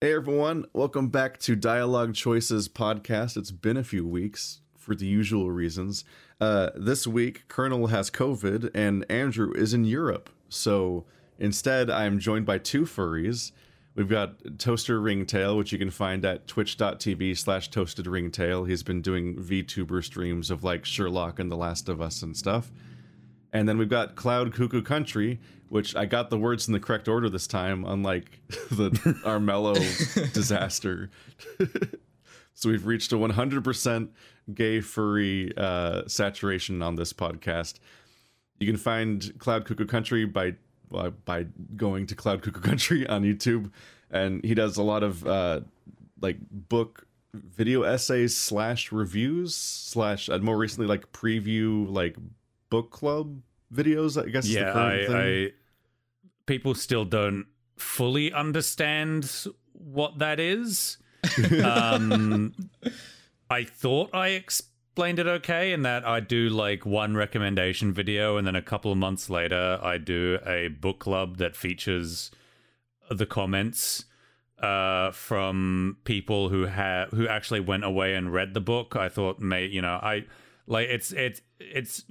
Hey everyone, welcome back to Dialogue Choices podcast. It's been a few weeks for the usual reasons. Uh, this week, Colonel has COVID and Andrew is in Europe. So instead, I'm joined by two furries. We've got Toaster Ringtail, which you can find at twitch.tv slash toasted ringtail. He's been doing VTuber streams of like Sherlock and The Last of Us and stuff. And then we've got Cloud Cuckoo Country, which I got the words in the correct order this time, unlike the Armello disaster. so we've reached a 100% gay furry uh, saturation on this podcast. You can find Cloud Cuckoo Country by uh, by going to Cloud Cuckoo Country on YouTube, and he does a lot of uh, like book video essays slash reviews slash uh, more recently like preview like book club videos. I guess. yeah, I, thing. I people still don't fully understand what that is. um, I thought I explained it okay, in that I do like one recommendation video, and then a couple of months later, I do a book club that features the comments uh from people who have who actually went away and read the book i thought may you know i like it's it's it's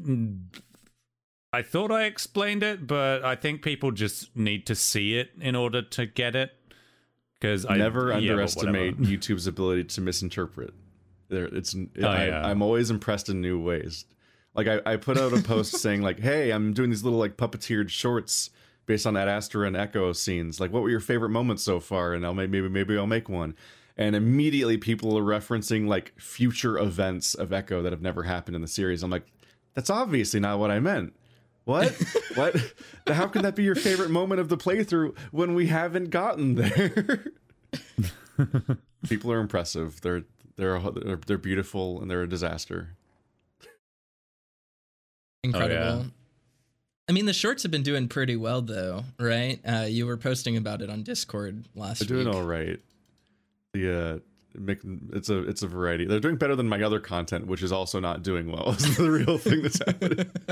I thought I explained it, but I think people just need to see it in order to get it. Because I never yeah, underestimate. YouTube's ability to misinterpret. There, it's. Oh, I, yeah. I'm always impressed in new ways. Like I, I put out a post saying like, "Hey, I'm doing these little like puppeteered shorts based on that Astra and Echo scenes. Like, what were your favorite moments so far?" And I'll maybe maybe I'll make one. And immediately people are referencing like future events of Echo that have never happened in the series. I'm like, that's obviously not what I meant. What? what? How can that be your favorite moment of the playthrough when we haven't gotten there? People are impressive. They're they're they're, they're beautiful and they're a disaster. Incredible. I mean, the shorts have been doing pretty well, though, right? Uh, you were posting about it on Discord last They're doing all right. The uh, it's a it's a variety. They're doing better than my other content, which is also not doing well. Is the real thing that's happening.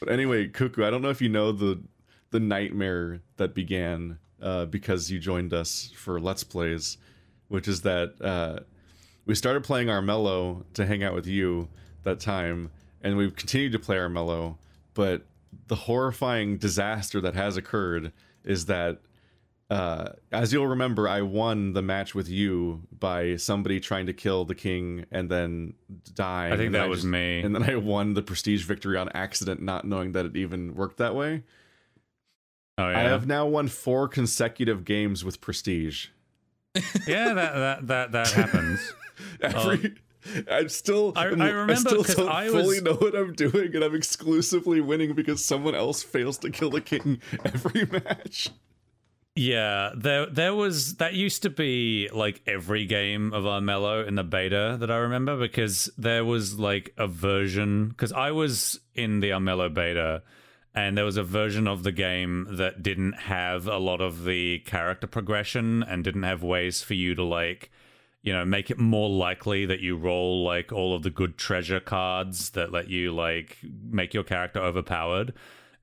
but anyway, Cuckoo, I don't know if you know the the nightmare that began uh, because you joined us for Let's Plays, which is that uh, we started playing Armello to hang out with you that time, and we've continued to play Armello, but the horrifying disaster that has occurred is that uh, as you'll remember, I won the match with you by somebody trying to kill the king and then die. I think that was just- me. And then I won the prestige victory on accident, not knowing that it even worked that way. Oh yeah. I have now won four consecutive games with prestige. yeah, that that that that happens. Every, I'm still. I- I remember still 'cause don't I fully was- know what I'm doing, and I'm exclusively winning because someone else fails to kill the king every match. Yeah, there there was that used to be like every game of Armello in the beta that I remember because there was like a version because I was in the Armello beta and there was a version of the game that didn't have a lot of the character progression and didn't have ways for you to like you know make it more likely that you roll like all of the good treasure cards that let you like make your character overpowered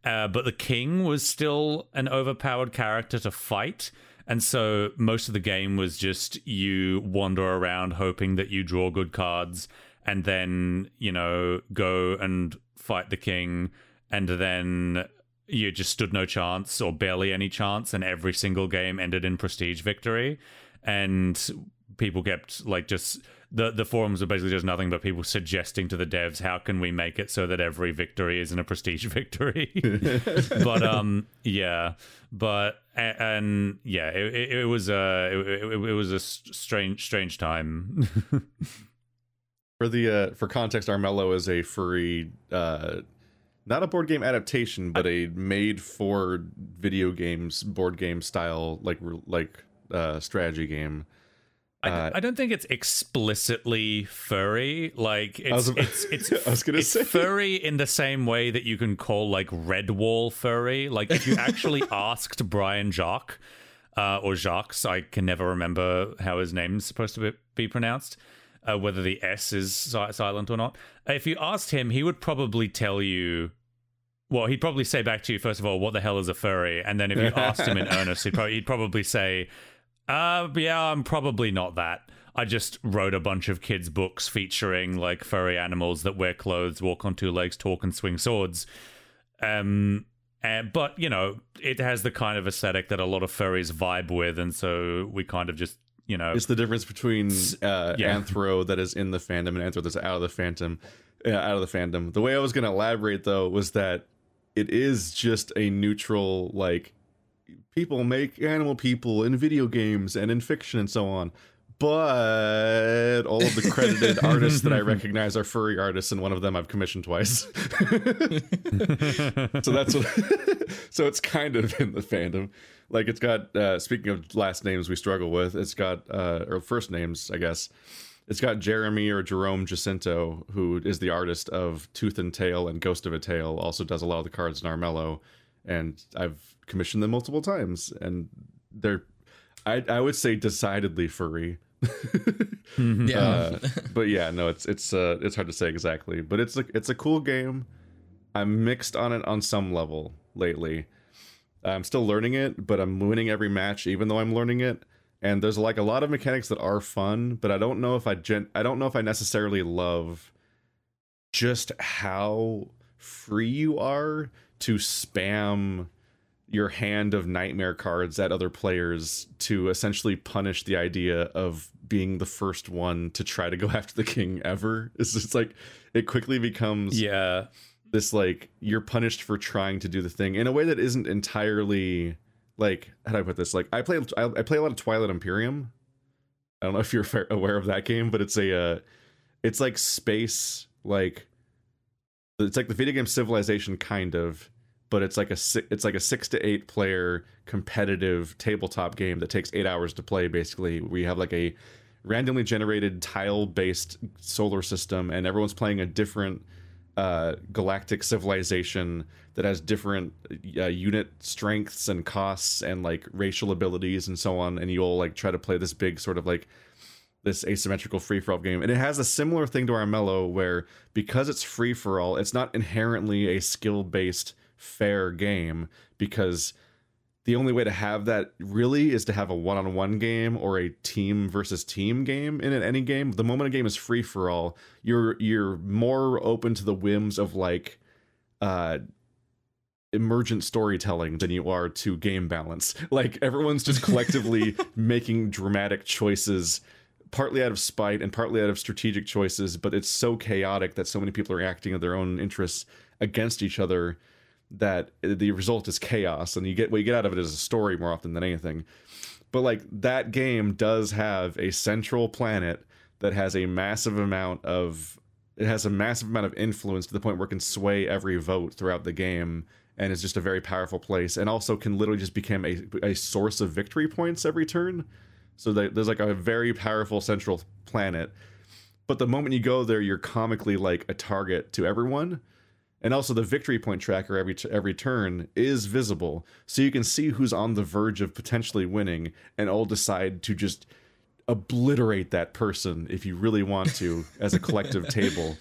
uh, but the king was still an overpowered character to fight. And so most of the game was just you wander around hoping that you draw good cards and then you know go and fight the king. And then you just stood no chance or barely any chance and every single game ended in prestige victory. And people kept like just the the forums are basically just nothing but people suggesting to the devs how can we make it so that every victory isn't a prestige victory? But um yeah. But a- and yeah it, it, it was a it, it, it was a strange strange time. For the uh, for context, Armello is a furry, uh, not a board game adaptation, but a made for video games board game style like like uh, strategy game. I, Uh, I don't think it's explicitly furry. Like it's was it's it's I was gonna it's say. furry in the same way that you can call like Redwall furry. Like if you actually asked Brian Jacques uh, or Jacques, I can never remember how his name's supposed to be, be pronounced. Uh, whether the S is si- silent or not. If you asked him, he would probably tell you. Well, he'd probably say back to you first of all, "What the hell is a furry?" And then if you asked him in earnest, he'd probably, he'd probably say, Uh, yeah, I'm probably not that. I just wrote a bunch of kids' books featuring like furry animals that wear clothes, walk on two legs, talk, and swing swords. Um, and, but you know, it has the kind of aesthetic that a lot of furries vibe with, and so we kind of just you know, It's the difference between uh, Yeah. Anthro that is in the fandom and Anthro that's out of the phantom, uh, out of the fandom. The way I was going to elaborate though was that it is just a neutral like people make animal people in video games and in fiction and so on. But all of the credited artists that I recognize are furry artists, and one of them I've commissioned twice. so that's what. so it's kind of in the fandom. Like it's got. Uh, speaking of last names we struggle with, it's got uh, or first names, I guess. It's got Jeremy or Jerome Jacinto, who is the artist of Tooth and Tail and Ghost of a Tale. Also does a lot of the cards in Armello, and I've commissioned them multiple times, and they're. I, I would say decidedly furry. Yeah. Uh, but yeah, no, it's it's uh it's hard to say exactly, but it's a it's a cool game. I'm mixed on it on some level lately. I'm still learning it, but I'm winning every match, even though I'm learning it. And there's like a lot of mechanics that are fun, but I don't know if I gen- I don't know if I necessarily love just how free you are to spam your hand of nightmare cards at other players to essentially punish the idea of being the first one to try to go after the king ever. It's just like it quickly becomes yeah, this like you're punished for trying to do the thing in a way that isn't entirely like how do I put this? Like I play I, play a lot of Twilight Imperium. I don't know if you're aware of that game, but it's a uh, it's like space like it's like the video game Civilization kind of, but it's like a it's like a six to eight player competitive tabletop game that takes eight hours to play. Basically, we have like a randomly generated tile based solar system, and everyone's playing a different uh, galactic civilization that has different uh, unit strengths and costs and like racial abilities and so on. And you'll like try to play this big sort of like this asymmetrical free for all game. And it has a similar thing to Armello where because it's free for all, it's not inherently a skill based fair game because the only way to have that really is to have a one on one game or a team versus team game in any game. The moment a game is free for all, you're you're more open to the whims of like uh emergent storytelling than you are to game balance. Like everyone's just collectively making dramatic choices partly out of spite and partly out of strategic choices, but it's so chaotic that so many people are acting of their own interests against each other that the result is chaos and you get what you get out of it is a story more often than anything. But like that game does have a central planet that has a massive amount of it has a massive amount of influence to the point where it can sway every vote throughout the game and is just a very powerful place and also can literally just become a, a source of victory points every turn so there's like a very powerful central planet. But the moment you go there you're comically like a target to everyone. And also the victory point tracker every every turn is visible. So you can see who's on the verge of potentially winning and all decide to just obliterate that person if you really want to as a collective table.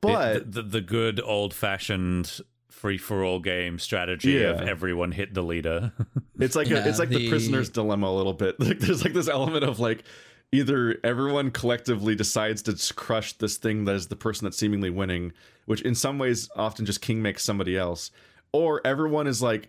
But the, the, the good old fashioned free for all game strategy of everyone hit the leader. It's like Yeah, a, it's like the... the- prisoner's dilemma a little bit. Like there's like this element of like either everyone collectively decides to crush this thing that is the person that's seemingly winning, which in some ways often just king makes somebody else, or everyone is like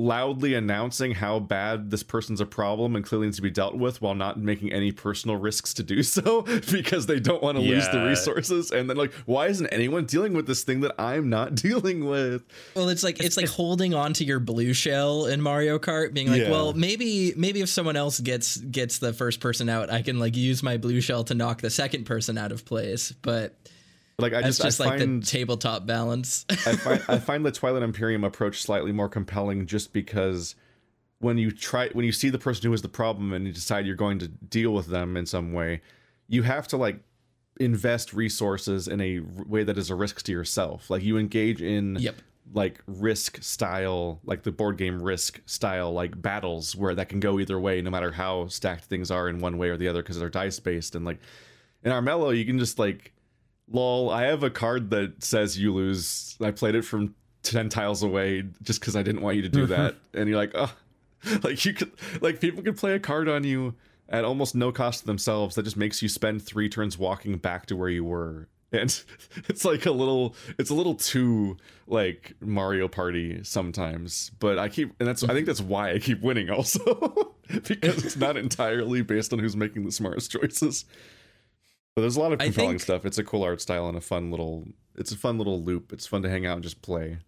loudly announcing how bad this person's a problem and clearly needs to be dealt with while not making any personal risks to do so because they don't want to lose the resources and then like why isn't anyone dealing with this thing that I'm not dealing with Well, it's like it's, like holding on to your blue shell in Mario Kart, being like, Yeah. well, maybe maybe if someone else gets gets the first person out, I can like use my blue shell to knock the second person out of place. But like I that's just, just I like find the tabletop balance. I find I find the Twilight Imperium approach slightly more compelling just because when you try when you see the person who is the problem and you decide you're going to deal with them in some way, you have to like invest resources in a way that is a risk to yourself. Like you engage in Yep. like risk style, like the board game risk style, like battles where that can go either way, no matter how stacked things are in one way or the other, because they're dice based. And like in Armello, you can just like, lol, I have a card that says you lose. I played it from 10 tiles away just because I didn't want you to do mm-hmm. that. and you're like, oh, like you could like people could play a card on you at almost no cost to themselves that just makes you spend three turns walking back to where you were. And it's like a little it's a little too like mario party sometimes. But i keep and that's i think that's why i keep winning also because it's not entirely based on who's making the smartest choices but there's a lot of I compelling think- stuff it's a cool art style and a fun little it's a fun little loop it's fun to hang out and just play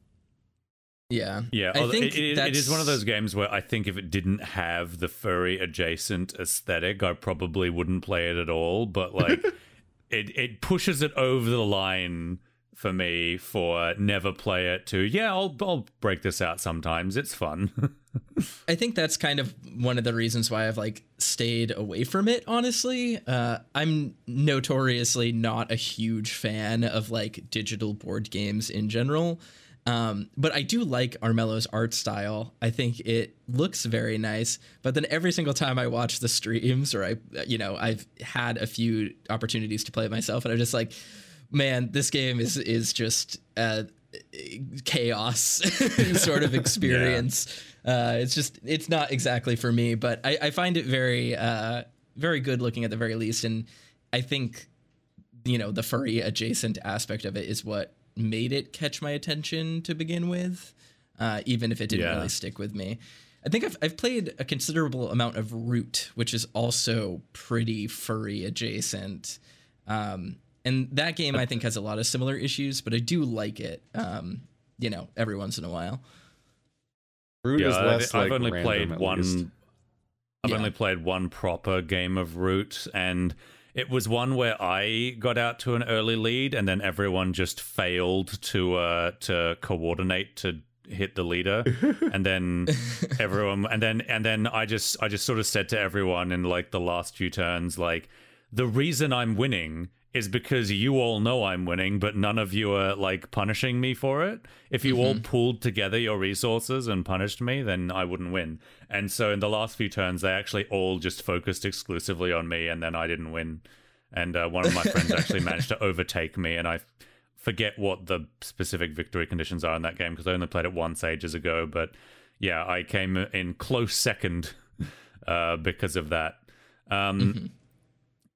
Yeah. Yeah, I think it, it- it is one of those games where I think if it didn't have the furry adjacent aesthetic, I probably wouldn't play it at all. But like, it it pushes it over the line for me for never play it to yeah, I'll I'll break this out sometimes. It's fun. I think that's kind of one of the reasons why I've like stayed away from it. Honestly, uh, I'm notoriously not a huge fan of like digital board games in general, um, but I do like Armello's art style. I think it looks very nice. But then every single time I watch the streams, or I, you know, I've had a few opportunities to play it myself, and I'm just like, man, this game is is just uh, chaos sort of experience. Uh, it's just it's not exactly for me, but I, I find it very uh, very good looking at the very least, and I think you know the furry adjacent aspect of it is what made it catch my attention to begin with, uh, even if it didn't Yeah. really stick with me. I think I've, I've played a considerable amount of Root, which is also pretty furry adjacent. Um, and that game I think has a lot of similar issues, but I do like it. Um, you know, every once in a while. Root is yeah, less I've like only played one. least. I've Yeah. only played one proper game of Root, and it was one where I got out to an early lead, and then everyone just failed to uh, to coordinate to hit the leader, and then everyone, and then and then I just I just sort of said to everyone in like the last few turns, like the reason I'm winning is because you all know I'm winning, but none of you are like punishing me for it. If you all pooled together your resources and punished me, then I wouldn't win. And so in the last few turns, they actually all just focused exclusively on me, and then I didn't win. And uh, one of my friends actually managed to overtake me, and I f- forget what the specific victory conditions are in that game because I only played it once ages ago. But yeah, I came in close second uh, because of that. Um,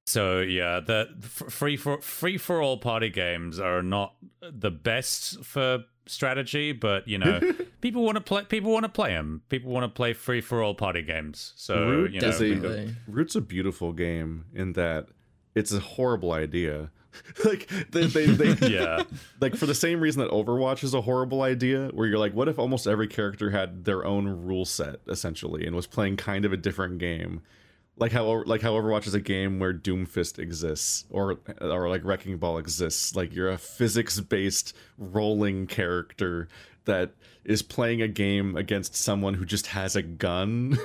So yeah, the free for free for all party games are not the best for strategy, but you know, people want to play. People want to play them. People want to play free for all party games. So Root you know, is a we go- Definitely. Root's a beautiful game in that it's a horrible idea. like they they, they yeah, like for the same reason that Overwatch is a horrible idea, where you're like, what if almost every character had their own rule set essentially and was playing kind of a different game? Like how like how Overwatch is a game where Doomfist exists, or or like Wrecking Ball exists. Like you're a physics based rolling character that is playing a game against someone who just has a gun.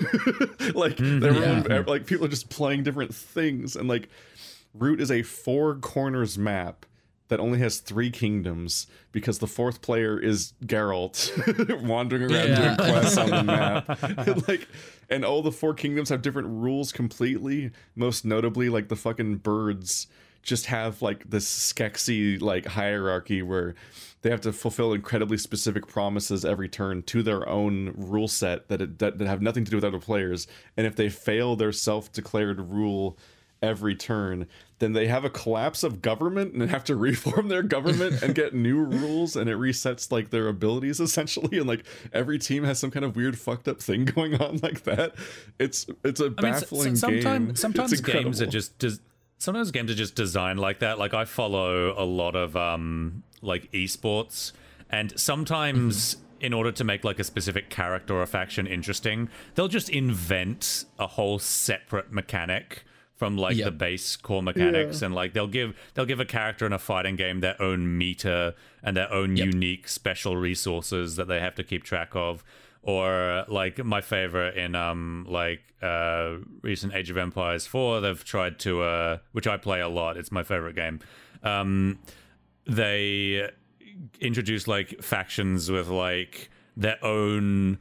like everyone, mm-hmm. Yeah. like people are just playing different things, and like Root is a four corners map that only has three kingdoms because the fourth player is Geralt wandering around Yeah. doing quests on the map. like, and all the four kingdoms have different rules completely. Most notably, like the fucking birds just have like this skexy like hierarchy where they have to fulfill incredibly specific promises every turn to their own rule set that, it, that that have nothing to do with other players. And if they fail their self-declared rule every turn, then they have a collapse of government and have to reform their government and get new rules and it resets like their abilities essentially and like every team has some kind of weird fucked up thing going on like that. It's it's a I mean, s- baffling s- game. sometimes games are just des- sometimes games are just designed like that. Like I follow a lot of um like esports, and sometimes in order to make like a specific character or a faction interesting, they'll just invent a whole separate mechanic from like Yep. the base core mechanics and like they'll give they'll give a character in a fighting game their own meter and their own Yep. unique special resources that they have to keep track of or like my favorite in um like uh recent age of empires 4 they've tried to uh which i play a lot it's my favorite game um they introduce like factions with like their own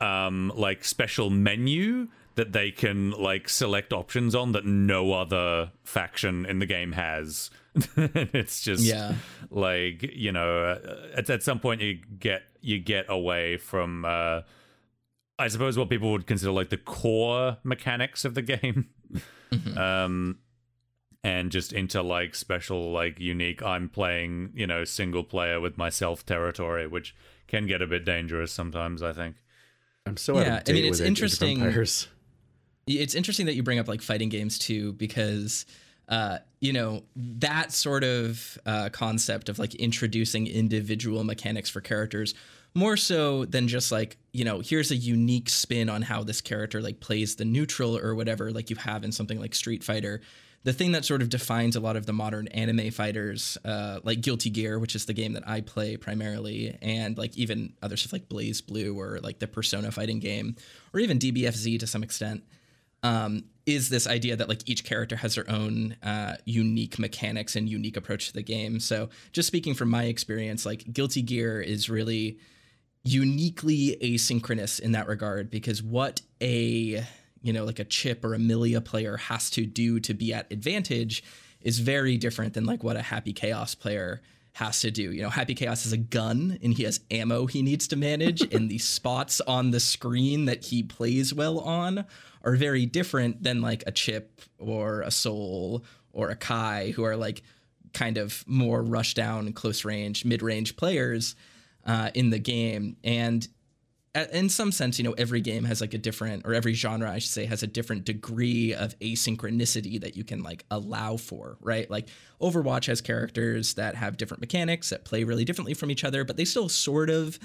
um like special menu that they can like select options on that no other faction in the game has it's just Yeah. like you know uh, at, at some point you get you get away from uh I suppose what people would consider like the core mechanics of the game. Mhm. um and just into like special like unique i'm playing you know single player with myself territory which can get a bit dangerous sometimes i think I'm so Yeah, out I of date mean, with it's Age interesting- Empires. It's interesting that you bring up like fighting games too because uh, you know that sort of uh, concept of like introducing individual mechanics for characters more so than just like you know here's a unique spin on how this character like plays the neutral or whatever like you have in something like street fighter. The thing that sort of defines a lot of the modern anime fighters uh, like guilty gear which is the game that i play primarily and like even other stuff like BlazBlue or like the persona fighting game or even dbfz to some extent um, is this idea that like each character has their own uh, unique mechanics and unique approach to the game. So just speaking from my experience, like Guilty Gear is really uniquely asynchronous in that regard because what a you know like a Chipp or a Milia player has to do to be at advantage is very different than like what a Happy Chaos player has to do. You know, Happy Chaos has a gun and he has ammo he needs to manage, and the spots on the screen that he plays well on are very different than like a Chipp or a Sol or a Ky, who are like kind of more rush down, close range, mid range players uh, in the game. And in some sense, you know, every game has like a different, or every genre, I should say, has a different degree of asynchronicity that you can like allow for, right? Like Overwatch has characters that have different mechanics that play really differently from each other, but they still sort of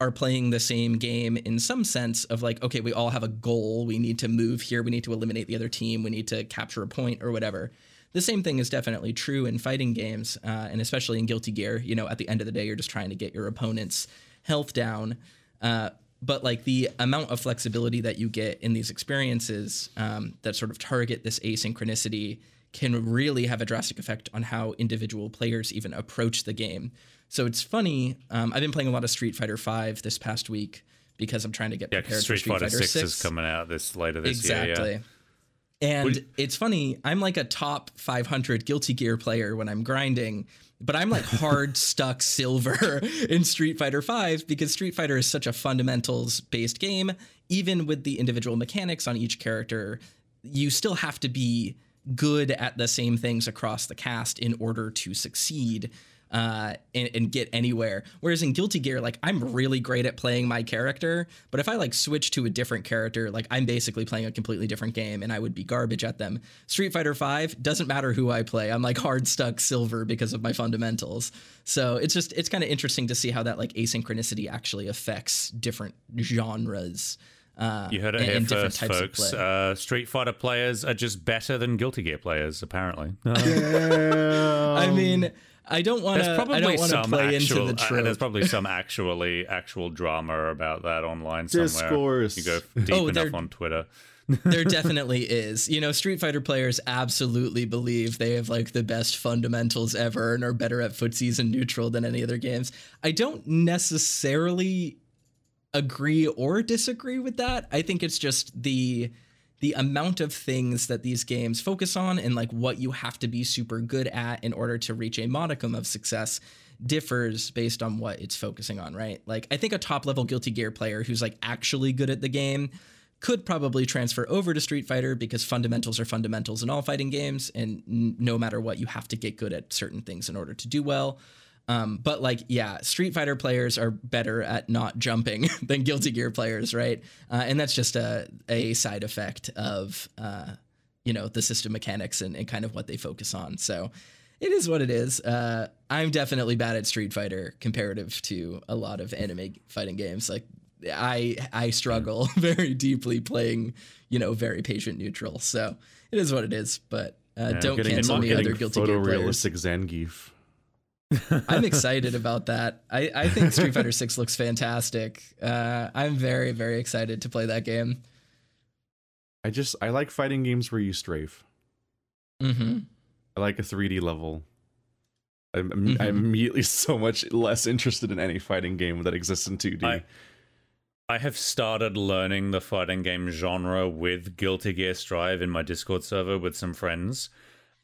are playing the same game in some sense of like, okay, we all have a goal. We need to move here. We need to eliminate the other team. We need to capture a point or whatever. The same thing is definitely true in fighting games, uh, and especially in Guilty Gear. You know, at the end of the day, you're just trying to get your opponent's health down. Uh, but like the amount of flexibility that you get in these experiences um, that sort of target this asynchronicity can really have a drastic effect on how individual players even approach the game. So it's funny. Um, I've been playing a lot of Street Fighter Five this past week because I'm trying to get yeah prepared 'cause for street fighter 6 6 is coming out this later this year. exactly. year And Would- it's funny, I'm like a top 500 Guilty Gear player when I'm grinding, but I'm like hard stuck silver in Street Fighter 5 because Street Fighter is such a fundamentals based game. Even with the individual mechanics on each character, you still have to be good at the same things across the cast in order to succeed uh, and, and get anywhere. Whereas in Guilty Gear, like I'm really great at playing my character, but if I like switch to a different character, like I'm basically playing a completely different game and I would be garbage at them. Street Fighter 5 doesn't matter who I play. I'm like hard stuck silver because of my fundamentals. So it's just it's kind of interesting to see how that like asynchronicity actually affects different genres. Uh, you heard it and- here and different first types of folks uh, street fighter players are just better than guilty gear players apparently I mean, I don't want There's to. I probably don't want to some play actual. into the uh, trope. there's probably some actually actual drama about that online somewhere. Discourse. You go deep Oh, enough there- on Twitter. there definitely is. You know, Street Fighter players absolutely believe they have like the best fundamentals ever and are better at footsies and neutral than any other games. I don't necessarily agree or disagree with that. I think it's just the the amount of things that these games focus on and like what you have to be super good at in order to reach a modicum of success differs based on what it's focusing on, right? Like I think a top level Guilty Gear player who's like actually good at the game could probably transfer over to Street Fighter because fundamentals are fundamentals in all fighting games, and n- no matter what, you have to get good at certain things in order to do well. Um, but like, yeah, Street Fighter players are better at not jumping than Guilty Gear players, right? Uh, and that's just a a side effect of uh, you know the system mechanics and, and kind of what they focus on. So it is what it is. Uh, I'm definitely bad at Street Fighter comparative to a lot of anime fighting games. Like I I struggle very deeply playing, you know, very patient neutral. So it is what it is. But uh, Yeah, don't Getting, cancel me other Guilty Gear players. photorealistic Zangief. I'm excited about that. I, I think Street Fighter 6 looks fantastic. Uh, I'm very, very excited to play that game. I just I like fighting games where you strafe. hmm I like a 3D level. I'm, I'm Mhm. I'm immediately so much less interested in any fighting game that exists in 2D. I- I have started learning the fighting game genre with Guilty Gear Strive in my Discord server with some friends.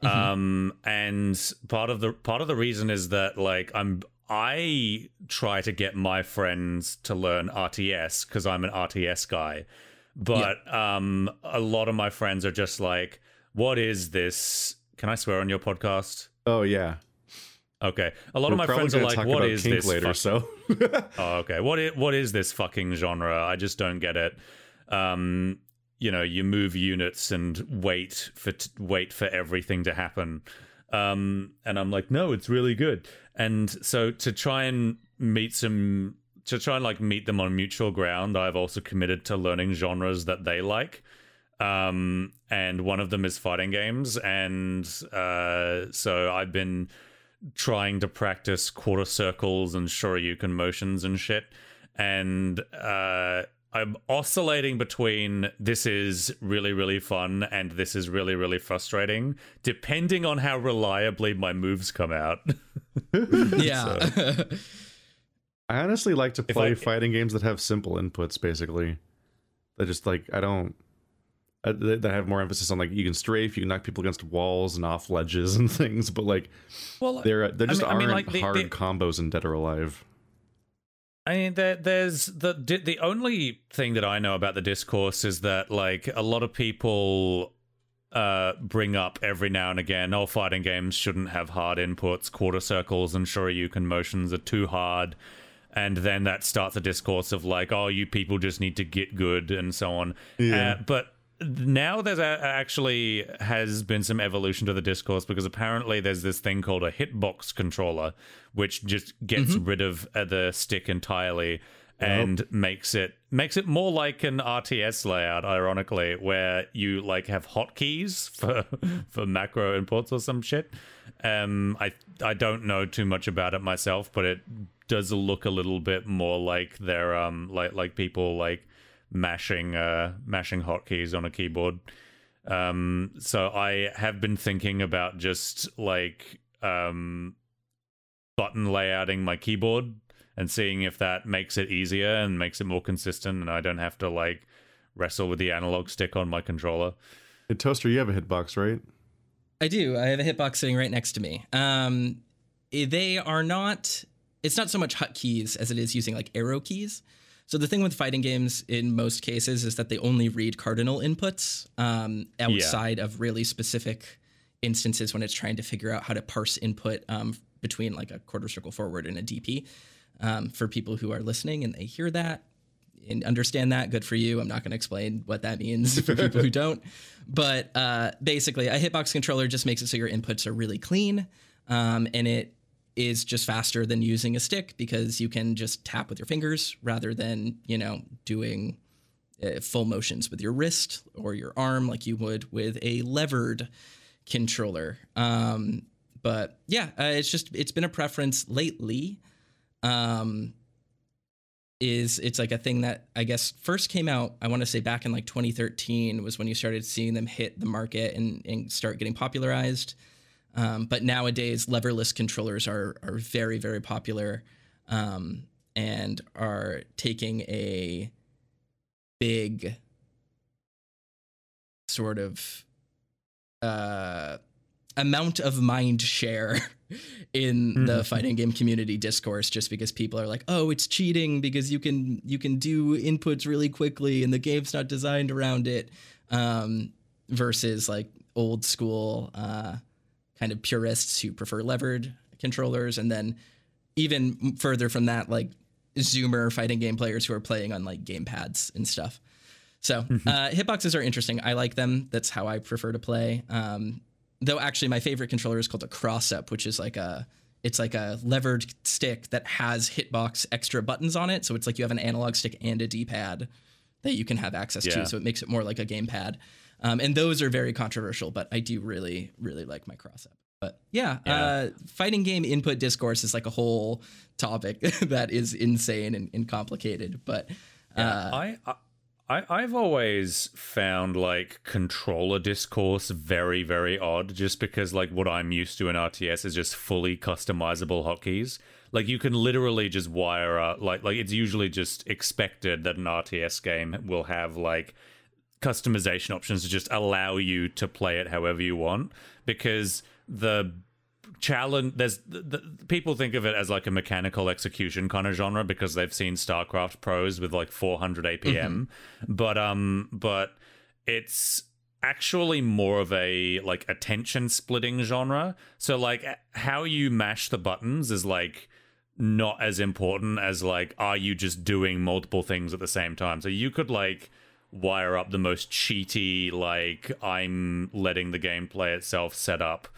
Mhm. Um, and part of the part of the reason is that like I'm I try to get my friends to learn RTS because I'm an RTS guy. But yeah. um, a lot of my friends are just like, what is this? Can I swear on your podcast? Oh, yeah. Okay. A lot We're of my friends are like, "What is this?" Later, so. oh, okay. What is, what is this fucking genre? I just don't get it. Um, you know, you move units and wait for t- wait for everything to happen. Um, and I'm like, no, it's really good. And so to try and meet some to try and like meet them on mutual ground, I've also committed to learning genres that they like. Um, and one of them is fighting games, and uh, so I've been trying to practice quarter circles and shoryuken motions and shit. And uh, I'm oscillating between this is really, really fun and this is really, really frustrating, depending on how reliably my moves come out. yeah. so. I honestly like to play I, fighting games that have simple inputs, basically. That just like, I don't uh, that have more emphasis on like you can strafe, you can knock people against walls and off ledges and things, but like, well, there there just I mean, aren't I mean, like, hard the, the, combos in Dead or Alive. I mean, there, there's the the only thing that I know about the discourse is that like a lot of people uh, bring up every now and again, oh, fighting games shouldn't have hard inputs, quarter circles and shoryuken motions are too hard. And then that starts a discourse of like, oh, you people just need to get good and so on. Yeah. Uh, but now there's a, actually has been some evolution to the discourse because apparently there's this thing called a hitbox controller which just gets mm-hmm. rid of uh, the stick entirely and makes it makes it more like an RTS layout ironically where you like have hotkeys for for macro inputs or some shit um I I don't know too much about it myself but it does look a little bit more like they're um like like people like mashing uh, mashing hotkeys on a keyboard. Um, so I have been thinking about just like um, button layouting my keyboard and seeing if that makes it easier and makes it more consistent, and I don't have to like wrestle with the analog stick on my controller. Hey, Toaster, you have a hitbox, right? I do. I have a hitbox sitting right next to me. Um, they are not. It's not so much hotkeys as it is using like arrow keys. So the thing with fighting games in most cases is that they only read cardinal inputs um, outside yeah. of really specific instances when it's trying to figure out how to parse input um, between like a quarter circle forward and a DP. Um, for people who are listening and they hear that and understand that, good for you. I'm not going to explain what that means for people who don't. But uh, basically, a hitbox controller just makes it so your inputs are really clean um, and it is just faster than using a stick because you can just tap with your fingers rather than, you know, doing uh, full motions with your wrist or your arm like you would with a levered controller. Um, but yeah, uh, it's just it's been a preference lately. Um, is it's like a thing that I guess first came out. I want to say back in like 2013 was when you started seeing them hit the market and, and start getting popularized. Um, but nowadays, leverless controllers are are very very popular um, and are taking a big sort of uh, amount of mind share in mm-hmm. the fighting game community discourse just because people are like oh it's cheating because you can you can do inputs really quickly and the game's not designed around it um, versus like old school uh, kind of purists who prefer levered controllers, and then even further from that, like Zoomer fighting game players who are playing on like game pads and stuff. So mm-hmm. uh, hitboxes are interesting. I like them. That's how I prefer to play. Um, though actually, my favorite controller is called a cross up, which is like a it's like a levered stick that has hitbox extra buttons on it. So it's like you have an analog stick and a D pad that you can have access yeah. to. So it makes it more like a gamepad. Um, and those are very controversial, but I do really, really like my cross up. But yeah, yeah. Uh, fighting game input discourse is like a whole topic that is insane and, and complicated. But uh, yeah, I, I I've always found like controller discourse very very odd, just because like what I'm used to in RTS is just fully customizable hotkeys. Like you can literally just wire up like like it's usually just expected that an RTS game will have like customization options to just allow you to play it however you want. Because the challenge there's the, the, people think of it as like a mechanical execution kind of genre because they've seen starcraft pros with like 400 apm mm-hmm. but um but it's actually more of a like attention splitting genre. So like how you mash the buttons is like not as important as like are you just doing multiple things at the same time? So you could like wire up the most cheaty like i'm letting the game play itself set up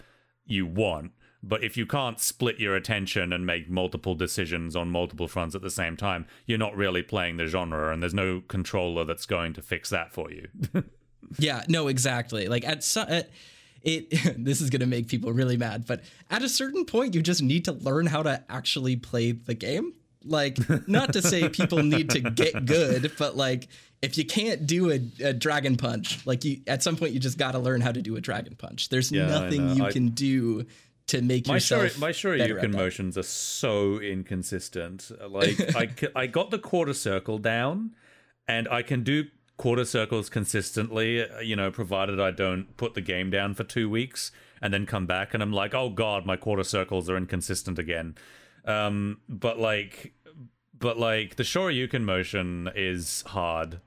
you want. But if you can't split your attention and make multiple decisions on multiple fronts at the same time you're not really playing the genre and there's no controller that's going to fix that for you. Yeah no exactly. Like at some at, it this is going to make people really mad but at a certain point you just need to learn how to actually play the game like not to say people need to get good but like if you can't do a, a, dragon punch like you at some point you just got to learn how to do a dragon punch. There's yeah, nothing you I, can do to make my yourself shuri, my Shoryuken motions are so inconsistent. Like I, I got the quarter circle down and i can do quarter circles consistently, uh, you know, provided I don't put the game down for two weeks and then come back and I'm like, oh god, my quarter circles are inconsistent again. Um, but like, but like the Shoryuken motion is hard.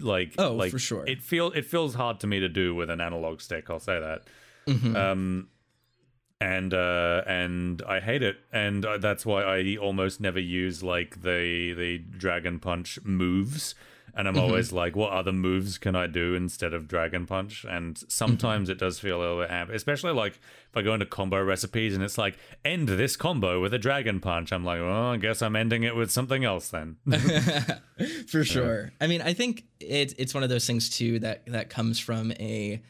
Like, oh, like, for sure. It feel it feels hard to me to do with an analog stick. I'll say that. Mm-hmm. Um, and uh, and I hate it, and uh, that's why I almost never use like the the Dragon Punch moves and I'm mm-hmm. always like, what other moves can I do instead of Dragon Punch? And sometimes mm-hmm. it does feel a little bit amp, especially like if I go into combo recipes and it's like, end this combo with a Dragon Punch. I'm like, well, I guess I'm ending it with something else then. For sure. I mean, I think it's it's one of those things too that that comes from a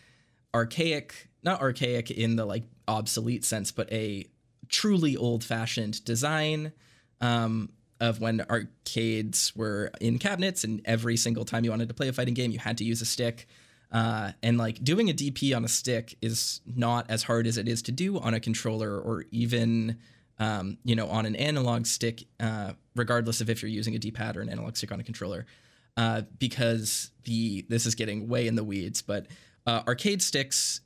archaic, not archaic in the like obsolete sense, but a truly old fashioned design. Um, of when arcades were in cabinets, and every single time you wanted to play a fighting game, you had to use a stick. Uh, and like doing a DP on a stick is not as hard as it is to do on a controller or even um, you know on an analog stick, uh, regardless of if you're using a D-pad or an analog stick on a controller, uh, because the this is getting way in the weeds, but uh, arcade sticks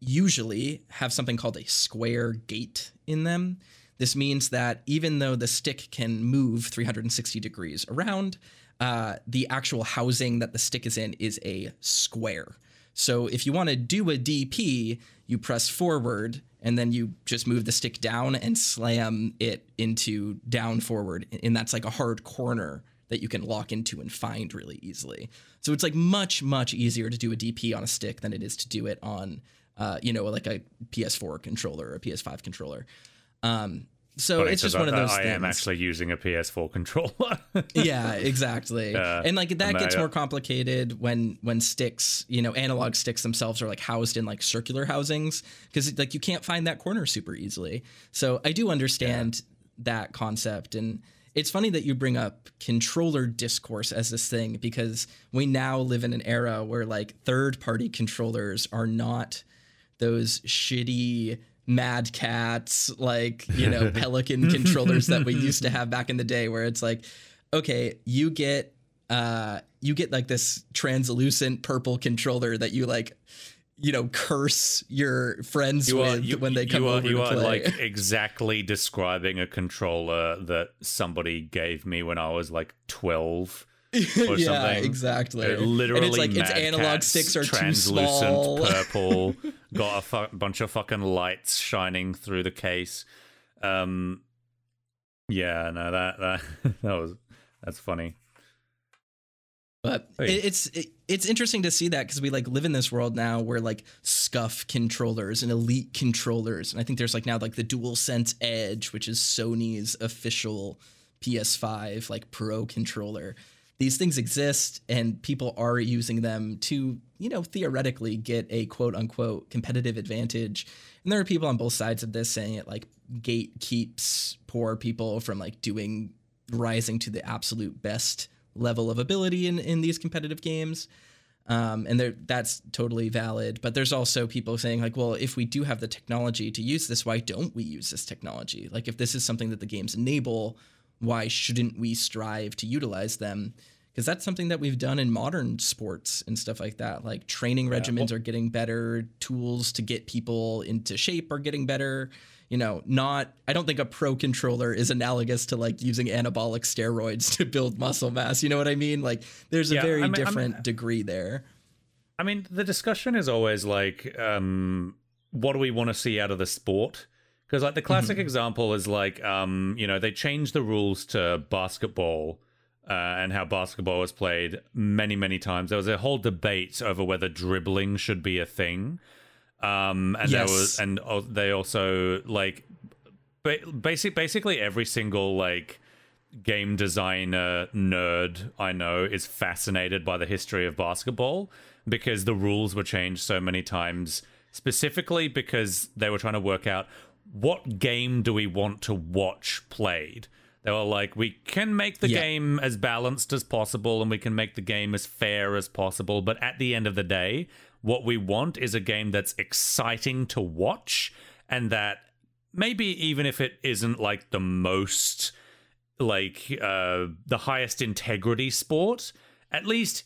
usually have something called a square gate in them. This means that even though the stick can move 360 degrees around, uh, the actual housing that the stick is in is a square. So if you want to do a DP, you press forward and then you just move the stick down and slam it into down forward. And that's like a hard corner that you can lock into and find really easily. So it's like much, much easier to do a DP on a stick than it is to do it on, uh, you know, like a PS4 controller or a PS5 controller. Um, so Funny, it's just one of those things. I things. am actually using a PS4 controller. yeah, exactly. Uh, and like that gets more complicated when when sticks, you know, analog sticks themselves are like housed in like circular housings because like you can't find that corner super easily. So I do understand yeah. that concept and it's funny that you bring up controller discourse as this thing because we now live in an era where like third party controllers are not those shitty Mad Catz, like, you know, Pelican controllers that we used to have back in the day, where it's like, okay, you get uh you get like this translucent purple controller that you like you know curse your friends you with you, when they come you over are, you are like exactly describing a controller that somebody gave me when i was like 12 yeah, something. exactly. It literally, and it's like its analog sticks are too small. purple, got a fu- bunch of fucking lights shining through the case. Um, yeah, no, that that that was that's funny. But it, it's it, it's interesting to see that because we like live in this world now where like SCUF controllers and elite controllers, and I think there's like now like the DualSense Edge, which is Sony's official PS5 like Pro controller these things exist and people are using them to, you know, theoretically get a quote unquote competitive advantage. And there are people on both sides of this saying it like gate keeps poor people from like doing rising to the absolute best level of ability in, in these competitive games. Um, and that's totally valid. But there's also people saying, like, well, if we do have the technology to use this, why don't we use this technology? Like, if this is something that the games enable, why shouldn't we strive to utilize them? because that's something that we've done in modern sports and stuff like that. Like training regimens well- are getting better, tools to get people into shape are getting better. You know, not I don't think a pro controller is analogous to like using anabolic steroids to build muscle mass. You know what I mean? Like there's a Yeah, very I mean- I mean- different degree there. I mean, the discussion is always like, um, what do we want to see out of the sport? Because like the classic example is like, um, you know, they changed the rules to basketball uh, and how basketball was played many, many times. There was a whole debate over whether dribbling should be a thing. Um, and there Yes. was, and uh, they also like, ba- basic, basically every single like game designer nerd I know is fascinated by the history of basketball because the rules were changed so many times, specifically because they were trying to work out what game do we want to watch played. They were like, we can make the Yeah. game as balanced as possible and we can make the game as fair as possible, but at the end of the day, what we want is a game that's exciting to watch and that maybe even if it isn't like the most like uh the highest integrity sport at least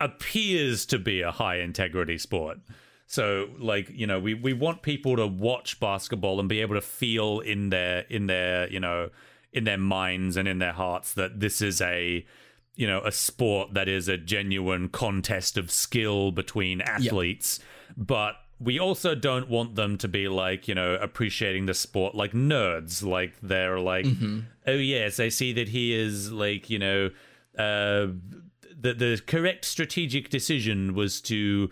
appears to be a high integrity sport so like you know we we want people to watch basketball and be able to feel in their in their you know in their minds and in their hearts that this is a you know a sport that is a genuine contest of skill between athletes. But we also don't want them to be like you know appreciating the sport like nerds. Like they're like oh yes i see that he is like you know uh the the correct strategic decision was to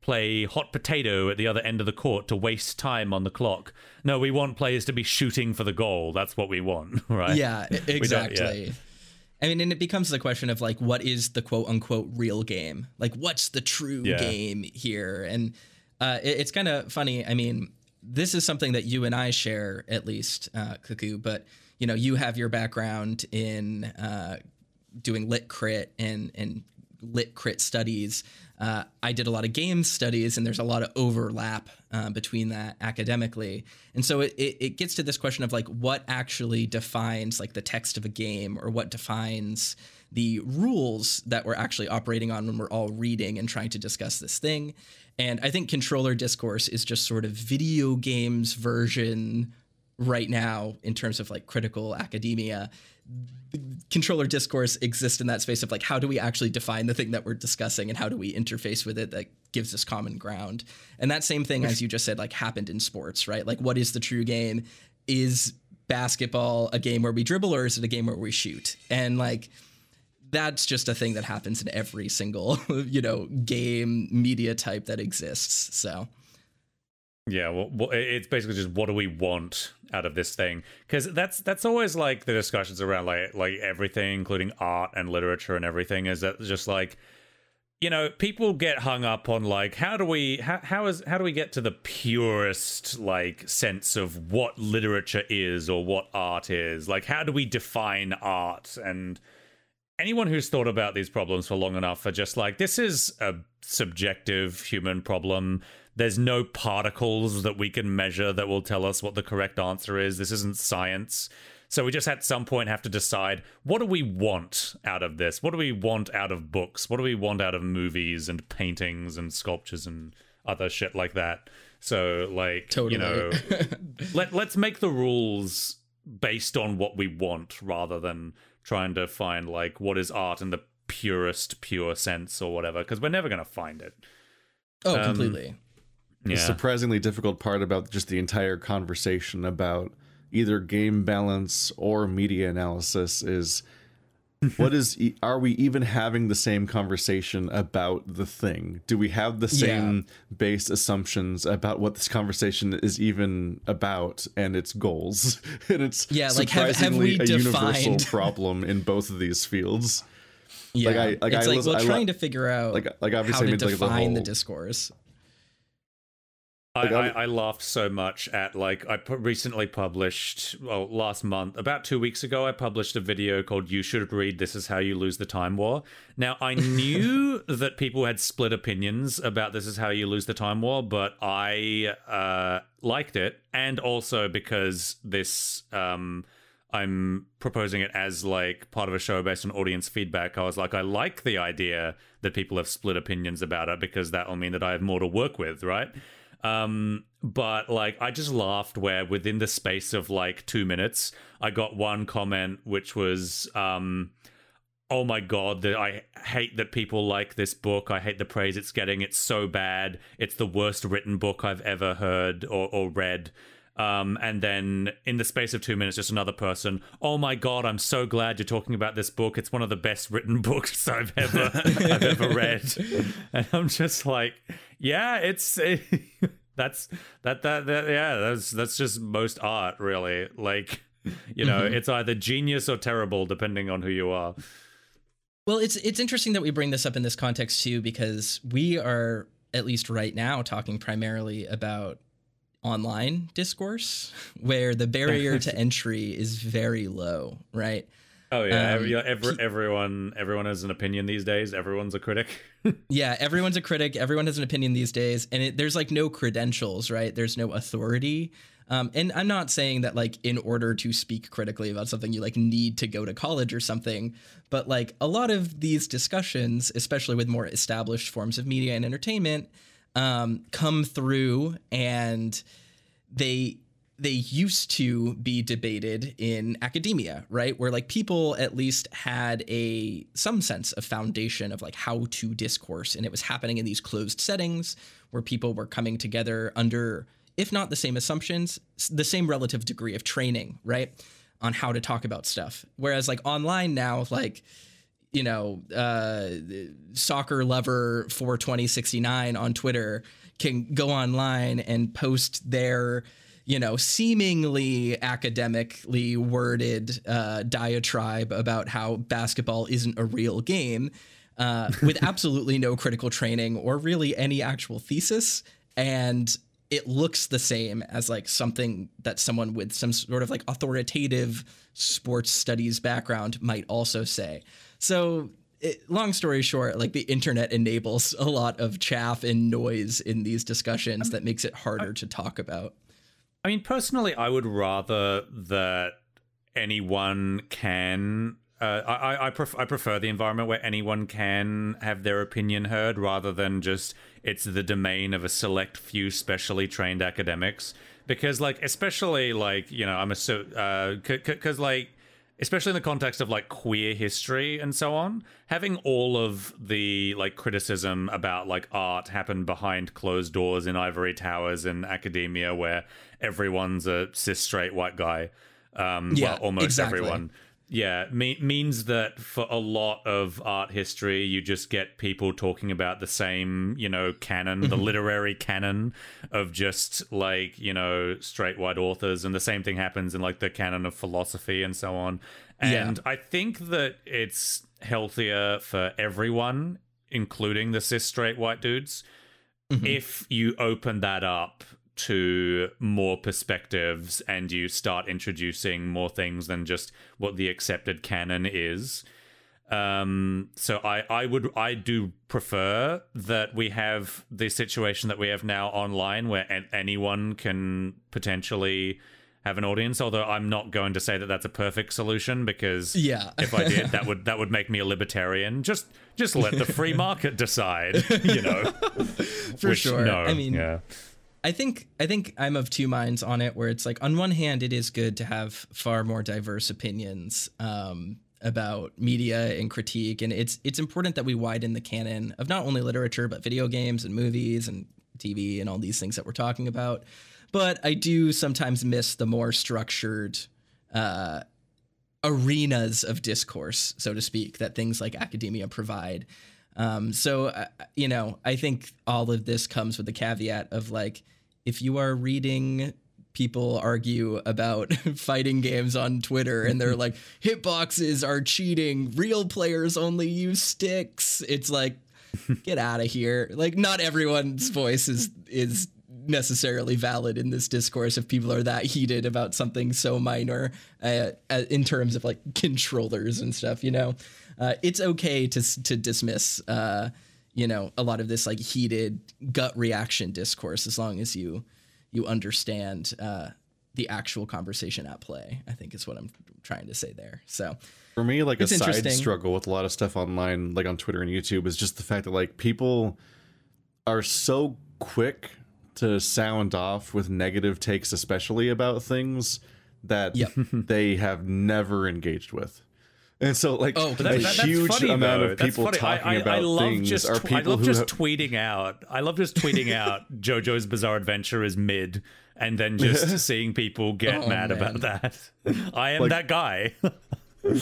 play hot potato at the other end of the court to waste time on the clock. No, we want players to be shooting for the goal. That's what we want, right? Yeah, e- yeah. exactly. I mean, and it becomes the question of like, what is the quote unquote real game? Like, what's the true Yeah. game here? And uh, it- it's kind of funny. I mean, this is something that you and I share, at least, uh, Cuckoo. But you know, you have your background in uh, doing lit crit and and lit crit studies. Uh, I did a lot of game studies, and there's a lot of overlap uh, between that academically. And so it, it, it gets to this question of like what actually defines like the text of a game, or what defines the rules that we're actually operating on when we're all reading and trying to discuss this thing. And I think controller discourse is just sort of video games version right now in terms of like critical academia controller discourse exists in that space of like how do we actually define the thing that we're discussing and how do we interface with it that gives us common ground? And that same thing as you just said like happened in sports right? Like what is the true game? Is basketball a game where we dribble or is it a game where we shoot? And like that's just a thing that happens in every single you know game media type that exists so Yeah, well, it's basically just what do we want out of this thing? Because that's that's always like the discussions around like like everything, including art and literature and everything. Is that just like you know people get hung up on like how do we how how is how do we get to the purest like sense of what literature is or what art is? Like how do we define art and anyone who's thought about these problems for long enough are just like this is a subjective human problem there's no particles that we can measure that will tell us what the correct answer is. This isn't science. So we just at some point have to decide what do we want out of this? What do we want out of books? What do we want out of movies and paintings and sculptures and other shit like that? So like Totally. you know let let's make the rules based on what we want rather than trying to find like what is art in the purest pure sense or whatever because we're never going to find it. Oh Um, completely yeah. surprisingly difficult part about just the entire conversation about either game balance or media analysis is what is are we even having the same conversation about the thing? Do we have the same base assumptions about what this conversation is even about and its goals? And it's Yeah, like, have- have we a universal problem in both of these fields. Yeah. I- like it's I like well I trying to figure out like like obviously how I to mean, like, the define the discourse I, I, I laughed so much at like I recently published well last month about two weeks ago I published a video called "You Should Read This Is How You Lose the Time War." Now I knew that people had split opinions about "This Is How You Lose the Time War," but I uh, liked it, and also because this um, I'm proposing it as like part of a show based on audience feedback. I was like, I like the idea that people have split opinions about it because that will mean that I have more to work with, right? Um, but like, I just laughed where within the space of like two minutes, I got one comment which was, um, oh my god that i hate that people like this book. I hate the praise it's getting. It's so bad. It's the worst written book i've ever heard or, or read um, and then in the space of two minutes, just another person. Oh my god, I'm so glad you're talking about this book. It's one of the best written books I've ever I've ever read. And I'm just like, yeah, it's that's that, that that yeah, that's that's just most art, really. Like, you know, mm-hmm. it's either genius or terrible, depending on who you are. Well, it's it's interesting that we bring this up in this context too, because we are at least right now talking primarily about online discourse where the barrier to entry is very low, right? Oh yeah, um, every, every, everyone everyone has an opinion these days. Everyone's a critic. yeah, everyone's a critic. Everyone has an opinion these days, and it, there's like no credentials, right? There's no authority. Um, and I'm not saying that like in order to speak critically about something you like need to go to college or something, but like a lot of these discussions, especially with more established forms of media and entertainment, um, come through and they they used to be debated in academia right where like people at least had a some sense of foundation of like how to discourse and it was happening in these closed settings where people were coming together under if not the same assumptions, the same relative degree of training, right? On how to talk about stuff. Whereas like online now, like, you know, uh, soccer lover for 2069 on Twitter can go online and post their, you know, seemingly academically worded uh, diatribe about how basketball isn't a real game uh, with absolutely no critical training or really any actual thesis. And it looks the same as like something that someone with some sort of like authoritative sports studies background might also say. So, it, long story short, like the internet enables a lot of chaff and noise in these discussions that makes it harder to talk about. I mean, personally, I would rather that anyone can uh, I I, pref- I prefer the environment where anyone can have their opinion heard rather than just it's the domain of a select few specially trained academics because like especially like you know I'm a so because uh, like especially in the context of like queer history and so on having all of the like criticism about like art happen behind closed doors in ivory towers and academia where everyone's a cis straight white guy um yeah, well almost exactly. everyone yeah, me- means that for a lot of art history, you just get people talking about the same, you know, canon, the mm-hmm. literary canon of just like, you know, straight white authors. And the same thing happens in like the canon of philosophy and so on. And yeah. I think that it's healthier for everyone, including the cis straight white dudes, mm-hmm. if you open that up to more perspectives and you start introducing more things than just what the accepted canon is. Um, so I, I would I do prefer that we have the situation that we have now online where anyone can potentially have an audience although i'm not going to say that that's a perfect solution because yeah. if i did that would that would make me a libertarian. Just just let the free market decide you know. For Which, sure. no, i mean yeah I think I think I'm of two minds on it. Where it's like, on one hand, it is good to have far more diverse opinions um, about media and critique, and it's it's important that we widen the canon of not only literature but video games and movies and TV and all these things that we're talking about. But I do sometimes miss the more structured uh, arenas of discourse, so to speak, that things like academia provide. Um, so, uh, you know, I think all of this comes with the caveat of like, if you are reading people argue about fighting games on Twitter and they're like, hitboxes are cheating, real players only use sticks. It's like, get out of here. Like, not everyone's voice is is necessarily valid in this discourse if people are that heated about something so minor uh, uh in terms of like controllers and stuff you know uh, it's okay to to dismiss uh, you know a lot of this like heated gut reaction discourse as long as you you understand uh, the actual conversation at play. I think is what I'm trying to say there. So For me, like a side struggle with a lot of stuff online, like on Twitter and YouTube, is just the fact that like people are so quick to sound off with negative takes, especially about things that Yep. they have never engaged with. And so, like, Oh, a that- huge funny, amount though. of people funny. I- talking I, about I love things just, are people I love who just have, tweeting out. I love just tweeting out JoJo's Bizarre Adventure is mid, and then just seeing people get Oh, mad man. about that. I am Like- that guy.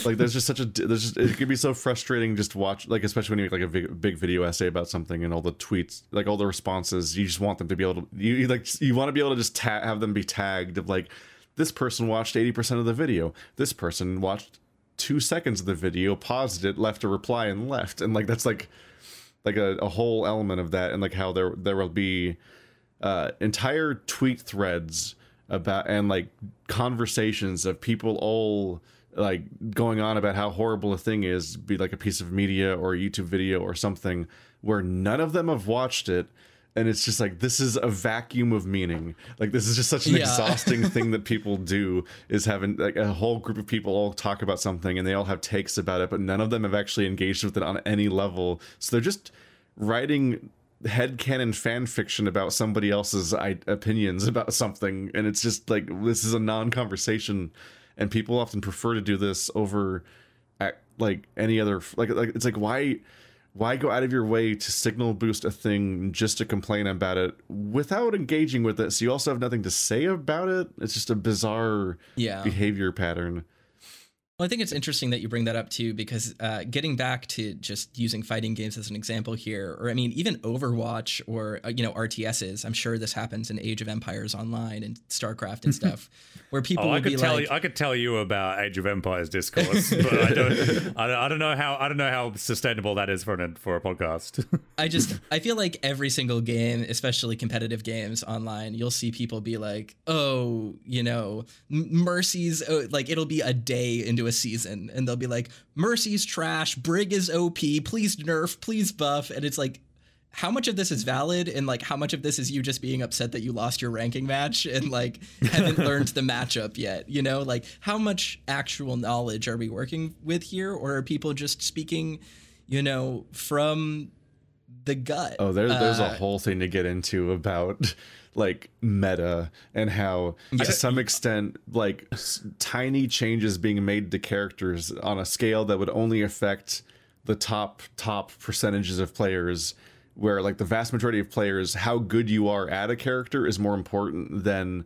like there's just such a there's just it can be so frustrating just to watch like especially when you make like a big, big video essay about something and all the tweets like all the responses you just want them to be able to you, you like you want to be able to just ta- have them be tagged of like this person watched 80% of the video this person watched two seconds of the video paused it left a reply and left. And like that's like like a, a whole element of that and like how there there will be uh entire tweet threads about and like conversations of people all like going on about how horrible a thing is be like a piece of media or a youtube video or something where none of them have watched it and it's just like this is a vacuum of meaning. Like this is just such an Yeah. exhausting thing that people do is having like a whole group of people all talk about something and they all have takes about it but none of them have actually engaged with it on any level. So they're just writing headcanon fan fiction about somebody else's I- opinions about something. And it's just like this is a non-conversation. And people often prefer to do this over at, like any other like like it's like why why go out of your way to signal boost a thing just to complain about it without engaging with it? So you also have nothing to say about it? It's just a bizarre Yeah. behavior pattern Well, I think it's interesting that you bring that up too, because uh, getting back to just using fighting games as an example here, or I mean, even Overwatch or uh, you know RTSs. I'm sure this happens in Age of Empires Online and StarCraft and stuff, where people Oh, I will be could tell like, you. I could tell you about Age of Empires discourse, but I don't. I don't, I don't know how. I don't know how sustainable that is for an for a podcast. I just I feel like every single game, especially competitive games online, you'll see people be like, "Oh, you know, M- Mercy's oh, like it'll be a day into a season and they'll be like, "Mercy's trash, Brig is OP, please nerf, please buff." And it's like how much of this is valid and like how much of this is you just being upset that you lost your ranking match and like haven't learned the matchup yet you know like how much actual knowledge are we working with here or are people just speaking you know from the gut Oh, there, there's a Uh, whole thing to get into about like meta and how to some extent like s- tiny changes being made to characters on a scale that would only affect the top top percentages of players where like the vast majority of players how good you are at a character is more important than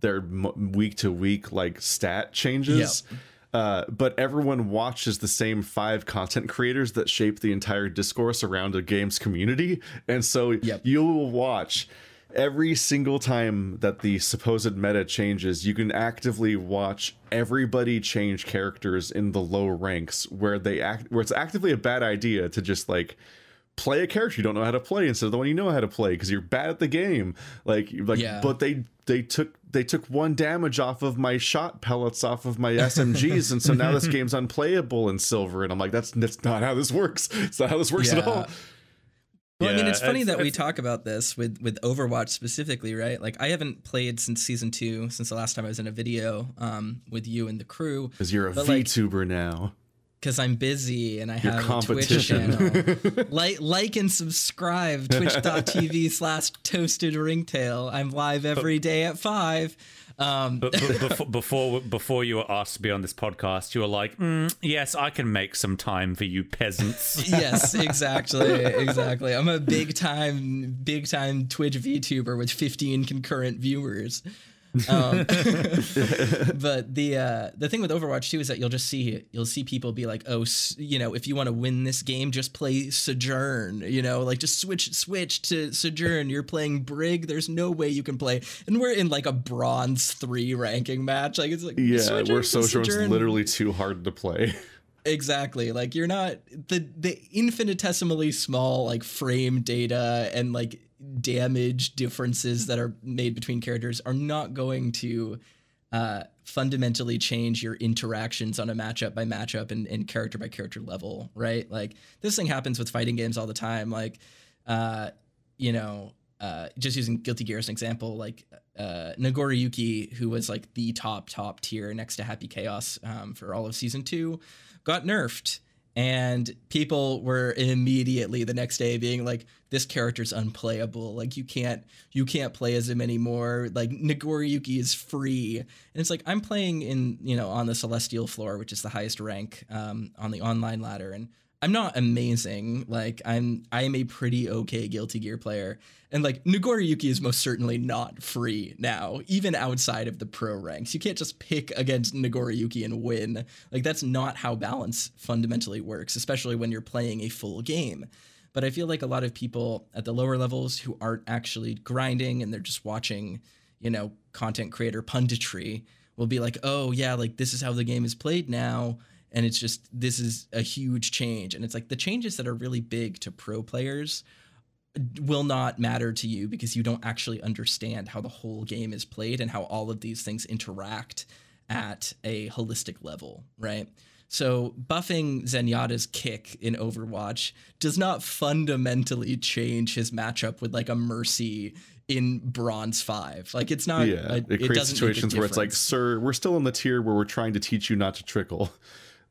their week to week like stat changes uh, but everyone watches the same five content creators that shape the entire discourse around a game's community. And so Yep. you will watch every single time that the supposed meta changes, you can actively watch everybody change characters in the low ranks where they act where it's actively a bad idea to just like play a character you don't know how to play instead of the one you know how to play because you're bad at the game. Like like Yeah. but they they took they took one damage off of my shot pellets off of my smgs and so now this game's unplayable in silver and i'm like that's that's not how this works. It's not how this works at all Well, I mean, it's funny it's- that we talk about this with with Overwatch specifically, right? Like, I haven't played since season two, since the last time I was in a video um, with you and the crew, because you're a But, like, vtuber now because I'm busy and I Your have a Twitch competition. channel. like, like and subscribe. Twitch.tv slash Toasted Ringtail. I'm live every day at five. Um, but, but before, before before you were asked to be on this podcast, you were like, mm, "Yes, I can make some time for you peasants." yes, exactly, exactly. I'm a big time, big time Twitch VTuber with 15 concurrent viewers. Um, but the uh, the thing with Overwatch too is that you'll just see you'll see people be like, oh, you know, if you want to win this game, just play Sojourn. You know, like just switch switch to Sojourn. You're playing Brig. There's no way you can play, and we're in like a bronze three ranking match. Like it's like yeah we're sojourn's Sojourn. literally too hard to play Exactly. Like you're not the the infinitesimally small like frame data and like damage differences that are made between characters are not going to uh fundamentally change your interactions on a matchup by matchup and, and character by character level, right? Like this thing happens with fighting games all the time. Like uh, you know, uh, just using Guilty Gear as an example, like uh, who was like the top top tier next to Happy Chaos um, for all of season two, got nerfed and people were immediately the next day being like this character's unplayable. Like you can't you can't play as him anymore. Like Nagoriyuki is free. And it's like I'm playing in you know on the celestial floor which is the highest rank um, on the online ladder. And I'm not amazing. Like I'm I am a pretty okay Guilty Gear player. And like Nagoriyuki is most certainly not free now, even outside of the pro ranks. You can't just pick against Nagoriyuki and win. Like that's not how balance fundamentally works, especially when you're playing a full game. But I feel like a lot of people at the lower levels who aren't actually grinding and they're just watching, you know, content creator punditry will be like, "Oh, yeah, like this is how the game is played now." And it's just this is a huge change and it's like the changes that are really big to pro players will not matter to you because you don't actually understand how the whole game is played and how all of these things interact at a holistic level, right? So buffing Zenyatta's kick in Overwatch does not fundamentally change his matchup with like a Mercy in Bronze Five. Like it's not. Yeah, it, it creates situations where it's like, "Sir, we're still in the tier where we're trying to teach you not to trickle."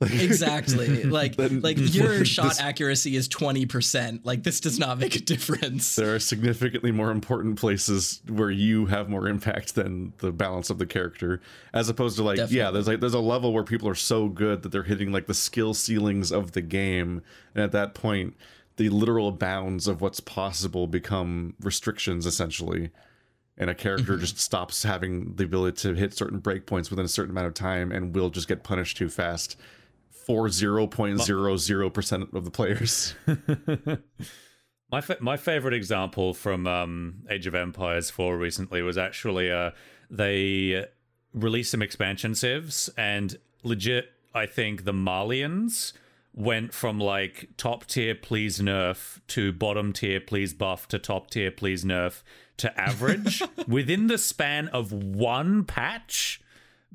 Exactly. Like then, like your shot this, accuracy is 20%. Like this does not make a difference. There are significantly more important places where you have more impact than the balance of the character. As opposed to like Definitely. yeah, there's like there's a level where people are so good that they're hitting like the skill ceilings of the game and at that point the literal bounds of what's possible become restrictions essentially and a character mm-hmm. just stops having the ability to hit certain breakpoints within a certain amount of time and will just get punished too fast for 0.00% of the players. my fa- my favorite example from um, Age of Empires 4 recently was actually uh, they released some expansion civs and legit I think the Malians went from like top tier please nerf to bottom tier please buff to top tier please nerf to average within the span of one patch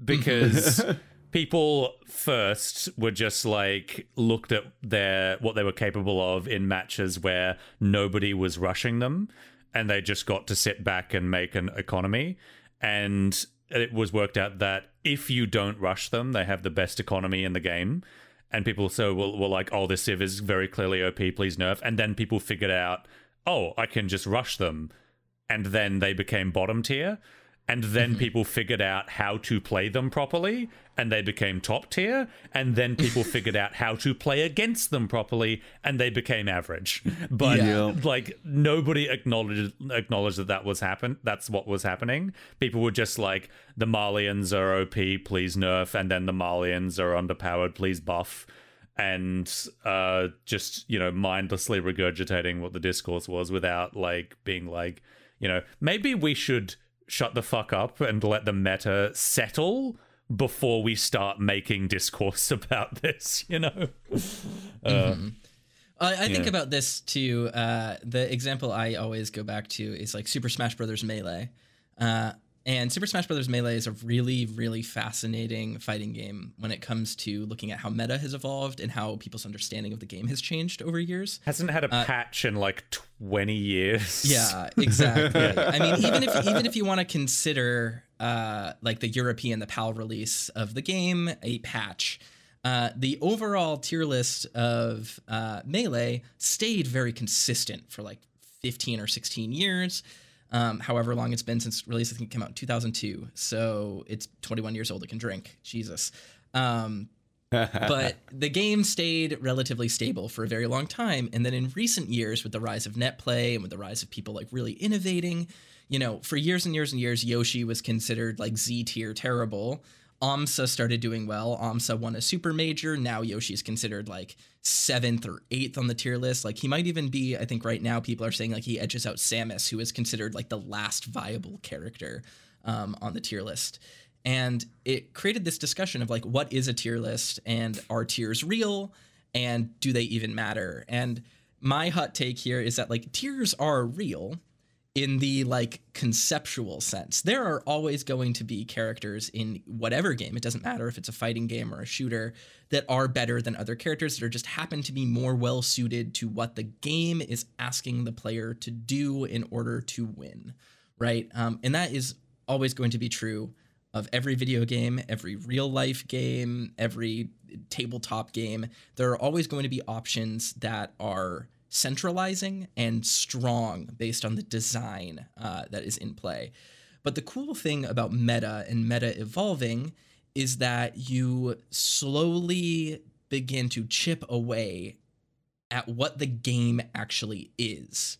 because people first were just like looked at their what they were capable of in matches where nobody was rushing them and they just got to sit back and make an economy. And it was worked out that if you don't rush them they have the best economy in the game. And people so were, were like oh this civ is very clearly op please nerf. And then people figured out oh i can just rush them. And then they became bottom tier and then mm-hmm. people figured out how to play them properly and they became top tier and then people figured out how to play against them properly and they became average but yeah. like nobody acknowledged acknowledged that that was happen that's what was happening people were just like the malians are op please nerf and then the malians are underpowered please buff and uh just you know mindlessly regurgitating what the discourse was without like being like you know maybe we should shut the fuck up and let the meta settle before we start making discourse about this, you know? Uh, mm-hmm. I, I think about this too. Uh, the example I always go back to is like Super Smash Brothers Melee. Uh, and Super Smash Bros. Melee is a really, really fascinating fighting game when it comes to looking at how meta has evolved and how people's understanding of the game has changed over years. Hasn't had a uh, patch in like twenty years. Yeah, exactly. I mean, even if even if you want to consider uh, like the European, the PAL release of the game, a patch. Uh, the overall tier list of uh, Melee stayed very consistent for like 15 or 16 years um, however long it's been since release. I think it came out in 2002, so it's 21 years old. It can drink. Jesus. Um, but the game stayed relatively stable for a very long time, and then in recent years, with the rise of net play and with the rise of people like really innovating, you know, for years and years and years, Yoshi was considered like Z tier terrible. AMSA started doing well. AMSA won a super major. Now Yoshi's considered like seventh or eighth on the tier list. Like he might even be, I think right now people are saying like he edges out Samus, who is considered like the last viable character um, on the tier list. And it created this discussion of like, what is a tier list and are tiers real and do they even matter? And my hot take here is that like tiers are real in the like conceptual sense. There are always going to be characters in whatever game, it doesn't matter if it's a fighting game or a shooter, that are better than other characters that are just happen to be more well suited to what the game is asking the player to do in order to win, right? Um, and that is always going to be true of every video game, every real life game, every tabletop game. There are always going to be options that are centralizing and strong based on the design uh, that is in play. But the cool thing about meta and meta evolving is that you slowly begin to chip away at what the game actually is.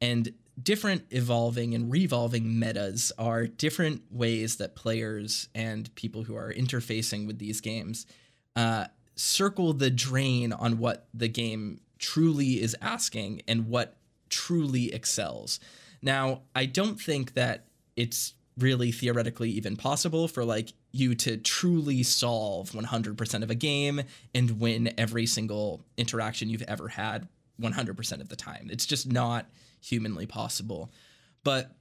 And different evolving and revolving metas are different ways that players and people who are interfacing with these games uh, circle the drain on what the game truly is asking and what truly excels. Now, I don't think that it's really theoretically even possible for like you to truly solve 100% of a game and win every single interaction you've ever had 100% of the time. It's just not humanly possible. But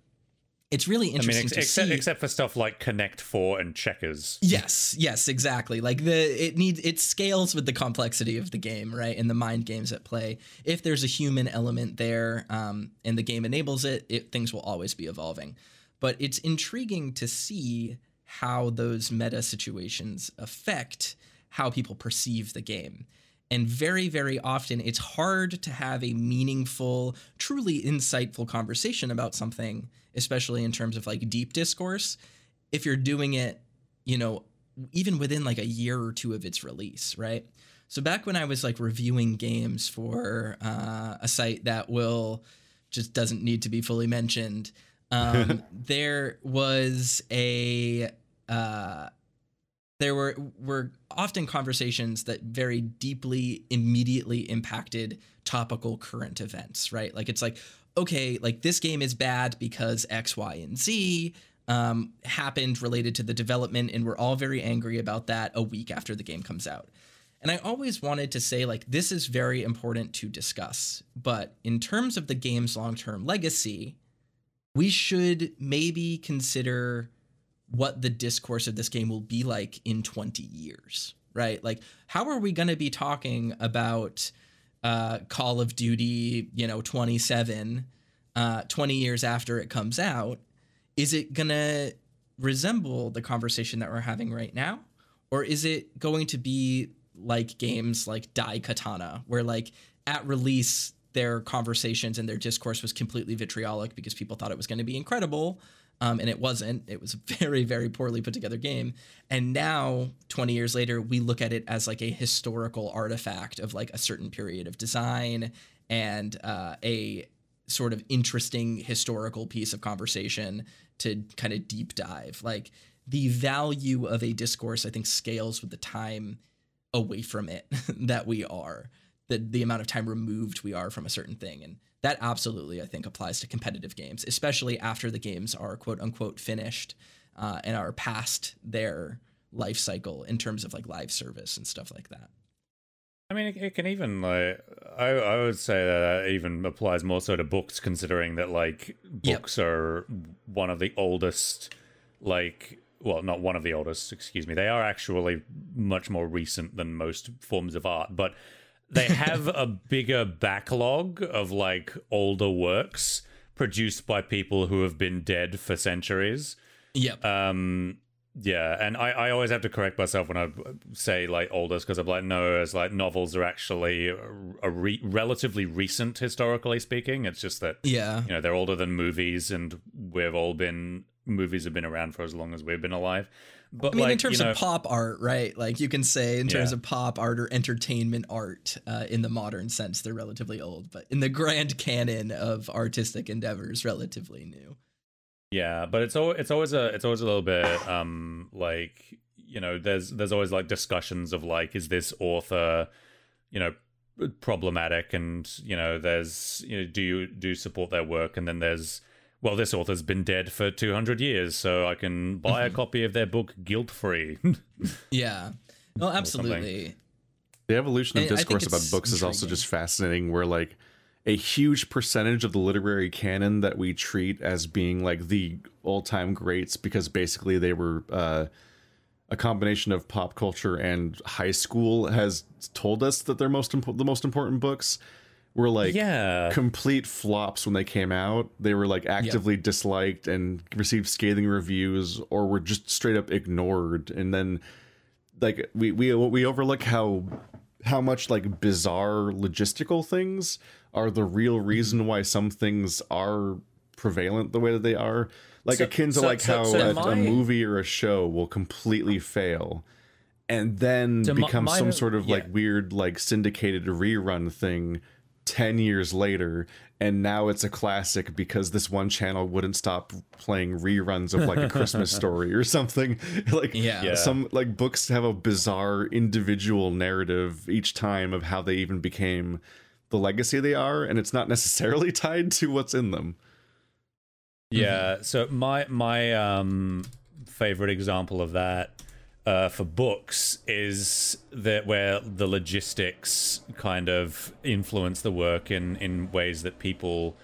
it's really interesting I mean, ex- to except, see. except for stuff like Connect Four and Checkers. Yes, yes, exactly. Like the it needs it scales with the complexity of the game, right? And the mind games at play. If there's a human element there, um, and the game enables it, it, things will always be evolving. But it's intriguing to see how those meta situations affect how people perceive the game. And very, very often, it's hard to have a meaningful, truly insightful conversation about something, especially in terms of like deep discourse, if you're doing it, you know, even within like a year or two of its release, right? So back when I was like reviewing games for uh, a site that will just doesn't need to be fully mentioned, um, there was a uh, there were were often conversations that very deeply immediately impacted topical current events right like it's like okay like this game is bad because x y and z um, happened related to the development and we're all very angry about that a week after the game comes out and i always wanted to say like this is very important to discuss but in terms of the game's long-term legacy we should maybe consider what the discourse of this game will be like in 20 years, right? Like, how are we going to be talking about uh, Call of Duty, you know, 27, uh, 20 years after it comes out? Is it going to resemble the conversation that we're having right now? Or is it going to be like games like Daikatana, where like at release, their conversations and their discourse was completely vitriolic because people thought it was going to be incredible um, and it wasn't. It was a very, very poorly put together game. And now, 20 years later, we look at it as like a historical artifact of like a certain period of design and uh, a sort of interesting historical piece of conversation to kind of deep dive. Like the value of a discourse, I think, scales with the time away from it that we are, the, the amount of time removed we are from a certain thing. And that absolutely, I think, applies to competitive games, especially after the games are quote unquote finished uh, and are past their life cycle in terms of like live service and stuff like that. I mean, it, it can even like I I would say that, that even applies more so to books, considering that like books yep. are one of the oldest, like well, not one of the oldest. Excuse me, they are actually much more recent than most forms of art, but they have a bigger backlog of like older works produced by people who have been dead for centuries. Yep. Um yeah, and I, I always have to correct myself when I say like oldest because I'm like no, as like novels are actually a, a re- relatively recent historically speaking. It's just that yeah, you know they're older than movies, and we've all been movies have been around for as long as we've been alive. But I mean, like, in terms you know, of pop art, right? Like you can say in terms Yeah. of pop art or entertainment art, uh, in the modern sense, they're relatively old. But in the grand canon of artistic endeavors, relatively new. Yeah, but it's always it's always a it's always a little bit um like you know there's there's always like discussions of like is this author you know problematic and you know there's you know do you do you support their work and then there's well this author's been dead for 200 years so I can buy a copy of their book guilt free. Yeah. No, absolutely. The evolution of And discourse about it's books is also just fascinating. Where like a huge percentage of the literary canon that we treat as being like the all-time greats because basically they were uh, a combination of pop culture and high school has told us that they're most impo- the most important books were like Yeah. complete flops when they came out. They were like actively disliked and received scathing reviews or were just straight up ignored and then like we we we overlook how how much like bizarre logistical things are the real mm-hmm. reason why some things are prevalent the way that they are like So- akin to so- like so- how a, my- a movie or a show will completely fail and then So my- become my- some sort of yeah. like weird like syndicated rerun thing 10 years later and now it's a classic because this one channel wouldn't stop playing reruns of like a christmas story or something like Yeah. Yeah. some like books have a bizarre individual narrative each time of how they even became the legacy they are and it's not necessarily tied to what's in them Yeah. So my my um favorite example of that uh, for books is that where the logistics kind of influence the work in in ways that people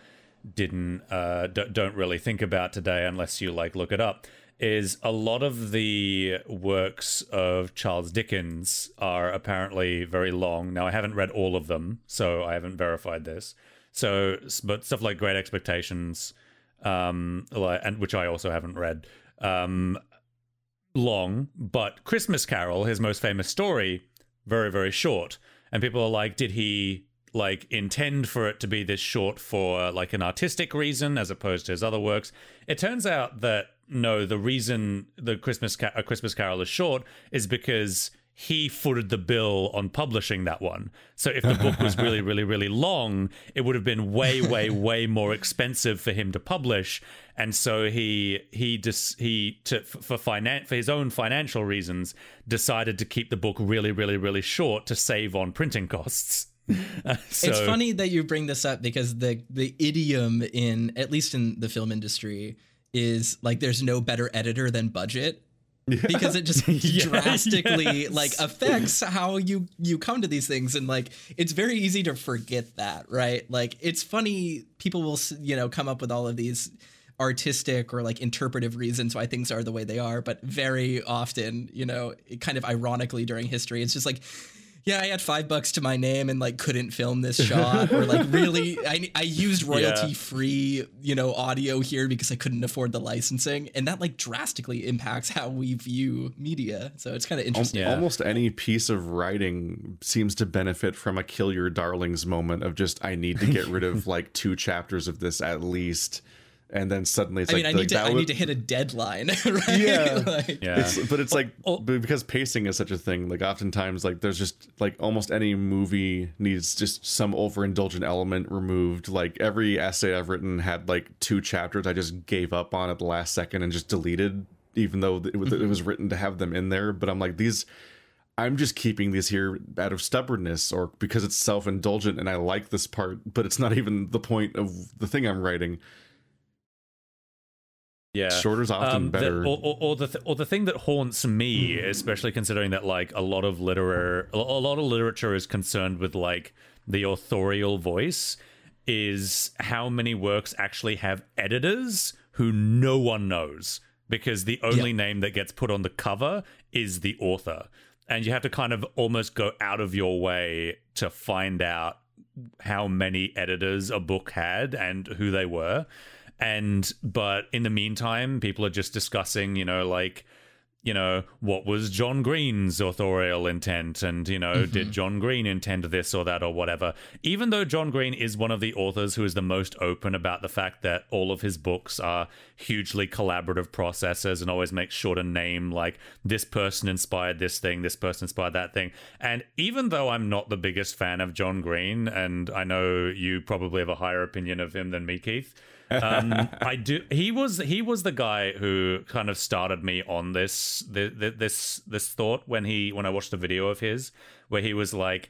didn't uh, d- don't really think about today unless you like look it up is a lot of the works of Charles Dickens are apparently very long. Now I haven't read all of them, so I haven't verified this. So, but stuff like Great Expectations, um, like, and which I also haven't read, um, long. But Christmas Carol, his most famous story, very very short. And people are like, did he like intend for it to be this short for like an artistic reason as opposed to his other works? It turns out that no, the reason the Christmas a uh, Christmas Carol is short is because he footed the bill on publishing that one. So if the book was really, really, really long, it would have been way, way, way more expensive for him to publish. And so he he just he to for finan- for his own financial reasons decided to keep the book really, really, really short to save on printing costs. Uh, so, it's funny that you bring this up because the the idiom in at least in the film industry is like there's no better editor than budget because it just drastically yes. like affects how you you come to these things and like it's very easy to forget that right? Like it's funny people will you know come up with all of these artistic or like interpretive reasons why things are the way they are but very often you know it kind of ironically during history it's just like yeah, I had five bucks to my name and like couldn't film this shot, or like really, I, I used royalty free, you know, audio here because I couldn't afford the licensing, and that like drastically impacts how we view media. So it's kind of Al- interesting. Yeah. Almost any piece of writing seems to benefit from a kill your darlings moment of just I need to get rid of like two chapters of this at least, and then suddenly it's I like mean, I like, need to, I would- need to hit a deadline, right? Yeah. Like- yeah. It's, but it's oh, like oh. because pacing is such a thing. Like oftentimes, like there's just like almost any movie needs just some overindulgent element removed. Like every essay I've written had like two chapters I just gave up on at the last second and just deleted, even though it was, it mm-hmm. was written to have them in there. But I'm like these. I'm just keeping these here out of stubbornness or because it's self indulgent and I like this part, but it's not even the point of the thing I'm writing. Yeah, Shorter's often Um, the- better. or, or, or the th- or the thing that haunts me, especially considering that like a lot of literar a lot of literature is concerned with like the authorial voice, is how many works actually have editors who no one knows because the only name that gets put on the cover is the author, and you have to kind of almost go out of your way to find out how many editors a book had and who they were and but in the meantime people are just discussing you know like you know what was john green's authorial intent? And you know did mm-hmm. john green intend this or that or whatever? Even though john green is one of the authors who is the most open about the fact that all of his books are hugely collaborative processes and always makes sure to name like this person inspired this thing this person inspired that thing. And even though i'm not the biggest fan of john green and i know you probably have a higher opinion of him than me keith um, I do. He was he was the guy who kind of started me on this this this thought when he when I watched a video of his where he was like,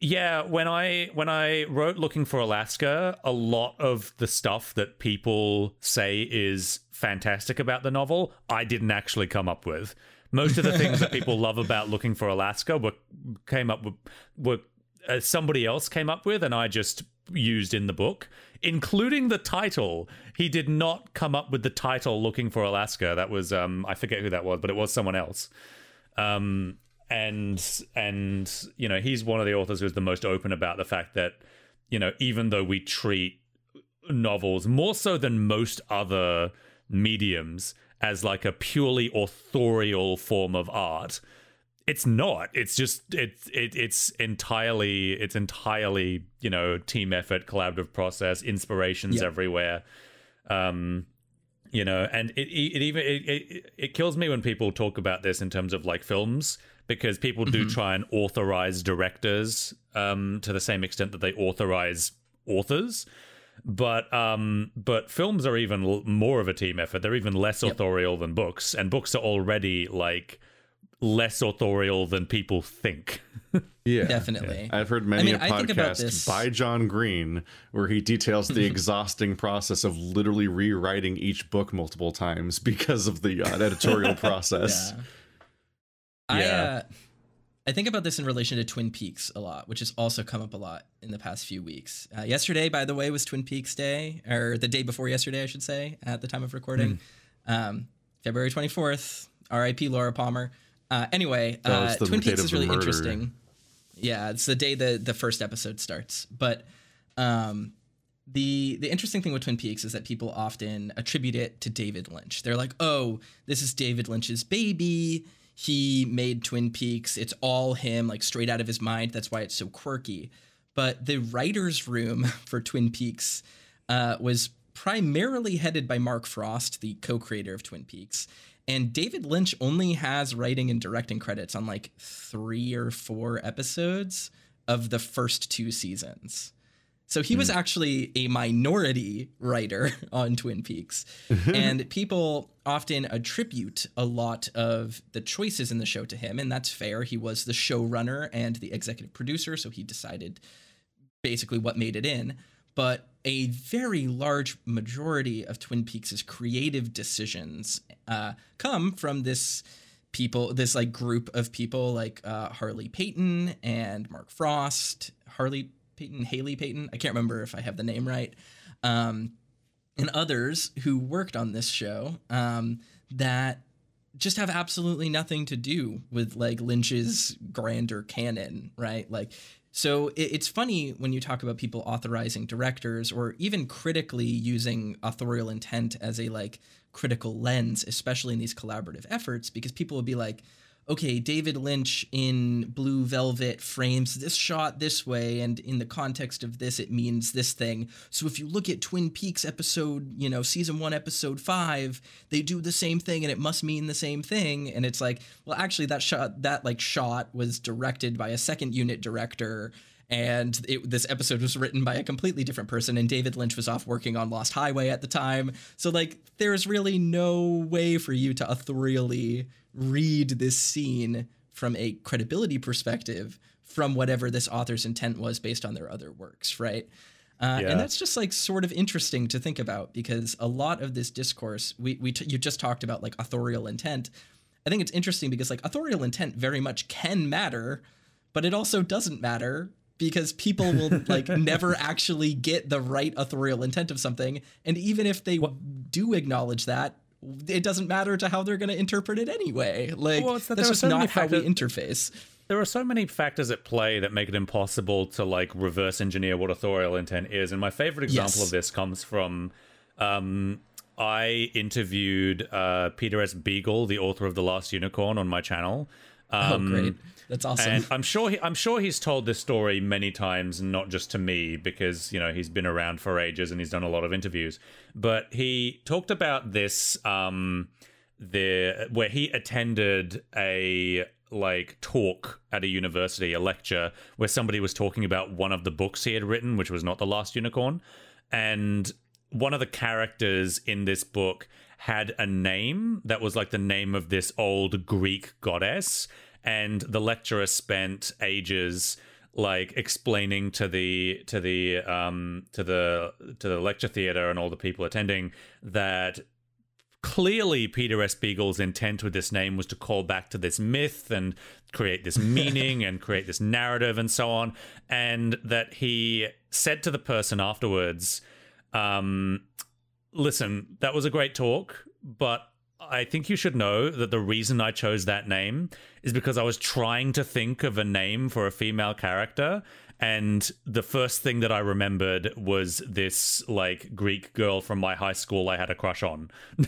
yeah, when I when I wrote Looking for Alaska, a lot of the stuff that people say is fantastic about the novel, I didn't actually come up with. Most of the things that people love about Looking for Alaska were came up with were uh, somebody else came up with and I just used in the book, including the title. He did not come up with the title looking for Alaska. That was um I forget who that was, but it was someone else. Um and and you know, he's one of the authors who's the most open about the fact that you know, even though we treat novels more so than most other mediums as like a purely authorial form of art it's not. It's just it's it, it's entirely it's entirely you know team effort collaborative process inspirations Yep. everywhere. Um you know and it it even it, it it kills me when people talk about this in terms of like films because people do try and authorize directors um to the same extent that they authorize authors. But um but films are even l- more of a team effort. They're even less authorial than books and books are already like less authorial than people think Yeah, Definitely. I've heard many mean, a I think about podcast by John Green where he details the exhausting process of literally rewriting each book multiple times because of the uh, editorial process. Yeah. I uh, I think about this in relation to Twin Peaks a lot, which has also come up a lot in the past few weeks. Uh, yesterday, by the way, was Twin Peaks Day, or the day before yesterday, I should say, at the time of recording, Hmm. um, February twenty fourth. R.I.P. Laura Palmer. Uh, anyway, uh, Twin Peaks is really interesting. Yeah, it's the day the the first episode starts. But um, the the interesting thing with Twin Peaks is that people often attribute it to David Lynch. They're like, "Oh, this is David Lynch's baby. He made Twin Peaks. It's all him, like straight out of his mind. That's why it's so quirky." But the writers' room for Twin Peaks uh, was primarily headed by Mark Frost, the co-creator of Twin Peaks. And David Lynch only has writing and directing credits on like three or four episodes of the first two seasons. So he was hmm. actually a minority writer on Twin Peaks. and people often attribute a lot of the choices in the show to him. And that's fair. He was the showrunner and the executive producer. So he decided basically what made it in. But a very large majority of Twin Peaks' creative decisions uh, come from this people, this like group of people like uh, Harley Peyton and Mark Frost, Harley Peyton, Haley Payton. I can't remember if I have the name right. Um, and others who worked on this show um, that just have absolutely nothing to do with like Lynch's grander canon, right? Like, so it, it's funny when you talk about people authorizing directors or even critically using authorial intent as a like critical lens, especially in these collaborative efforts, because people will be like, okay, David Lynch in Blue Velvet frames this shot this way, and in the context of this, it means this thing. So if you look at Twin Peaks episode, you know, season one, episode five, they do the same thing and it must mean the same thing. And it's like, well, actually, that shot, that like shot was directed by a second unit director. And it, this episode was written by a completely different person, and David Lynch was off working on Lost Highway at the time. So, like, there's really no way for you to authorially read this scene from a credibility perspective from whatever this author's intent was based on their other works, right? Uh, Yeah. And that's just like sort of interesting to think about because a lot of this discourse, we, we t- you just talked about like authorial intent. I think it's interesting because like authorial intent very much can matter, but it also doesn't matter because people will like never actually get the right authorial intent of something. And even if they do acknowledge that, it doesn't matter to how they're going to interpret it anyway. Like Well, that that's just so not how we factors- interface. there are so many factors at play that make it impossible to like reverse engineer what authorial intent is and my favorite example Yes. of this comes from um i interviewed uh peter s beagle the author of the last unicorn on my channel Oh, um, great. That's awesome. and I'm sure he, I'm sure he's told this story many times, not just to me, because you know he's been around for ages and he's done a lot of interviews. But he talked about this um, the where he attended a like talk at a university, a lecture where somebody was talking about one of the books he had written, which was not the Last Unicorn, and one of the characters in this book had a name that was like the name of this old Greek goddess. And the lecturer spent ages like explaining to the to the um to the to the lecture theater and all the people attending that clearly Peter S. Beagle's intent with this name was to call back to this myth and create this meaning and create this narrative and so on. And that he said to the person afterwards, um, listen, that was a great talk, but I think you should know that the reason I chose that name is because I was trying to think of a name for a female character. And the first thing that I remembered was this like Greek girl from my high school I had a crush on.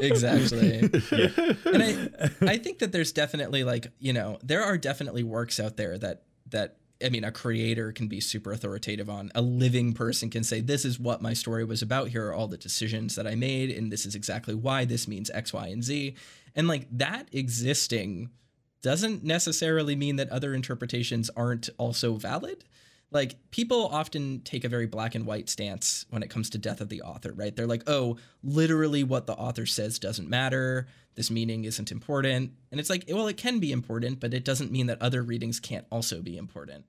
exactly. Yeah. And I I think that there's definitely like, you know, there are definitely works out there that that I mean, a creator can be super authoritative on. A living person can say, This is what my story was about. Here are all the decisions that I made, and this is exactly why this means X, Y, and Z. And like that existing doesn't necessarily mean that other interpretations aren't also valid. Like people often take a very black and white stance when it comes to death of the author, right? They're like, oh, literally what the author says doesn't matter. This meaning isn't important. And it's like, well, it can be important, but it doesn't mean that other readings can't also be important.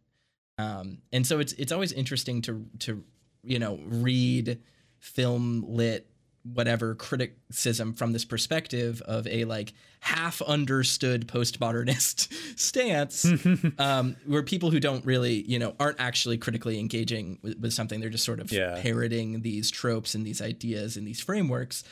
Um, and so it's it's always interesting to to you know read film lit whatever criticism from this perspective of a like half understood postmodernist stance um, where people who don't really you know aren't actually critically engaging with, with something they're just sort of yeah. parroting these tropes and these ideas and these frameworks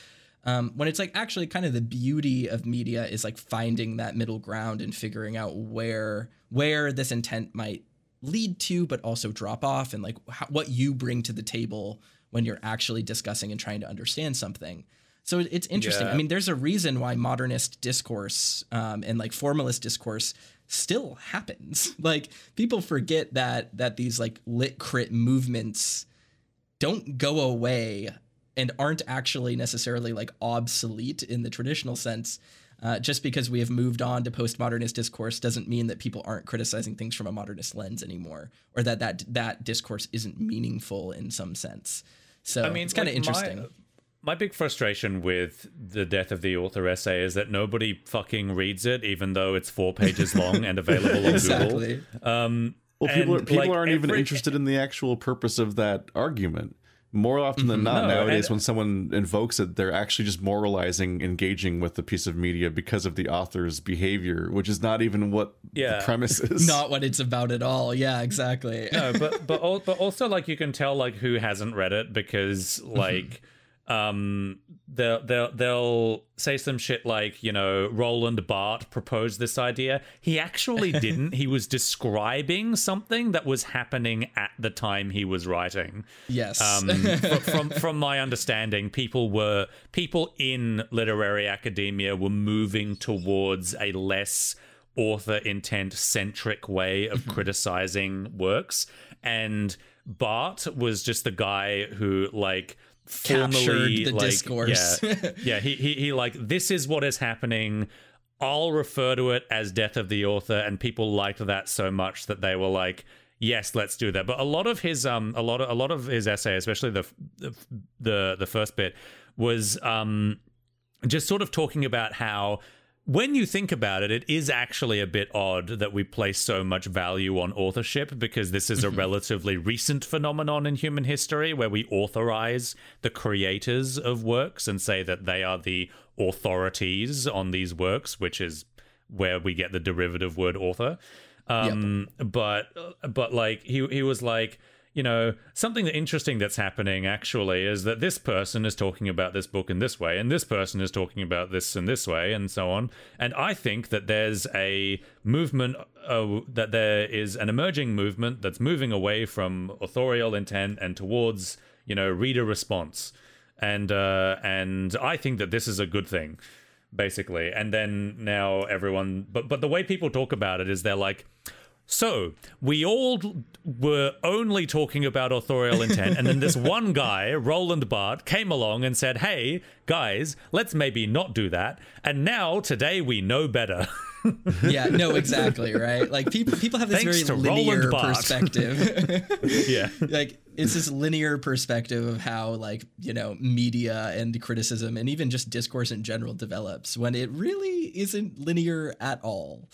um, when it's like actually kind of the beauty of media is like finding that middle ground and figuring out where where this intent might lead to, but also drop off, and like how, what you bring to the table when you're actually discussing and trying to understand something. So it's interesting. Yeah. I mean, there's a reason why modernist discourse um, and like formalist discourse still happens. Like people forget that that these like lit crit movements don't go away and aren't actually necessarily like obsolete in the traditional sense uh, just because we have moved on to postmodernist discourse doesn't mean that people aren't criticizing things from a modernist lens anymore, or that that that discourse isn't meaningful in some sense. So I mean, it's kind of like interesting. My, my big frustration with the death of the author essay is that nobody fucking reads it, even though it's four pages long and available on exactly. Google. Um, well, people, people like aren't every, even interested in the actual purpose of that argument more often than mm-hmm. not no, nowadays when someone invokes it they're actually just moralizing engaging with the piece of media because of the author's behavior which is not even what yeah. the premise is. Not what it's about at all. Yeah exactly. No but but but also like you can tell like who hasn't read it because mm-hmm. like um they'll they'll they'll say some shit like you know Roland Barthes proposed this idea. He actually didn't. He was describing something that was happening at the time he was writing. Yes. Um from from my understanding people were people in literary academia were moving towards a less author intent centric way of criticizing works. And Barthes was just the guy who like captured the like, discourse. Yeah, yeah. He, he he like this is what is happening. I'll refer to it as death of the author, and people liked that so much that they were like, "Yes, let's do that." But a lot of his um, a lot of a lot of his essay, especially the the the, the first bit, was um, just sort of talking about how when you think about it, it is actually a bit odd that we place so much value on authorship because this is a mm-hmm. relatively recent phenomenon in human history where we authorize the creators of works and say that they are the authorities on these works, which is where we get the derivative word author. Um, yep. But but like he he was like you know, something interesting that's happening actually is that this person is talking about this book in this way, and this person is talking about this in this way, and so on. And I think that there's a movement, uh, that there is an emerging movement that's moving away from authorial intent and towards, you know, reader response. And uh, and I think that this is a good thing, basically. And then now everyone, but but the way people talk about it is they're like so we all were only talking about authorial intent, and then this one guy, Roland Barthes, came along and said, "Hey guys, let's maybe not do that." And now today we know better. yeah, no, exactly, right? Like people people have this Thanks very linear perspective. yeah. like it's this linear perspective of how like, you know, media and criticism and even just discourse in general develops when it really isn't linear at all.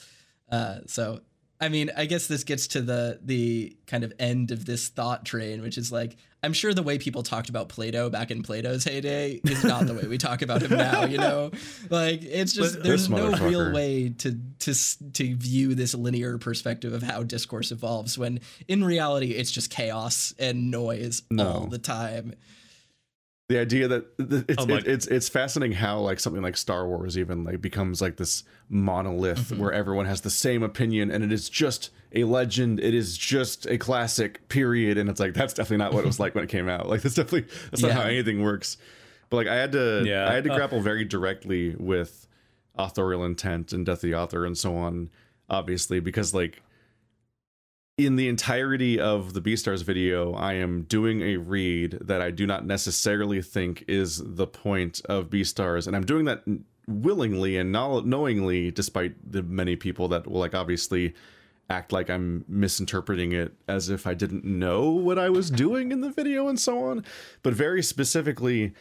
Uh, so I mean, I guess this gets to the the kind of end of this thought train, which is like I'm sure the way people talked about Plato back in Plato's heyday is not the way we talk about him now. You know, like it's just But there's no real way to to to view this linear perspective of how discourse evolves. When in reality, it's just chaos and noise No. all the time. The idea that it's Oh it, it's it's fascinating how like something like Star Wars even like becomes like this monolith Mm-hmm. where everyone has the same opinion and it is just a legend. It is just a classic period. And it's like that's definitely not what it was like when it came out. Like that's definitely that's not how anything works. But like I had to Yeah. I had to grapple very directly with authorial intent and death of the author and so on obviously because like in the entirety of the Beastars video, I am doing a read that I do not necessarily think is the point of Beastars, and I'm doing that willingly and know- knowingly, despite the many people that will like obviously act like I'm misinterpreting it as if I didn't know what I was doing in the video and so on. But very specifically,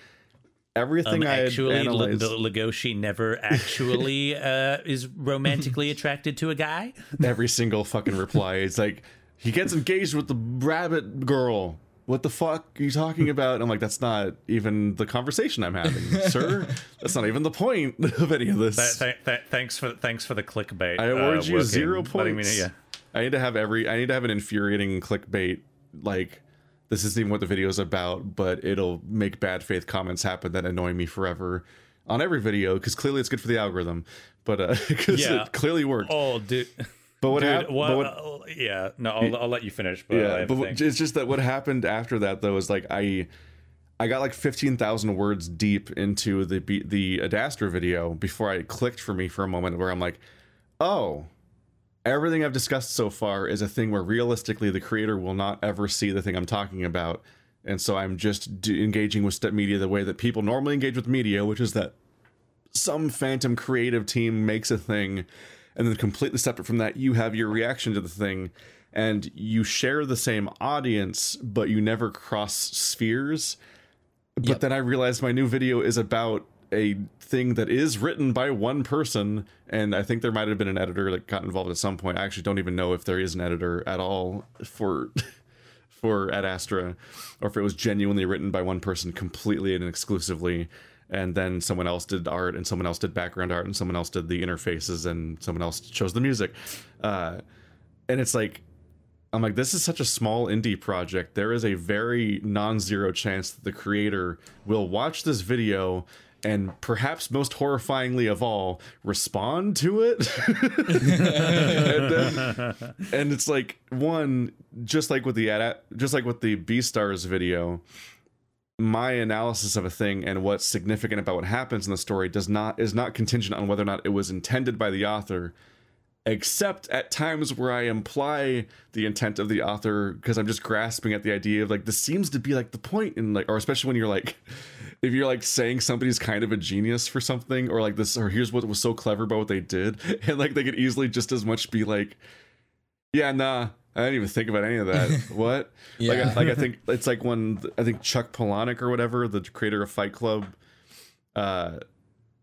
everything Um, I actually, L- analyzed. Legoshi never actually uh, is romantically attracted to a guy. every single fucking reply. is like he gets engaged with the rabbit girl. What the fuck are you talking about? And I'm like, that's not even the conversation I'm having, sir. That's not even the point of any of this. Th- th- th- thanks for thanks for the clickbait. I award uh, you working, zero letting me know- points. yeah. I need to have every. I need to have an infuriating clickbait like. This isn't even what the video's about, but it'll make bad faith comments happen that annoy me forever on every video because clearly it's good for the algorithm. But uh, because Yeah. it clearly worked. Oh, dude. but what happened? what, but what, uh, yeah, no, I'll, I'll let you finish. But yeah, but it's just that what happened after that though is like I I got like 15,000 words deep into the the Adastra video before I clicked for me for a moment where I'm like, "Oh, everything I've discussed so far is a thing where realistically the creator will not ever see the thing I'm talking about." And so I'm just d- engaging with step media the way that people normally engage with media, which is that some phantom creative team makes a thing and then completely separate from that you have your reaction to the thing and you share the same audience but you never cross spheres but Yep. then i realized my new video is about a thing that is written by one person and i think there might have been an editor that got involved at some point i actually don't even know if there is an editor at all for for Adastra, or if it was genuinely written by one person completely and exclusively, and then someone else did art, and someone else did background art, and someone else did the interfaces, and someone else chose the music. Uh, and it's like, I'm like, this is such a small indie project. There is a very non-zero chance that the creator will watch this video and perhaps most horrifyingly of all, respond to it. and, then- and it's like one, just like with the just like with the Beastars video, my analysis of a thing and what's significant about what happens in the story does not is not contingent on whether or not it was intended by the author except at times where I imply the intent of the author because I'm just grasping at the idea of like this seems to be like the point in like or especially when you're like if you're like saying somebody's kind of a genius for something or like this or here's what was so clever about what they did and like they could easily just as much be like yeah nah I didn't even think about any of that what like, Yeah. I, like I think it's like when I think Chuck Palahniuk or whatever the creator of Fight Club uh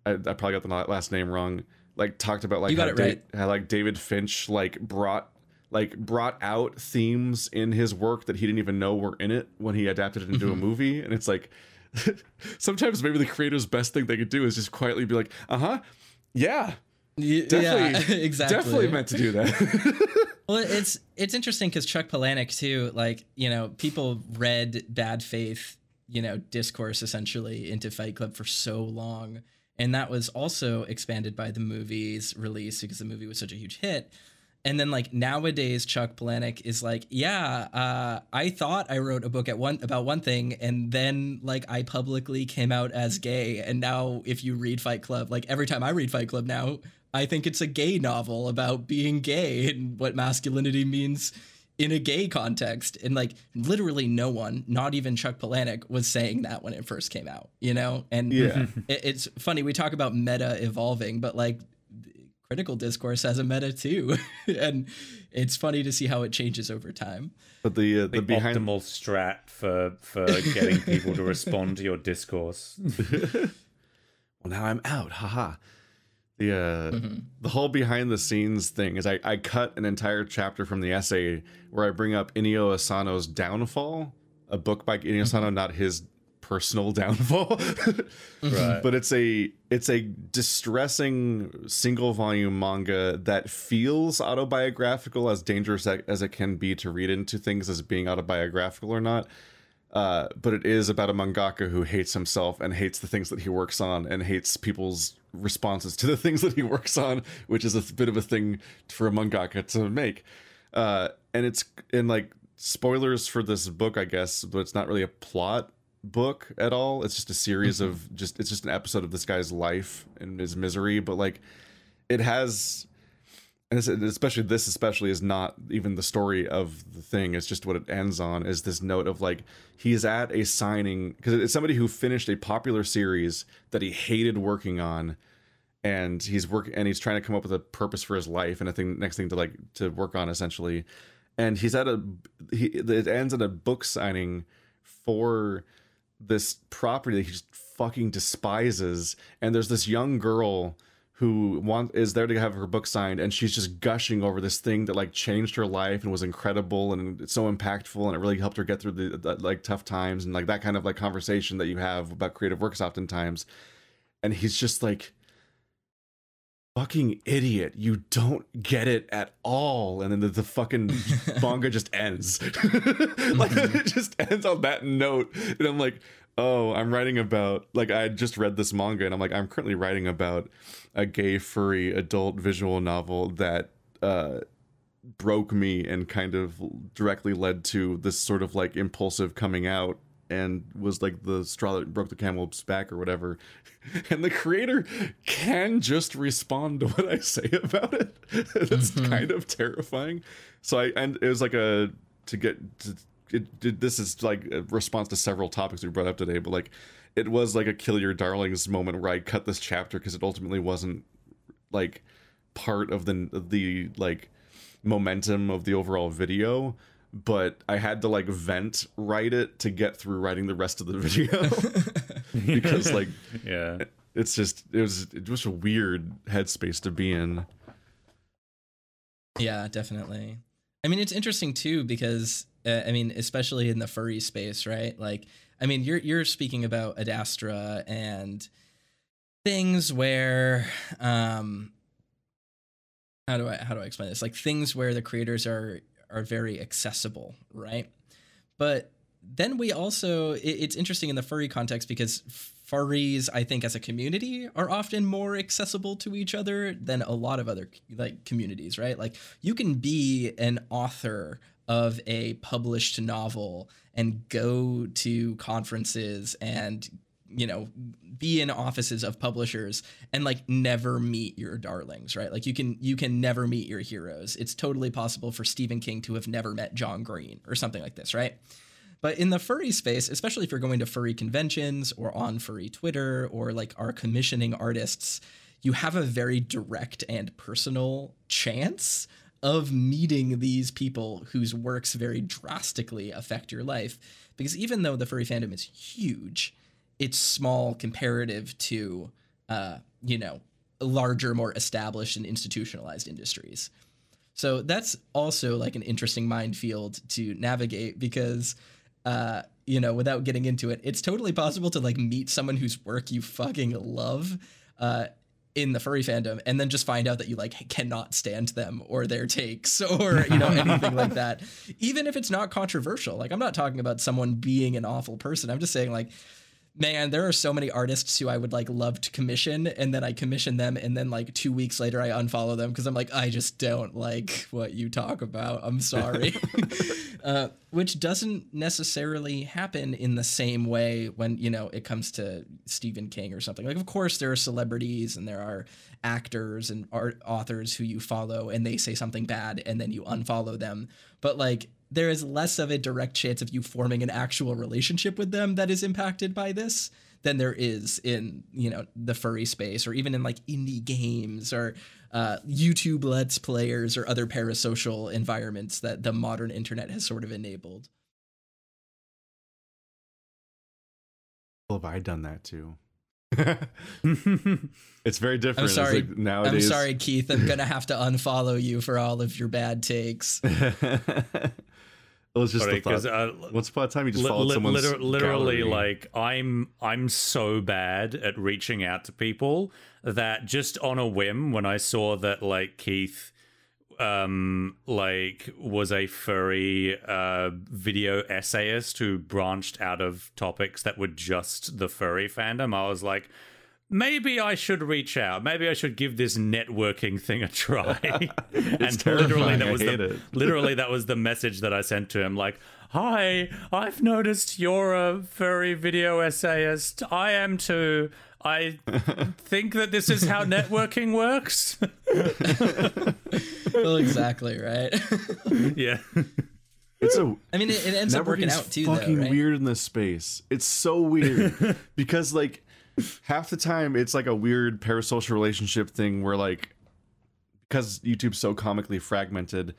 I, I probably got the last name wrong. Like talked about like how, Da- right. how like David Finch like brought like brought out themes in his work that he didn't even know were in it when he adapted it into a movie, and it's like sometimes maybe the creator's best thing they could do is just quietly be like, uh huh, yeah, definitely, yeah, exactly. definitely meant to do that. Well, it's it's interesting because Chuck Palahniuk too, like you know, people read bad faith, you know, discourse essentially into Fight Club for so long, and that was also expanded by the movie's release because the movie was such a huge hit. And then like nowadays, Chuck Palahniuk is like, yeah, uh, I thought I wrote a book at one about one thing, and then like I publicly came out as gay, and now if you read Fight Club, like every time I read Fight Club now, I think it's a gay novel about being gay and what masculinity means in a gay context. And like literally no one, not even Chuck Palahniuk, was saying that when it first came out, you know? And Yeah. it, it's funny, we talk about meta evolving, but like critical discourse has a meta too. and it's funny to see how it changes over time. but the uh, the the behind optimal strat for for getting people to respond to your discourse. well now I'm out, haha. the uh, mm-hmm. the whole behind the scenes thing is I, I cut an entire chapter from the essay where I bring up Inio Asano's Downfall, a book by Inio Asano, mm-hmm. not his personal downfall. right. But it's a it's a distressing single volume manga that feels autobiographical as dangerous as it can be to read into things as being autobiographical or not. Uh, but it is about a mangaka who hates himself and hates the things that he works on and hates people's responses to the things that he works on, which is a bit of a thing for a mangaka to make. Uh, and it's in like spoilers for this book, I guess, but it's not really a plot book at all. It's just a series mm-hmm. of just it's just an episode of this guy's life and his misery, but like it has and especially this especially is not even the story of the thing it's just what it ends on is this note of like he's at a signing because it's somebody who finished a popular series that he hated working on and he's work and he's trying to come up with a purpose for his life and a thing next thing to like to work on essentially and he's at a he it ends at a book signing for this property that he just fucking despises and there's this young girl who want is there to have her book signed and she's just gushing over this thing that like changed her life and was incredible and it's so impactful and it really helped her get through the, the like tough times and like that kind of like conversation that you have about creative works oftentimes. And he's just like fucking idiot. You don't get it at all. And then the, the fucking manga just ends. Like it just ends on that note. And i'm like oh, I'm writing about like I just read this manga and I'm like I'm currently writing about a gay furry adult visual novel that uh broke me and kind of directly led to this sort of like impulsive coming out and was like the straw that broke the camel's back or whatever. And the creator can just respond to what I say about it. That's mm-hmm. kind of terrifying. So I and it was like a to get to it, it, this is like a response to several topics we brought up today, but like it was like a kill your darlings moment where I cut this chapter because it ultimately wasn't like part of the the like momentum of the overall video but I had to like vent write it to get through writing the rest of the video because like yeah it's just it was it was a weird headspace to be in yeah definitely I mean it's interesting too because uh, I mean, especially in the furry space, right? Like, I mean, you're you're speaking about Adastra and things where, um, how do I how do I explain this? Like things where the creators are are very accessible, right? But then we also it, it's interesting in the furry context because furries i think as a community are often more accessible to each other than a lot of other like communities right like you can be an author of a published novel and go to conferences and you know be in offices of publishers and like never meet your darlings right? Like you can you can never meet your heroes. It's totally possible for stephen king to have never met john green or something like this right? But in the furry space especially if you're going to furry conventions or on furry twitter or like are commissioning artists you have a very direct and personal chance of meeting these people whose works very drastically affect your life. Because even though the furry fandom is huge, it's small comparative to, uh, you know, larger, more established and institutionalized industries. So that's also like an interesting minefield to navigate because, uh, you know, without getting into it, it's totally possible to like meet someone whose work you fucking love. Uh, in the furry fandom and then just find out that you like cannot stand them or their takes or you know anything like that even if it's not controversial like i'm not talking about someone being an awful person i'm just saying like man, there are so many artists who I would like love to commission, and then I commission them, and then like two weeks later I unfollow them because I'm like, I just don't like what you talk about. I'm sorry. uh, which doesn't necessarily happen in the same way when you know it comes to Stephen King or something. Like, of course, there are celebrities and there are actors and art authors who you follow, and they say something bad, and then you unfollow them. But like there is less of a direct chance of you forming an actual relationship with them that is impacted by this than there is in you know the furry space or even in like indie games or uh, YouTube let's players or other parasocial environments that the modern internet has sort of enabled. Have I done that too? it's very different. I'm sorry. like nowadays. I'm sorry, Keith. I'm gonna have to unfollow you for all of your bad takes. it was just Funny, the thought. 'cause, uh, Once upon a time, you just Li- followed li- someone's liter- literally gallery. like i'm i'm so bad at reaching out to people that just on a whim when i saw that like keith um like was a furry uh video essayist who branched out of topics that were just the furry fandom. I was like maybe i should reach out. Maybe i should give this networking thing a try. And literally that was the literally that was the message that I sent to him like hi I've noticed you're a furry video essayist. I am too I think that this is how networking works well, exactly right. yeah it's a I mean, it, it ends up working out too, fucking though, right? weird in this space. It's so weird because like half the time it's like a weird parasocial relationship thing where like because YouTube's so comically fragmented,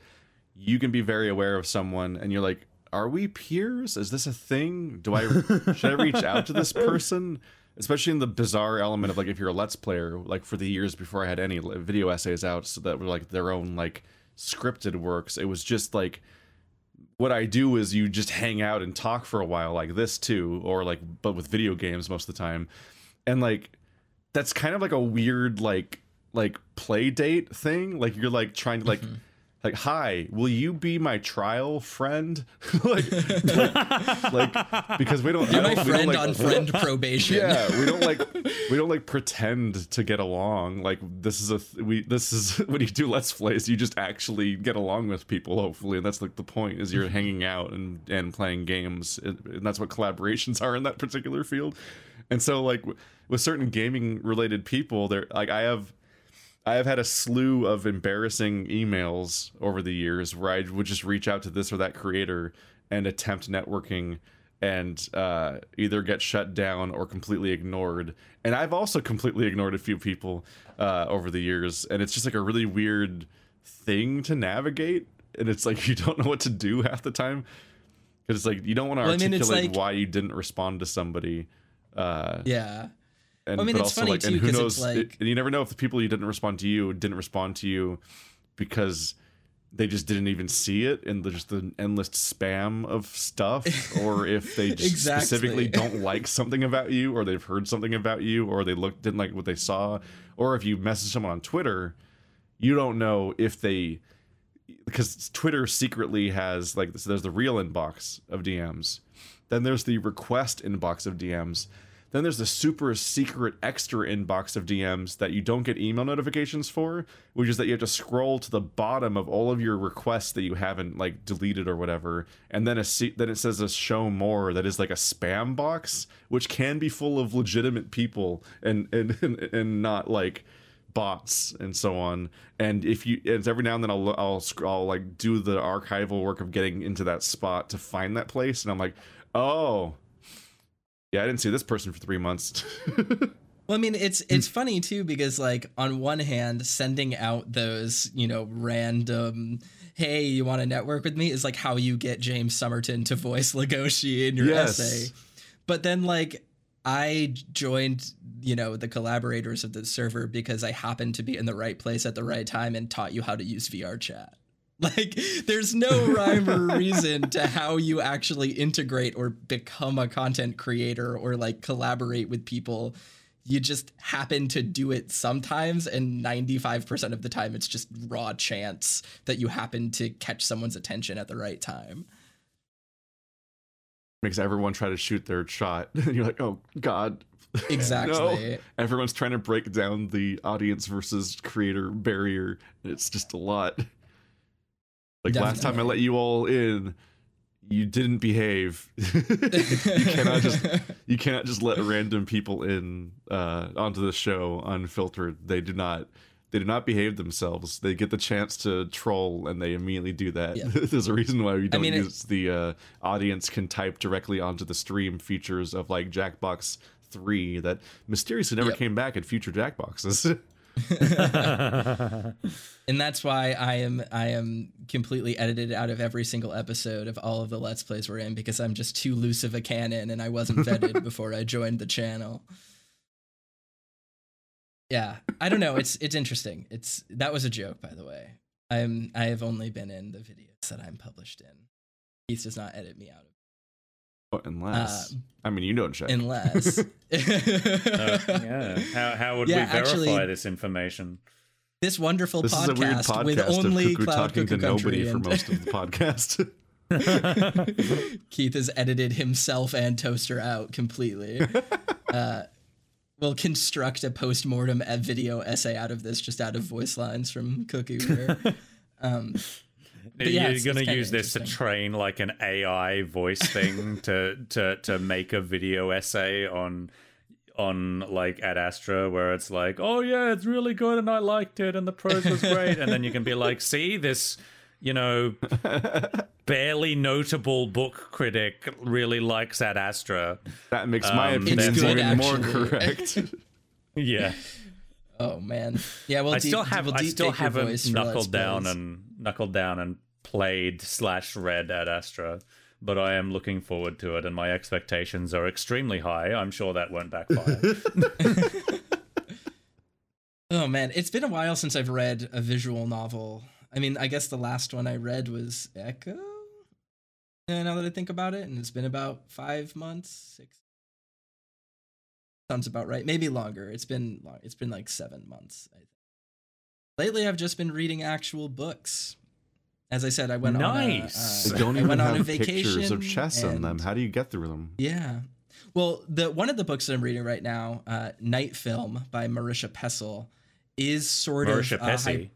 you can be very aware of someone and you're like, are we peers? Is this a thing? Do I should I reach out to this person? Especially in the bizarre element of like if you're a let's player, like for the years before I had any video essays out, so that were like their own like scripted works. It was just like what I do is you just hang out and talk for a while like this too, or like but with video games most of the time. And like that's kind of like a weird like like play date thing. Like you're like trying to like Mm-hmm. Like hi, will you be my trial friend? like, like like because we don't You're my don't- don't, friend like, on friend probation. yeah we don't like we don't like pretend to get along like this is a th- we this is when you do let's plays you just actually get along with people hopefully and that's like the point is you're hanging out and and playing games and and that's what collaborations are in that particular field and so like w- with certain gaming related people there like i have I have had a slew of embarrassing emails over the years where I would just reach out to this or that creator and attempt networking and uh, either get shut down or completely ignored. And I've also completely ignored a few people uh, over the years, and it's just like a really weird thing to navigate. And it's like you don't know what to do half the time because it's like you don't want to Well, I mean, articulate like- why you didn't respond to somebody. Uh, Yeah. And I mean, but it's also funny, like, and too, who 'cause knows? like- and you never know if the people you didn't respond to you didn't respond to you because they just didn't even see it in the, just the endless spam of stuff, or if they just Exactly. specifically don't like something about you, or they've heard something about you, or they looked didn't like what they saw, or if you message someone on Twitter, you don't know if they because Twitter secretly has like so there's the real inbox of DMs, then there's the request inbox of DMs, then there's the super secret extra inbox of DMs that you don't get email notifications for, which is that you have to scroll to the bottom of all of your requests that you haven't like deleted or whatever, and then a then it says a show more that is like a spam box, which can be full of legitimate people and and and, and not like bots and so on. And if you, it's every now and then I'll, I'll, I'll like do the archival work of getting into that spot to find that place. And I'm like, oh, yeah, I didn't see this person for three months. Well, I mean, it's it's funny too because like on one hand, sending out those you know random, hey, you want to network with me is like how you get James Summerton to voice Legoshi in your Yes. essay. But then like I joined you know the collaborators of the server because I happened to be in the right place at the right time and taught you how to use VR chat. Like, there's no rhyme or reason to how you actually integrate or become a content creator or like collaborate with people. You just happen to do it sometimes, and 95% of the time, it's just raw chance that you happen to catch someone's attention at the right time. Makes everyone try to shoot their shot. and you're like, oh, God. Exactly. No. Everyone's trying to break down the audience versus creator barrier. It's just a lot. Like last time I let you all in, you didn't behave. you cannot just you cannot just let random people in uh, onto the show unfiltered. They do not they do not behave themselves. They get the chance to troll and they immediately do that. Yeah. There's a reason why we don't mean, it- use the uh, audience can type directly onto the stream features of like Jackbox 3 that mysteriously never Yep. came back in future Jackboxes. and that's why I am I am completely edited out of every single episode of all of the Let's Plays we're in because I'm just too loose of a cannon and I wasn't vetted before I joined the channel. yeah, I don't know. It's it's interesting. It's that was a joke, by the way. I'm I have only been in the videos that I'm published in. Keith does not edit me out of Well, unless Uh, I mean you don't check. unless. Uh, yeah. How, how would Yeah, we verify actually- this information? this wonderful this podcast, is a weird podcast with only of Cuckoo Cloud talking Cuckoo to Country nobody for most of the podcast. Keith has edited himself and Toaster out completely. uh, we'll construct a post-mortem video essay out of this, just out of voice lines from Cookieware. um, But yeah, You're gonna use this to train like an AI voice thing to to to make a video essay on on like Adastra where it's like, oh yeah, it's really good and I liked it and the prose was great, and then you can be like, see this, you know, barely notable book critic really likes Adastra. that makes my Um, opinion It's good, even more correct. Yeah, oh man, yeah. Well, I still have we'll I deep still fake your haven't voice knuckled down Plays. and knuckled down and played slash read Adastra, but I am looking forward to it, and my expectations are extremely high. I'm sure that won't backfire. Oh man, it's been a while since I've read a visual novel. I mean, I guess the last one I read was Echo. Yeah, now that I think about it, and it's been about five months, six. Sounds about right. Maybe longer. It's been long. It's been like seven months. I think. Lately, I've just been reading actual books. As I said, I went Nice. on. A, They uh, don't I even went on a have vacation. pictures of chess in them. How do you get through them? yeah. Well, the one of the books that I'm reading right now, uh, Night Film by Marisha Pessl, is sort Marisha of hy- Pessy.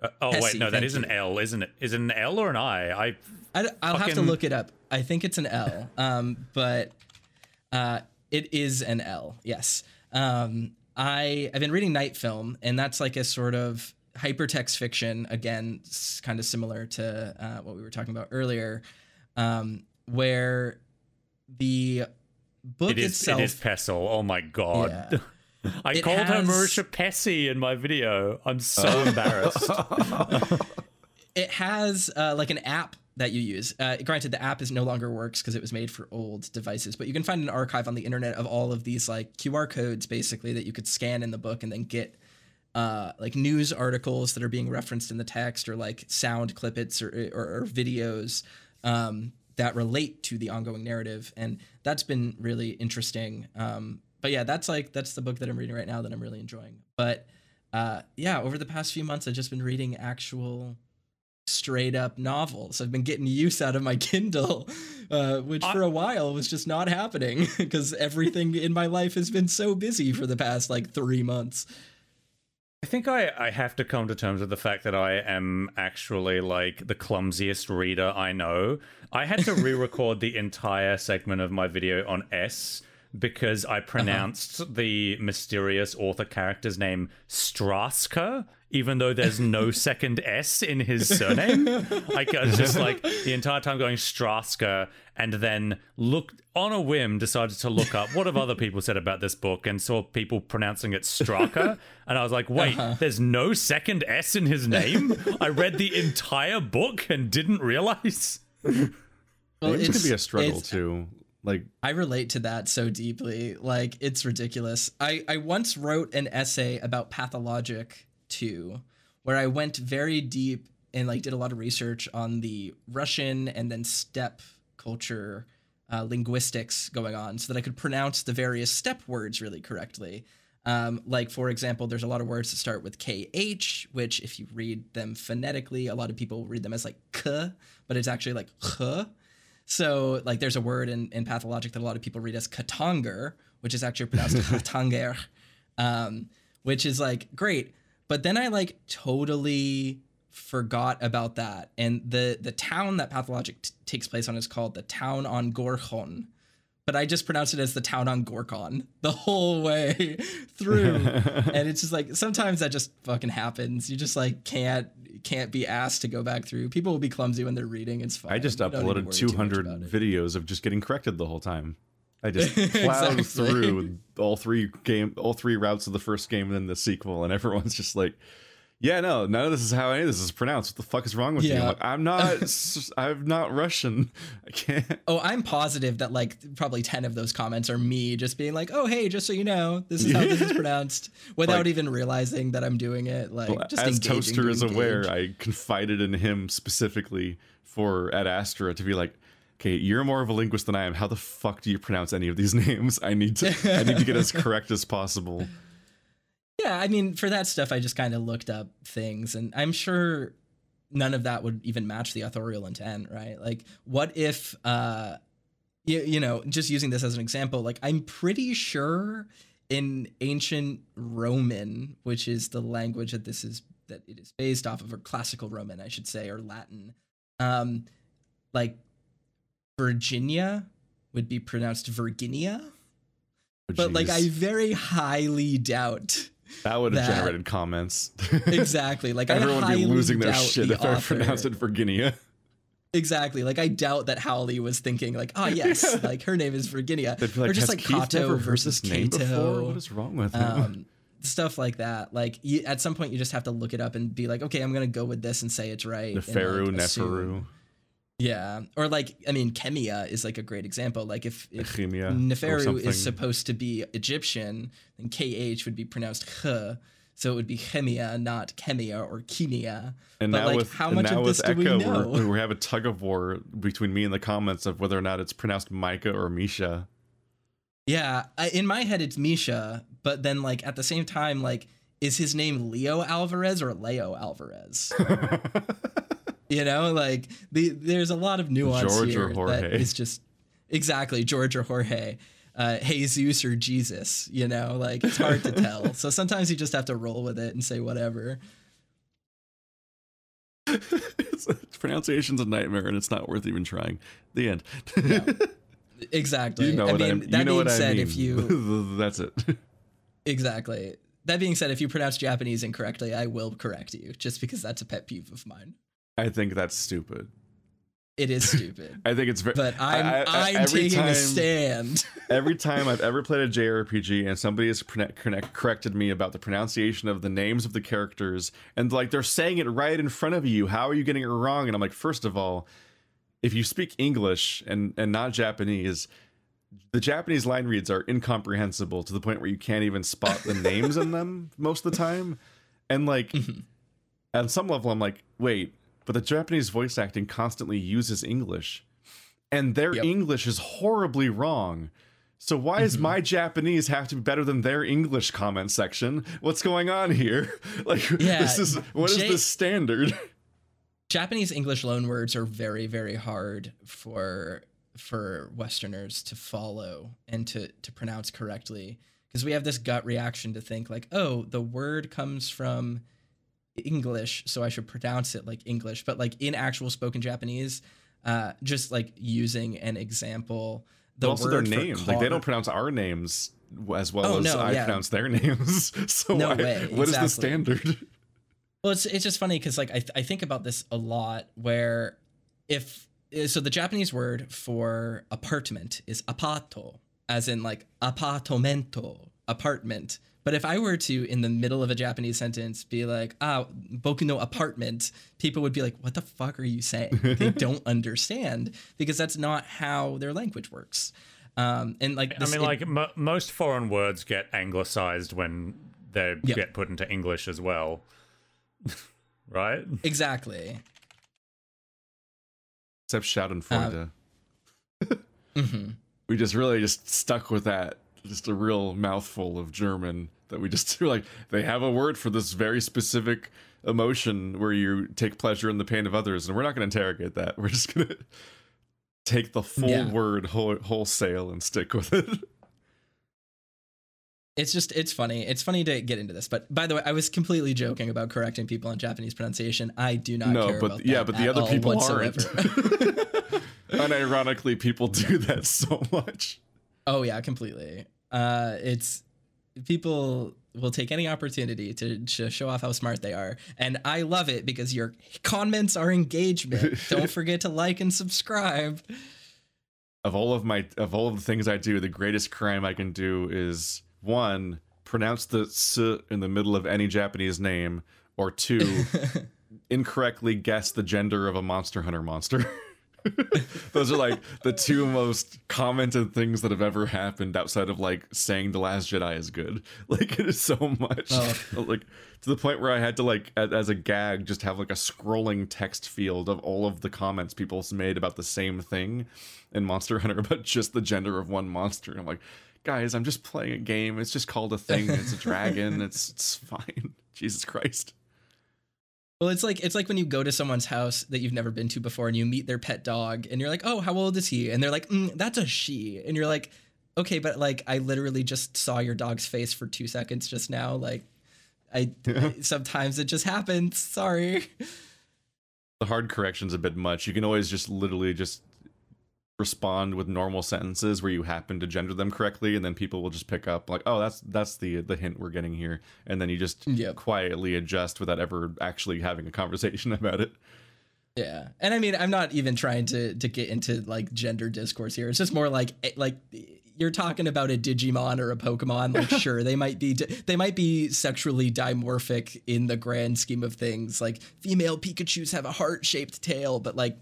Uh, oh Pessy, wait, no, that thank an you. L, isn't it? Is it an L or an I? I I, will have to look it up. I think it's an L, um, but uh, it is an L. Yes. Um, I I've been reading Night Film, and that's like a sort of hypertext fiction. Again, kind of similar to uh, what we were talking about earlier, um, where the book it is itself. it is Pessl. Oh my god. Yeah. I It called her Marisha Pessy in my video. I'm so embarrassed. it has uh, like an app that you use. Uh, granted, the app is no longer works because it was made for old devices, but you can find an archive on the internet of all of these like QR codes basically that you could scan in the book and then get uh, like news articles that are being referenced in the text or like sound clippets or, or, or videos um, that relate to the ongoing narrative. And that's been really interesting. Um, but yeah, that's like, that's the book that I'm reading right now that I'm really enjoying. But uh, yeah, over the past few months, I've just been reading actual straight up novels. I've been getting use out of my Kindle, uh, which for a while was just not happening because everything in my life has been so busy for the past like three months. I think I, I have to come to terms with the fact that I am actually like the clumsiest reader I know. I had to re record the entire segment of my video on S because I pronounced the mysterious author character's name Straska, even though there's no second S in his surname. like, I was just like the entire time going Straska and then looked on a whim decided to look up what have other people said about this book and saw people pronouncing it Straka and I was like wait uh-huh. there's no second S in his name I read the entire book and didn't realize Well, Names can it's- be a struggle too. Like I relate to that so deeply. Like it's ridiculous. I I once wrote an essay about pathologic 2 where I went very deep and like did a lot of research on the Russian and then steppe culture uh, linguistics going on so that I could pronounce the various steppe words really correctly. Um, like for example, there's a lot of words that start with kh, which if you read them phonetically, a lot of people read them as like k, but it's actually like h. So like there's a word in, in pathologic that a lot of people read as katanger, which is actually pronounced katanger, um, which is like great. But then I like totally forgot about that. And the the town that pathologic t- takes place on is called the town on Gorkhon. But I just pronounced it as the town on Gorkon the whole way through. and it's just like sometimes that just fucking happens. You just like can't can't be asked to go back through. People will be clumsy when they're reading. It's fine. I just You don't need to uploaded worry too much 200 videos of just getting corrected the whole time. I just plowed Exactly. through all three game, all three routes of the first game and then the sequel, and everyone's just like, yeah, no, none of this is how any of this is pronounced. What the fuck is wrong with you? I'm, Yeah. like, I'm not, I'm not Russian. I can't. Oh, I'm positive that like probably 10 of those comments are me just being like, "Oh, hey, just so you know, this is how this is pronounced," without Like- even realizing that I'm doing it. Like Well, just as engaging Toaster to is aware. I confided in him specifically for Adastra to be like, okay, you're more of a linguist than I am. How the fuck do you pronounce any of these names? I need to, I need to get as correct as possible. Yeah, I mean, for that stuff, I just kind of looked up things, and I'm sure none of that would even match the authorial intent, right? Like, what if, uh, you, you know, just using this as an example, like, I'm pretty sure in ancient Roman, which is the language that this is that it is based off of, or classical Roman, I should say, or Latin, um, like Virginia would be pronounced Virginia, but like, I very highly doubt. that would have that- generated comments. Exactly. Like Everyone would be losing their shit the if I pronounced it Virginia. Exactly. Like I doubt that Howly was thinking like, oh yes, like her name is Virginia, They'd be like, or just like Keith Kato versus this name before? Kato, What is wrong with him? um, stuff like that. Like you, at some point, you just have to look it up and be like, okay, I'm gonna go with this and say it's right. and, Neferu, like, Neferu, Yeah, or like I mean, Kemia is like a great example. Like if if Echemia, or Neferu is supposed to be Egyptian, then KH would be pronounced H. So it would be Chemia, not Chemia or Chemia. And but now like, with how much now of this do we Echo, know? we're, we have a tug of war between me and the comments of whether or not it's pronounced Micah or Misha. Yeah, I, in my head it's Misha, but then like at the same time, like is his name Leo Alvarez or Leo Alvarez? you know, like the there's a lot of nuance George here that Jorge. is just exactly George or Jorge, uh, Jesus or Jesus. You know, like it's hard to tell. So sometimes you just have to roll with it and say whatever. Pronunciation's a nightmare, and it's not worth even trying. The end. Exactly. you know I mean, I, that being said, I mean. if you that's it. exactly. That being said, if you pronounce Japanese incorrectly, I will correct you, just because that's a pet peeve of mine. I think that's stupid. It is stupid. I think it's very. but I'm I- am taking time- a stand. Every time I've ever played a JRPG and somebody has prone- connect- corrected me about the pronunciation of the names of the characters, and like they're saying it right in front of you, how are you getting it wrong? And I'm like, first of all, if you speak English and and not Japanese, the Japanese line reads are incomprehensible to the point where you can't even spot the names in them most of the time. And like, mm-hmm. at some level, I'm like, wait, but the Japanese voice acting constantly uses English, and their Yep. English is horribly wrong. So why does mm-hmm. my Japanese have to be better than their English comment section? What's going on here? Like, Yeah, this is what is J- this standard? Japanese English loan words are very very hard for for Westerners to follow and to to pronounce correctly because we have this gut reaction to think like, oh, the word comes from English, so I should pronounce it like English. But like in actual spoken Japanese, uh, just like using an example, the also their names. Like they don't pronounce our names as well Oh, as no, I yeah. pronounce their names. so No why, way, what is the standard? Well, it's it's just funny because like I I think about this a lot. Where if so, the Japanese word for apartment is apato, as in like apartamento, apartment. But if I were to, in the middle of a Japanese sentence, be like, ah, boku no apartment, people would be like, what the fuck are you saying? they don't understand because that's not how their language works. Um, and like, I this, mean, it- like mo most foreign words get anglicized when they Yeah. get put into English as well, right? exactly. Except Schadenfreude. hmm we just really just stuck with that. Just a real mouthful of German that we just were like they have a word for this very specific emotion where you take pleasure in the pain of others, and we're not going to interrogate that. We're just going to take the full Yeah. word whole, wholesale and stick with it. It's just it's funny. It's funny to get into this. But by the way, I was completely joking about correcting people on Japanese pronunciation. I do not no, care but about yeah, but the other people whatsoever. aren't. Unironically, people do that so much. oh yeah, completely. Uh it's people will take any opportunity to, to show off how smart they are. And I love it because your comments are engagement. Don't forget to like and subscribe. of all of my of all of the things I do, the greatest crime I can do is one pronounce the s in the middle of any Japanese name, or two, incorrectly guess the gender of a Monster Hunter monster. Those are like the two most commented things that have ever happened outside of like saying the Last Jedi is good. Like it is so much, Oh. like to the point where I had to like as a gag just have like a scrolling text field of all of the comments people made about the same thing in Monster Hunter about just the gender of one monster. And I'm like, guys, I'm just playing a game. It's just called a thing. It's a dragon. It's it's fine. Jesus Christ. Well, it's like it's like when you go to someone's house that you've never been to before, and you meet their pet dog, and you're like, "Oh, how old is he?" And they're like, mm, "That's a she," and you're like, "Okay, but like I literally just saw your dog's face for two seconds just now. Like, I sometimes it just happens. Sorry." the hard correction's a bit much. You can always just literally just respond with normal sentences where you happen to gender them correctly, and then people will just pick up like, "Oh, that's that's the the hint we're getting here," and then you just Yep. quietly adjust without ever actually having a conversation about it. Yeah, and I mean, I'm not even trying to to get into like gender discourse here. It's just more like eh, like you're talking about a Digimon or a Pokemon. Like, sure, they might be they might be sexually dimorphic in the grand scheme of things. Like, female Pikachu's have a heart shaped tail, but like.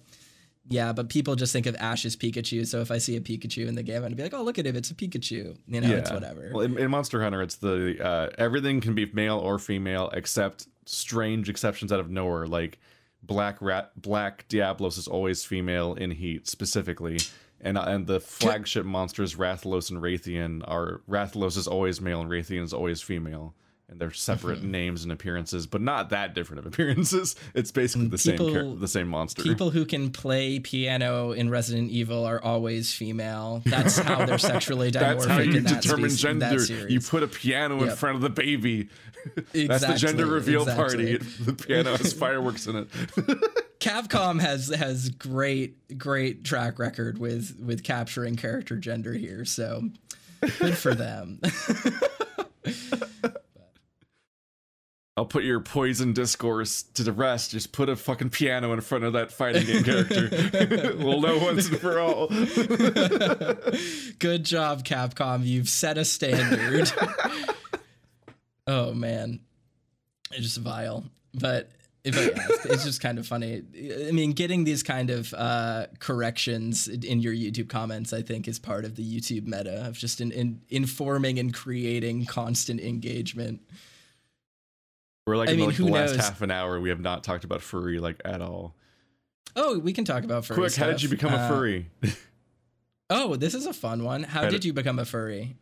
Yeah, but people just think of Ash as Pikachu. So if I see a Pikachu in the game, gonna be like, "Oh, look at it! It's a Pikachu." You know, it's whatever. Well, in, in Monster Hunter, it's the uh, everything can be male or female except strange exceptions out of nowhere, like Black Rat, Black Diablos is always female in Heat specifically, and uh, and the flagship monsters Rathalos and Rathian are Rathalos is always male and Rathian is always female. And they're separate Mm-hmm. names and appearances, but not that different of appearances. It's basically the same char- the same monster. People who can play piano in Resident Evil are always female. That's how they're sexually dimorphic That's how you in that determine gender. You put a piano in front of the baby. That's the gender reveal exactly. party. The piano has fireworks in it. Capcom has has great great track record with with capturing character gender here, so good for them. I'll put your poison discourse to the rest. Just put a fucking piano in front of that fighting game character. we'll know once and for all. good job, Capcom. You've set a standard. oh man, it's just vile, but. But yeah, it's, it's just kind of funny. I mean, getting these kind of uh, corrections in your YouTube comments, I think, is part of the YouTube meta of just in, in informing and creating constant engagement. We're like I in mean, like who the last half an hour. We have not talked about furry like at all. Oh, we can talk about furry. Quick, how did you become a Uh, furry? Oh, this is a fun one. How How did did- you become a furry?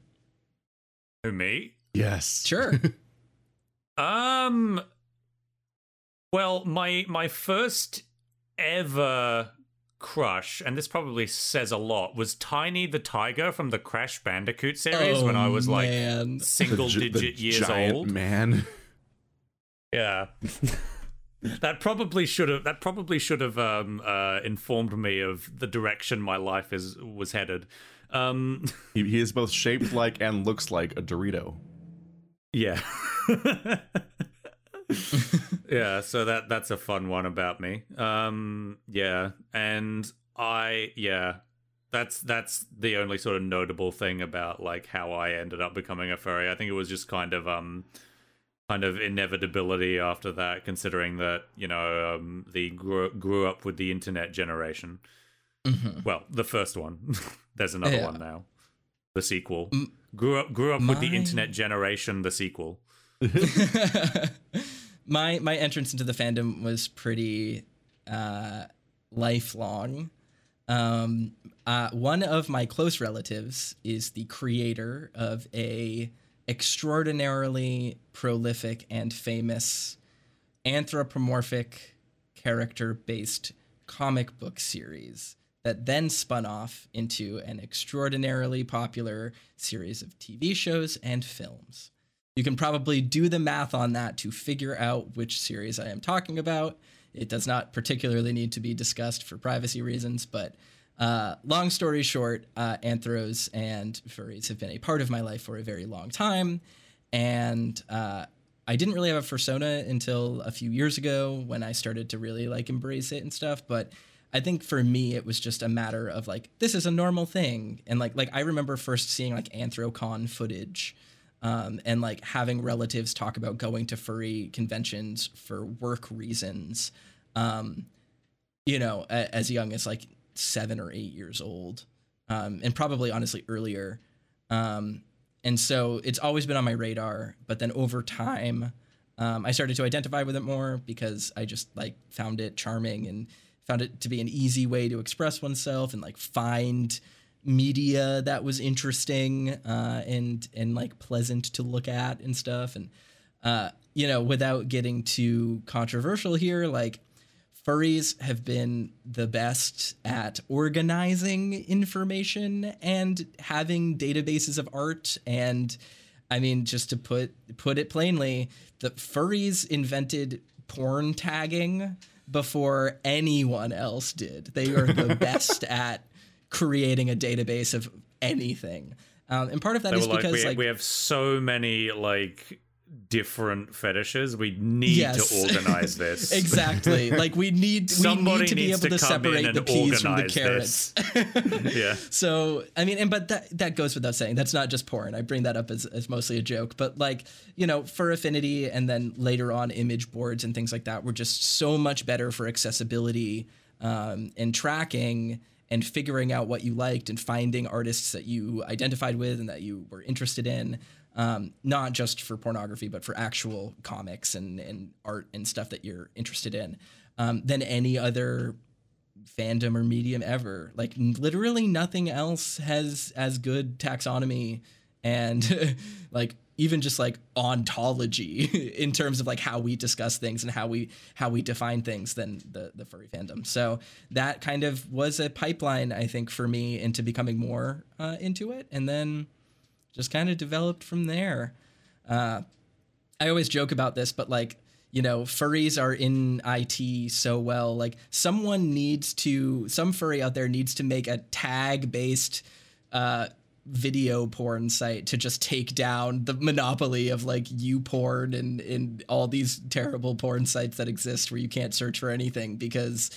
Who me? yes. Sure. Um. Well, my my first ever crush, and this probably says a lot, was Tiny the Tiger from the Crash Bandicoot series when I was like Oh, man. single The gi- the digit years giant old. Man. Yeah. that probably should have that probably should have um uh informed me of the direction my life is was headed. Um He, he is both shaped like and looks like a Dorito. yeah. yeah, so that that's a fun one about me. Um yeah, and I yeah, that's that's the only sort of notable thing about like how I ended up becoming a furry. I think it was just kind of um kind of inevitability after that considering that, you know, um the grew, grew up with the internet generation. Mhm. Well, the first one. There's another Yeah. one now. The sequel. M- grew up grew up with the internet generation, the sequel. my my entrance into the fandom was pretty uh, lifelong. Um, uh, one of my close relatives is the creator of a extraordinarily prolific and famous anthropomorphic character based comic book series that then spun off into an extraordinarily popular series of TV shows and films. You can probably do the math on that to figure out which series I am talking about. It does not particularly need to be discussed for privacy reasons, but uh, long story short, uh, anthros and furries have been a part of my life for a very long time. And uh, I didn't really have a persona until a few years ago when I started to really like embrace it and stuff. But I think for me, it was just a matter of like, this is a normal thing. And like, like I remember first seeing like Anthrocon footage um, and like having relatives talk about going to furry conventions for work reasons, um, you know, as young as like seven or eight years old, um, and probably honestly earlier. Um, and so it's always been on my radar. But then over time, um, I started to identify with it more because I just like found it charming and found it to be an easy way to express oneself and like find media that was interesting uh, and and like pleasant to look at and stuff and uh, you know without getting too controversial here like furries have been the best at organizing information and having databases of art. And i mean just to put put it plainly the furries invented porn tagging before anyone else did. They are the best at creating a database of anything. Um, and part of that They is were like, because we, like we have so many like different fetishes. We need Yes. to organize this. exactly like we need we Somebody need to be able to, in separate and the peas from the carrots yeah. So I mean, and but that that goes without saying. That's not just porn. I bring that up as, as mostly a joke. But like you know, FurAffinity, and then later on, image boards and things like that were just so much better for accessibility um, and tracking and figuring out what you liked and finding artists that you identified with and that you were interested in. Um, not just for pornography, but for actual comics and, and art and stuff that you're interested in, um, than any other fandom or medium ever. Like literally nothing else has as good taxonomy and like even just like ontology in terms of like how we discuss things and how we how we define things than the the furry fandom. So that kind of was a pipeline I think for me into becoming more uh, into it and then just kind of developed from there. Uh, I always joke about this, but like, you know, furries are in IT so well. Like, someone needs to, some furry out there needs to make a tag based uh, video porn site to just take down the monopoly of like YouPorn and, and all these terrible porn sites that exist where you can't search for anything because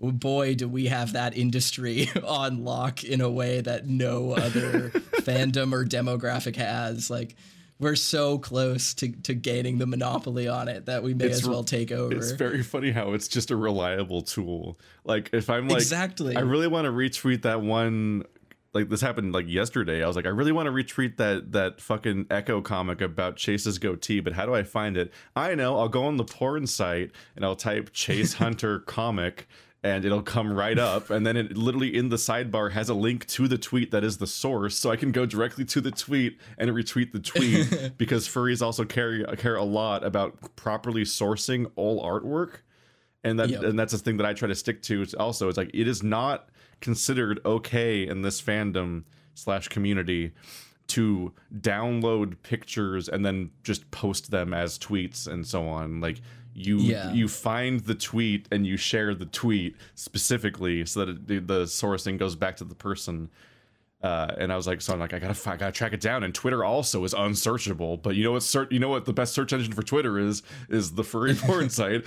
boy do we have that industry on lock in a way that no other fandom or demographic has like we're so close to, to gaining the monopoly on it that we may It's as well take over It's very funny how it's just a reliable tool. Like if I'm like Exactly. I really want to retweet that one like this happened like yesterday. I was like, I really want to retweet that that fucking Echo comic about Chase's goatee, but how do I find it? I know, I'll go on the porn site and I'll type Chase Hunter comic and it'll come right up and then it literally in the sidebar has a link to the tweet that is the source so i can go directly to the tweet and retweet the tweet because furries also care care a lot about properly sourcing all artwork and that Yep. and that's the thing that I try to stick to. It's also, it's like it is not considered okay in this fandom slash community to download pictures and then just post them as tweets and so on. Like you Yeah. you find the tweet and you share the tweet specifically so that it, the, the sourcing goes back to the person. Uh, and I was like, so I'm like, I gotta, I gotta track it down. And Twitter also is unsearchable. But you know what? Search, you know what? The best search engine for Twitter is is the furry porn site.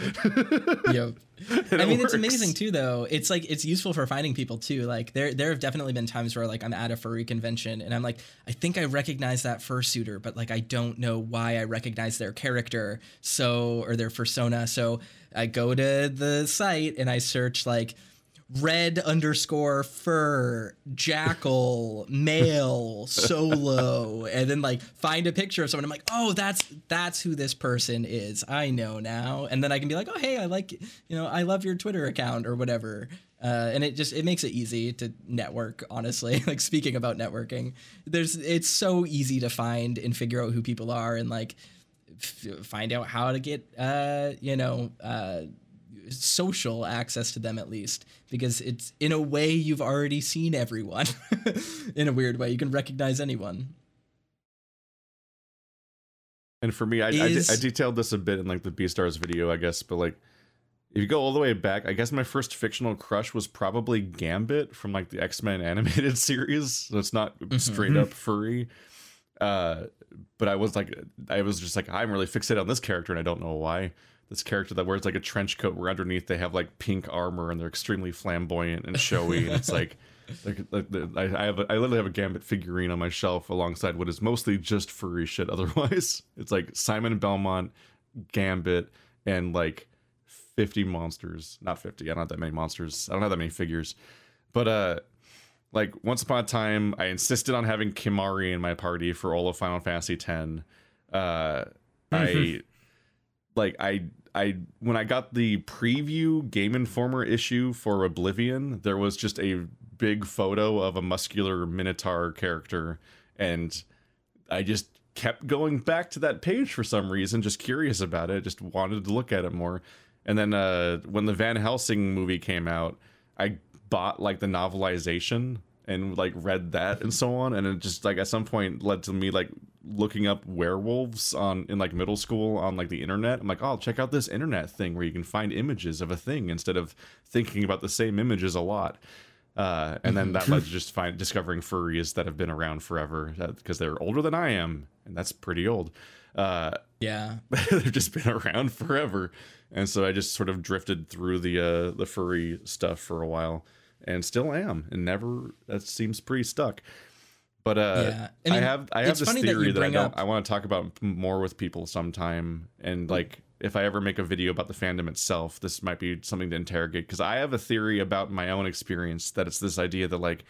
yep. And I it mean, it's amazing too, though. It's like it's useful for finding people too. Like there, there have definitely been times where like I'm at a furry convention and I'm like, I think I recognize that fursuiter, but like I don't know why I recognize their character, so or their persona. So I go to the site and I search like red underscore fur jackal male solo and then like find a picture of someone. I'm like oh that's that's who this person is. I know now. And then i can be like oh hey i like you know i love your twitter account or whatever. Uh, and it just it makes it easy to network honestly. Like speaking about networking there's it's so easy to find and figure out who people are and like f- find out how to get uh you know uh social access to them at least because it's in a way you've already seen everyone in a weird way you can recognize anyone And for me, I, I, Is- I detailed this a bit in like the Beastars video, I guess. But like, if you go all the way back, I guess my first fictional crush was probably Gambit from like the X Men animated series. So it's not straight up furry. Uh, but I was like, I was just like, I'm really fixated on this character, and I don't know why. This character that wears like a trench coat, where underneath they have like pink armor and they're extremely flamboyant and showy. and it's like, like, like the, I, I have a, I literally have a Gambit figurine on my shelf alongside what is mostly just furry shit. Otherwise, it's like Simon Belmont, Gambit, and like fifty monsters. Not fifty. I don't have that many monsters. I don't have that many figures. But uh, like once upon a time, I insisted on having Kimahri in my party for all of Final Fantasy X. Uh, I like I I when I got the preview Game Informer issue for Oblivion, there was just a big photo of a muscular Minotaur character, and I just kept going back to that page for some reason, just curious about it, just wanted to look at it more. And then uh, when the Van Helsing movie came out, I bought like the novelization and like read that and so on and it just like at some point led to me like looking up werewolves on in like middle school on like the internet. I'm like oh check out this internet thing where you can find images of a thing instead of thinking about the same images a lot. Uh, and then that led to just find discovering furries that have been around forever because they're older than i am and that's pretty old. Uh, Yeah. they've just been around forever. And so i just sort of drifted through the uh the furry stuff for a while and still am and never that seems pretty stuck but uh Yeah. I, I have i have this funny that theory that, i don't up- i want to talk about more with people sometime and like if i ever make a video about the fandom itself this might be something to interrogate because i have a theory about my own experience that it's this idea that like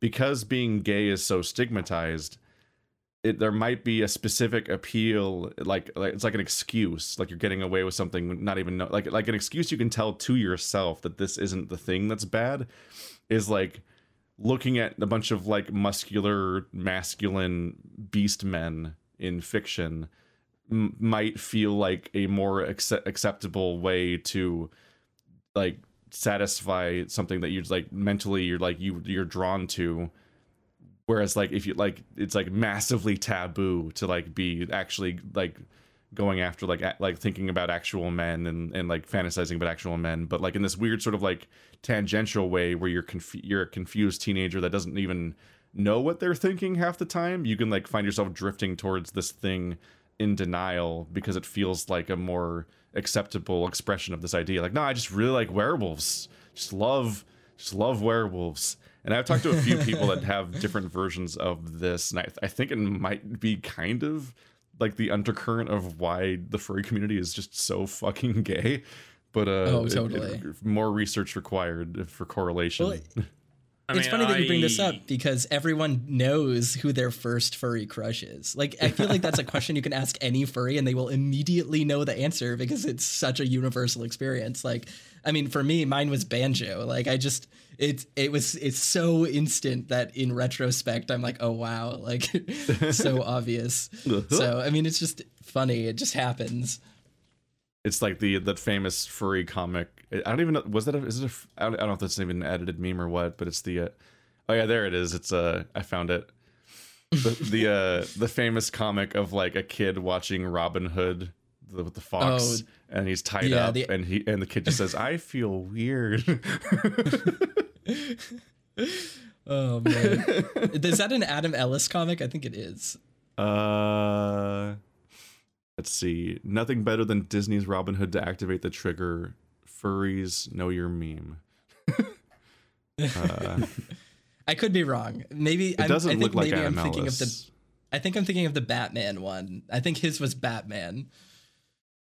because being gay is so stigmatized it, there might be a specific appeal like, like it's like an excuse like you're getting away with something not even know, like like an excuse you can tell to yourself that this isn't the thing that's bad is like looking at a bunch of like muscular masculine beast men in fiction m- might feel like a more acce- acceptable way to like satisfy something that you're like mentally you're like you you're drawn to whereas like if you like it's like massively taboo to like be actually like going after like a- like thinking about actual men and and like fantasizing about actual men but like in this weird sort of like tangential way where you're conf- you're a confused teenager that doesn't even know what they're thinking half the time you can like find yourself drifting towards this thing in denial because it feels like a more acceptable expression of this idea. Like no i just really like werewolves. Just love just love werewolves and i've talked to a few people that have different versions of this and I, I think it might be kind of like the undercurrent of why the furry community is just so fucking gay but uh Oh, it- it- totally. more research required for correlation Well, I it's mean, funny that you bring this up because everyone knows who their first furry crush is. Like, I feel like that's a question you can ask any furry and they will immediately know the answer because it's such a universal experience. Like, I mean, for me, mine was banjo. Like, I just it it was it's so instant that in retrospect, I'm like, oh wow, like so obvious. so I mean, it's just funny. It just happens. It's like the that famous furry comic. I don't even know. Was that a? Is it a? f- I don't, I don't know if that's even an edited meme or what. But it's the. Uh, oh yeah, there it is. It's uh. I found it. The the uh the famous comic of like a kid watching Robin Hood the, with the fox, Oh, and he's tied yeah, up, the- and he and the kid just says, "I feel weird." Oh man, is that an Adam Ellis comic? I think it is. Uh, let's see. Nothing better than Disney's Robin Hood to activate the trigger. Furries know your meme. Uh, I could be wrong. Maybe it I'm, doesn't I think look like maybe Adam I'm thinking of the. Ellis. I think I'm thinking of the Batman one. I think his was Batman.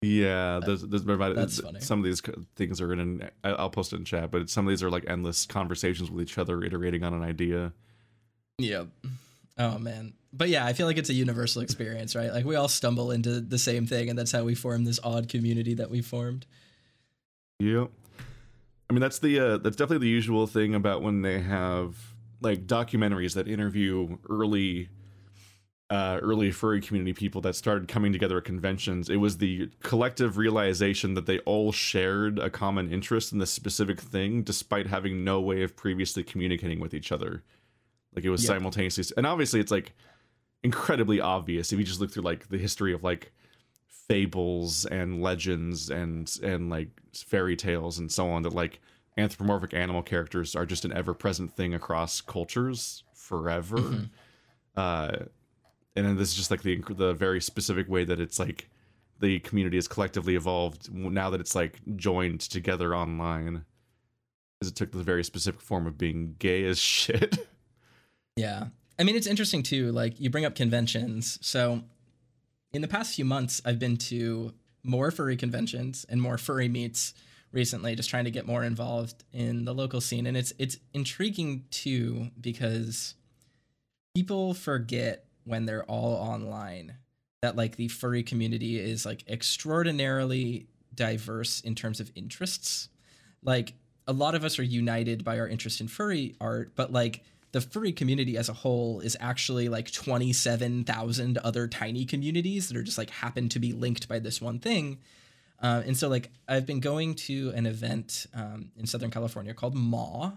Yeah, there's, there's that's funny. some of these things are in. I'll post it in chat, but some of these are like endless conversations with each other, iterating on an idea. Yep. Oh man. But yeah, I feel like it's a universal experience, right? Like we all stumble into the same thing, and that's how we form this odd community that we formed. Yep. I mean, that's the uh, that's definitely the usual thing about when they have like documentaries that interview early uh, early furry community people that started coming together at conventions. It was the collective realization that they all shared a common interest in this specific thing, despite having no way of previously communicating with each other. Like it was Yep. simultaneously, and obviously it's like incredibly obvious if you just look through like the history of like fables and legends and and like fairy tales and so on that like anthropomorphic animal characters are just an ever-present thing across cultures forever Mhm. uh and then this is just like the the very specific way that it's like the community has collectively evolved now that it's like joined together online because it took the very specific form of being gay as shit. Yeah. I mean, it's interesting too. Like, you bring up conventions. So, in the past few months, I've been to more furry conventions and more furry meets recently, just trying to get more involved in the local scene. And it's it's intriguing too because people forget when they're all online that like the furry community is like extraordinarily diverse in terms of interests. Like a lot of us are united by our interest in furry art, but like the furry community as a whole is actually like 27,000 other tiny communities that are just like happen to be linked by this one thing. Uh, and so, like, I've been going to an event um, in Southern California called Maw,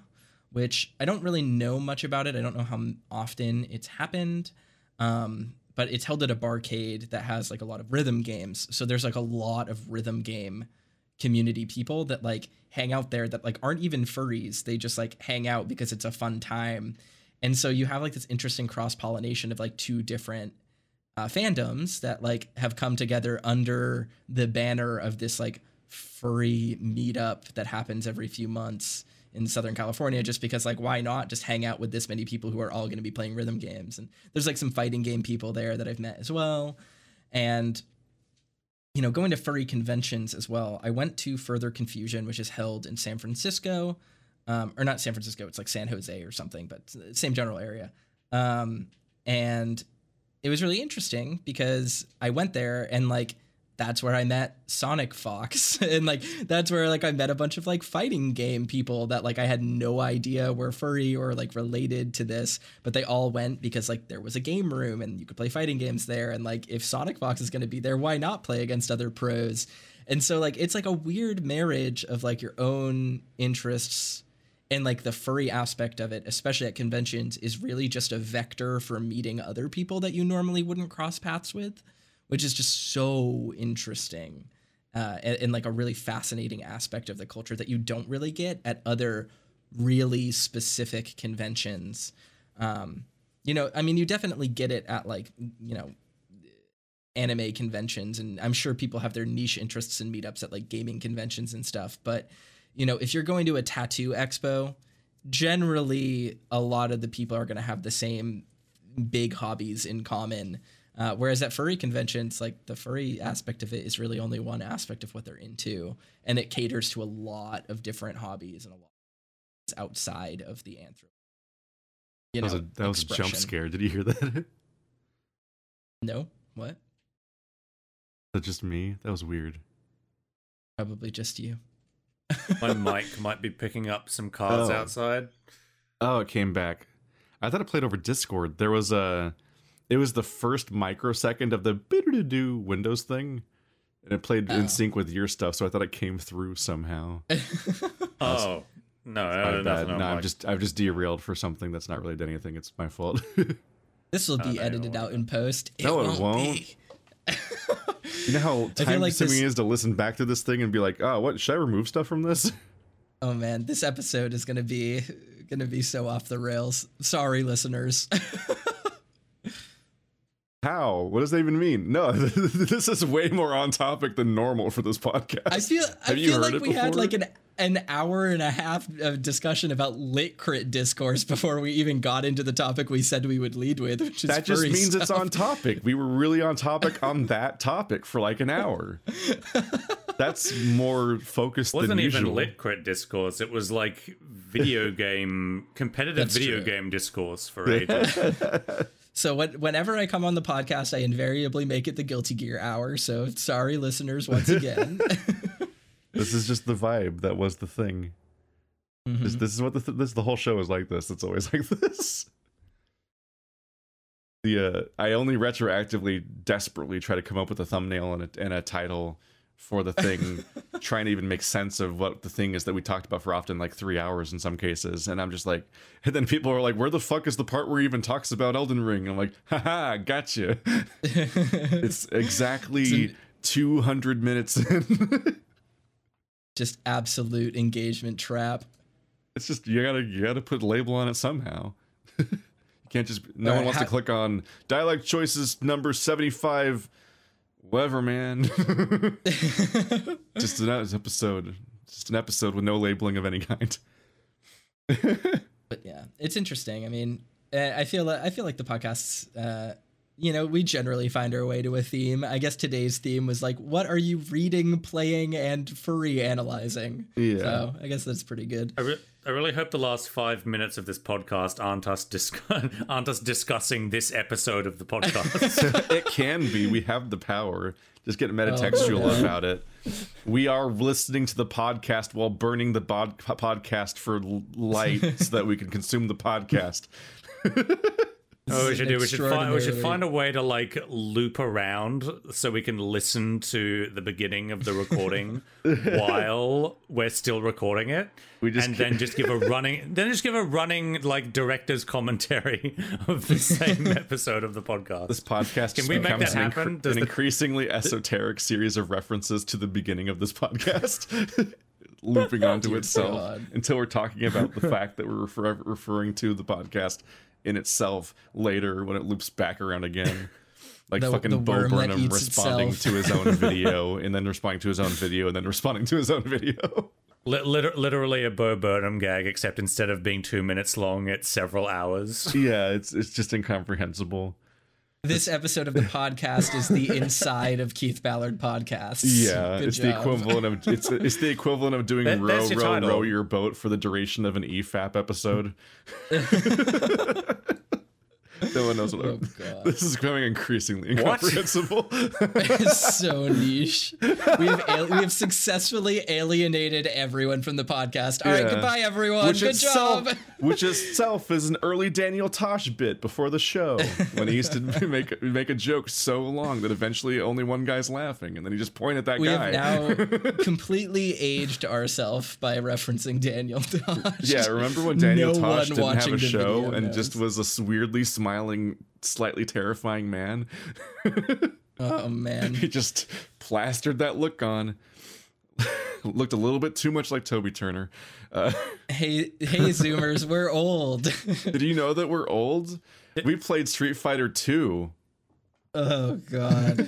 which I don't really know much about it. I don't know how often it's happened, um, but it's held at a barcade that has like a lot of rhythm games. So there's like a lot of rhythm game community people that like hang out there that like aren't even furries. They just like hang out because it's a fun time. And so you have like this interesting cross pollination of like two different uh, fandoms that like have come together under the banner of this like furry meetup that happens every few months in Southern California just because like why not just hang out with this many people who are all going to be playing rhythm games? And there's like some fighting game people there that I've met as well. And you know going to furry conventions as well I went to Further Confusion which is held in San Francisco um, or not San Francisco it's like San Jose or something but same general area. Um, and it was really interesting because I went there and like that's where I met Sonic Fox. And like that's where like I met a bunch of like fighting game people that like I had no idea were furry or like related to this but they all went because like there was a game room and you could play fighting games there. And like if Sonic Fox is going to be there why not play against other pros? And so like it's like a weird marriage of like your own interests and like the furry aspect of it especially at conventions is really just a vector for meeting other people that you normally wouldn't cross paths with which is just so interesting uh, and, and, like a really fascinating aspect of the culture that you don't really get at other really specific conventions um, you know i mean you definitely get it at like you know anime conventions and i'm sure people have their niche interests and meetups at like gaming conventions and stuff but you know, if you're going to a tattoo expo, generally a lot of the people are going to have the same big hobbies in common. Uh, whereas at furry conventions, like the furry aspect of it is really only one aspect of what they're into, and it caters to a lot of different hobbies and a lot outside of the anthro. You that know, was a that was a jump scare. Did you hear that? no. What? That just me? That was weird. Probably just you. My mic might be picking up some cars oh. outside. Oh, it came back. I thought it played over Discord. There was a, it was the first microsecond of the do Windows thing, and it played oh. in sync with your stuff. So I thought it came through somehow. oh no, uh, bad. no, I'm just I've just derailed for something that's not related to anything. It's my fault. this will be oh, edited out in post. It no, it won't. won't. You know how time like consuming this... is to listen back to this thing and be like, oh, what should I remove stuff from this? Oh man, this episode is gonna be gonna be so off the rails. Sorry, listeners. How? What does that even mean? No, this is way more on topic than normal for this podcast. I feel I Have feel like we before? had like an an hour and a half of discussion about lit crit discourse before we even got into the topic we said we would lead with, which is that just means stuff. it's on topic. We were really on topic on that topic for like an hour. That's more focused. Than usual. It wasn't even lit crit discourse. It was like video game competitive That's video true. game discourse for ages. So when, whenever I come on the podcast, I invariably make it the Guilty Gear hour. So sorry, listeners, once again this is just the vibe that was the thing. Mm-hmm. This, this, is what the th- this the whole show is like. This it's always like this. The uh, I only retroactively, desperately try to come up with a thumbnail and a, and a title for the thing, trying to even make sense of what the thing is that we talked about for often like three hours in some cases. And I'm just like, and then people are like, "Where the fuck is the part where he even talks about Elden Ring?" I'm like, "Haha, gotcha." it's exactly. 200 minutes in just absolute engagement trap. It's just you gotta you gotta put a label on it somehow. you can't just no one wants ha- to click on dialect choices number seventy five. Whatever, man. just an episode, just an episode with no labeling of any kind. but yeah, it's interesting. I mean, uh, I feel I feel like the podcasts. Uh, you know, we generally find our way to a theme. I guess today's theme was like, what are you reading, playing, and furry analyzing? Yeah. So I guess that's pretty good. I, re- I really hope the last five minutes of this podcast aren't us dis- aren't us discussing this episode of the podcast. it can be. We have the power. Just get oh, metatextual Oh, yeah. about it. We are listening to the podcast while burning the bod- podcast for l- light so that we can consume the podcast. Oh, we should do. We should find. We should find a way to like loop around so we can listen to the beginning of the recording while we're still recording it. We just and ca- then just give a running, then just give a running like director's commentary of the same episode of the podcast. This podcast Can we make becomes that an, happen? incre- an the- increasingly esoteric series of references to the beginning of this podcast. Looping onto Dear itself God. until we're talking about the fact that we're refer- referring to the podcast in itself later when it loops back around again. Like The- fucking the Bo Burnham responding itself. to his own video and then responding to his own video and then responding to his own video. Literally a Bo Burnham gag, except instead of being two minutes long, it's several hours. yeah, it's it's just incomprehensible. This episode of the podcast is the inside of Keith Ballard podcast. Yeah, Good it's the equivalent of it's it's the equivalent of doing That- row row title. row your boat for the duration of an E EFAP episode. no one knows what. Oh, I'm, God. this is becoming increasingly What? incomprehensible. It's so niche. We have al- we have successfully alienated everyone from the podcast. All right, Yeah. goodbye everyone. which Good itself, job. Which itself is an early Daniel Tosh bit before the show when he used to make make a joke so long that eventually only one guy's laughing, and then he just point at that We guy. have now completely aged ourselves by referencing Daniel Tosh. Yeah, remember when Daniel No Tosh didn't have a the show and knows. just was a weirdly smiling, slightly terrifying man? Oh man. he just plastered that look on. Looked a little bit too much like Toby Turner. Uh, Hey, hey, Zoomers, we're old. did you know that we're old? We played Street Fighter 2. oh God.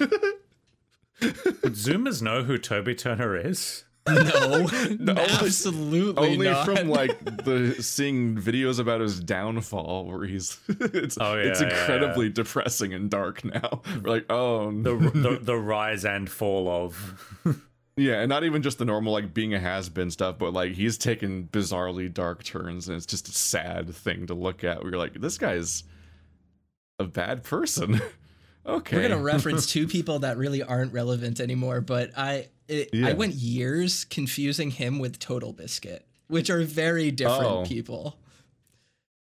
Would Zoomers know who Toby Turner is? No, absolutely Only not. from like the seeing videos about his downfall where he's it's Oh, yeah, it's yeah, incredibly depressing and dark now. We're like, oh The, the the rise and fall of. Yeah, and not even just the normal like being a has been stuff, but like he's taken bizarrely dark turns, and it's just a sad thing to look at. We're like, this guy's a bad person. okay, We're gonna reference two people that really aren't relevant anymore, but I it, Yeah. I went years confusing him with Total Biscuit, which are very different Oh. people.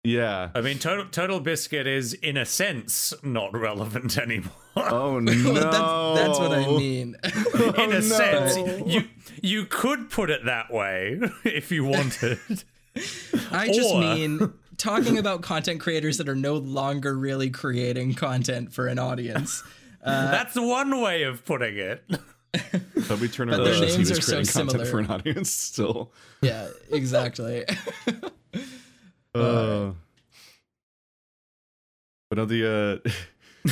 Yeah. I mean, Total Total Biscuit is in a sense not relevant anymore. Oh no, that's, that's what I mean. in Oh, a sense, you you could put it that way if you wanted. I just Or- mean talking about content creators that are no longer really creating content for an audience. That's one way of putting it. Toby Turner But their wishes he names was are so creating content similar. for an audience still. Yeah, exactly. Uh, but no, the uh,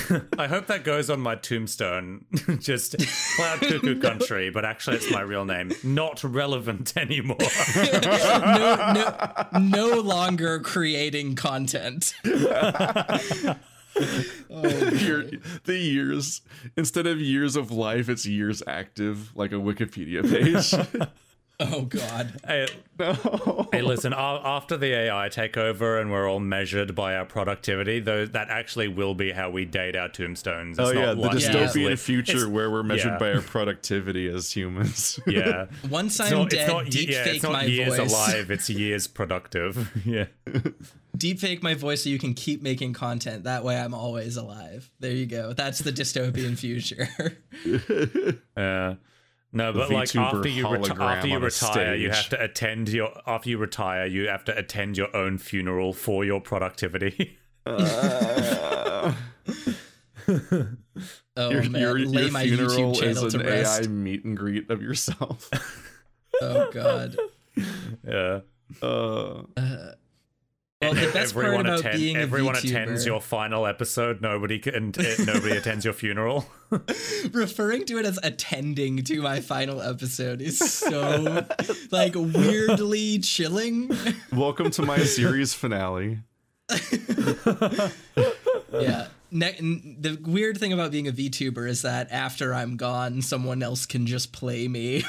I hope that goes on my tombstone. Just Cloud Cuckoo Country, but actually it's my real name. Not relevant anymore. no, no, no longer creating content. oh, year, the years instead of years of life, it's years active, like a Wikipedia page. Oh God. hey, no. hey, listen, after the AI take over and we're all measured by our productivity, though that actually will be how we date our tombstones. It's Oh not yeah, the one year's dystopian lived- future it's- where we're measured yeah. by our productivity as humans. Yeah. Once It's I'm not, dead, it's not, deep yeah, fake it's not my years voice. alive, it's years productive. Yeah. Deep fake my voice so you can keep making content. That way I'm always alive. There you go. That's the dystopian future. Yeah. No, but like after you reti- after you retire, you have to attend your after you retire, you have to attend your own funeral for your productivity. Uh, Oh your man, your, lay your my funeral YouTube is channel to an rest. AI meet and greet of yourself. Oh god. yeah. Uh, Well, the best part about attend- being a everyone VTuber, attends your final episode. Nobody can, uh, nobody attends your funeral. referring to it as attending to my final episode is so like weirdly chilling. Welcome to my series finale. yeah. Ne- n- the weird thing about being a VTuber is that after I'm gone, someone else can just play me.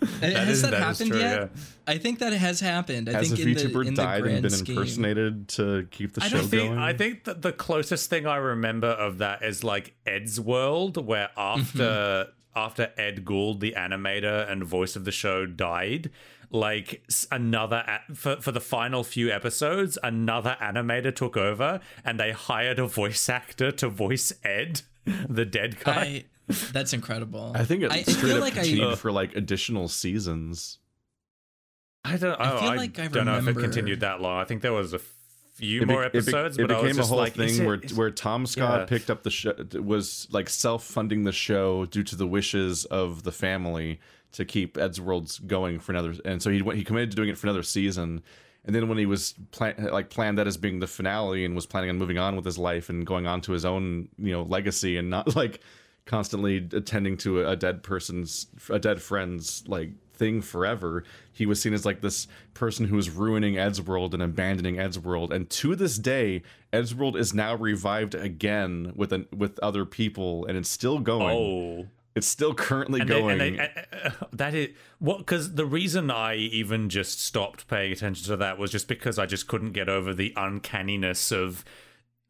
has is- that, that is happened true, yet? yeah. I think that it has happened. I Has a think in the, VTuber in the died and been scheme. impersonated to keep the I show think. going? I think that the closest thing I remember of that is like Eddsworld, where after mm-hmm. after Edd Gould, the animator and voice of the show, died, like another for for the final few episodes, another animator took over, and they hired a voice actor to voice Ed, the dead guy. I, that's incredible. I think it I, I straight feel up like continued I, uh. for like additional seasons. I don't. I oh, feel I like I don't know if it continued that long. I think there was a few It, be- more it be- episodes, it but I was became a whole like, thing it- where is- where Tom Scott Yeah. picked up the show was like self funding the show due to the wishes of the family to keep Ed's Worlds going for another, and so he went he committed to doing it for another season. And then when he was plan- like planned that as being the finale and was planning on moving on with his life and going on to his own you know legacy and not like constantly attending to a, a dead person's a dead friend's like thing forever he was seen as like this person who was ruining Eddsworld and abandoning Eddsworld. And to this day Eddsworld is now revived again with an with other people and it's still going. Oh. it's still currently and they, going. and they, uh, uh, that is what because the reason I even just stopped paying attention to that was just because I just couldn't get over the uncanniness of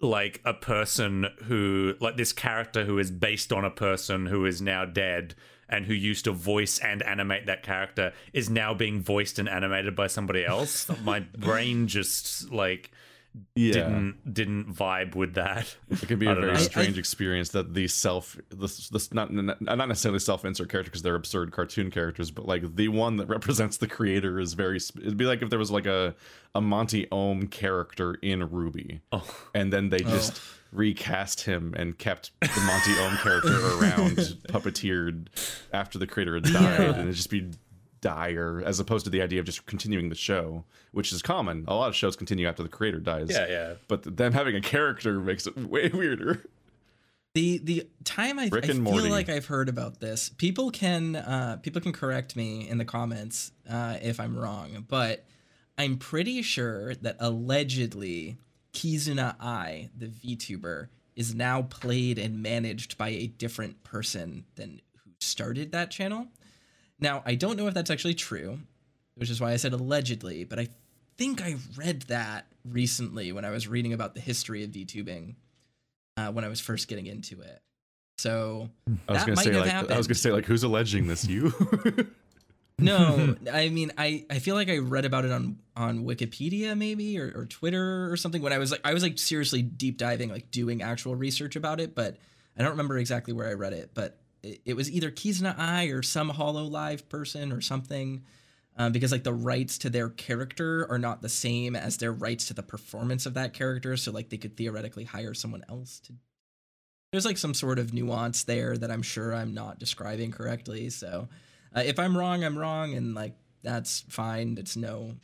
like a person who like this character who is based on a person who is now dead and who used to voice and animate that character is now being voiced and animated by somebody else. My brain just like yeah didn't didn't vibe with that It can be a very know. Strange I- experience that the self, this, this not not necessarily self-insert character because they're absurd cartoon characters, but like the one that represents the creator is very. It'd be like if there was like a a Monty Oum character in RWBY, oh and then they oh. just recast him and kept the Monty Oum character around, puppeteered after the creator had died, Yeah. and it'd just be dire as opposed to the idea of just continuing the show, which is common. A lot of shows continue after the creator dies. yeah yeah But them having a character makes it way weirder. the the time I, Rick I feel Morty. like I've heard about this, people can uh, people can correct me in the comments uh, if I'm wrong, but I'm pretty sure that allegedly Kizuna Ai, the VTuber, is now played and managed by a different person than who started that channel. Now I don't know if that's actually true, which is why I said allegedly, but I think I read that recently when I was reading about the history of VTubing uh, when I was first getting into it. So I was that gonna might say have like happened. I was gonna say like who's alleging this? You? no, I mean I, I feel like I read about it on on Wikipedia maybe or, or Twitter or something when I was like I was like seriously deep diving like doing actual research about it, but I don't remember exactly where I read it, but it, it was either Kizuna Ai or some Hololive person or something. Um, because like the rights to their character are not the same as their rights to the performance of that character, so like they could theoretically hire someone else to there's like some sort of nuance there that I'm sure I'm not describing correctly. So uh, if I'm wrong, I'm wrong, and like that's fine. It's no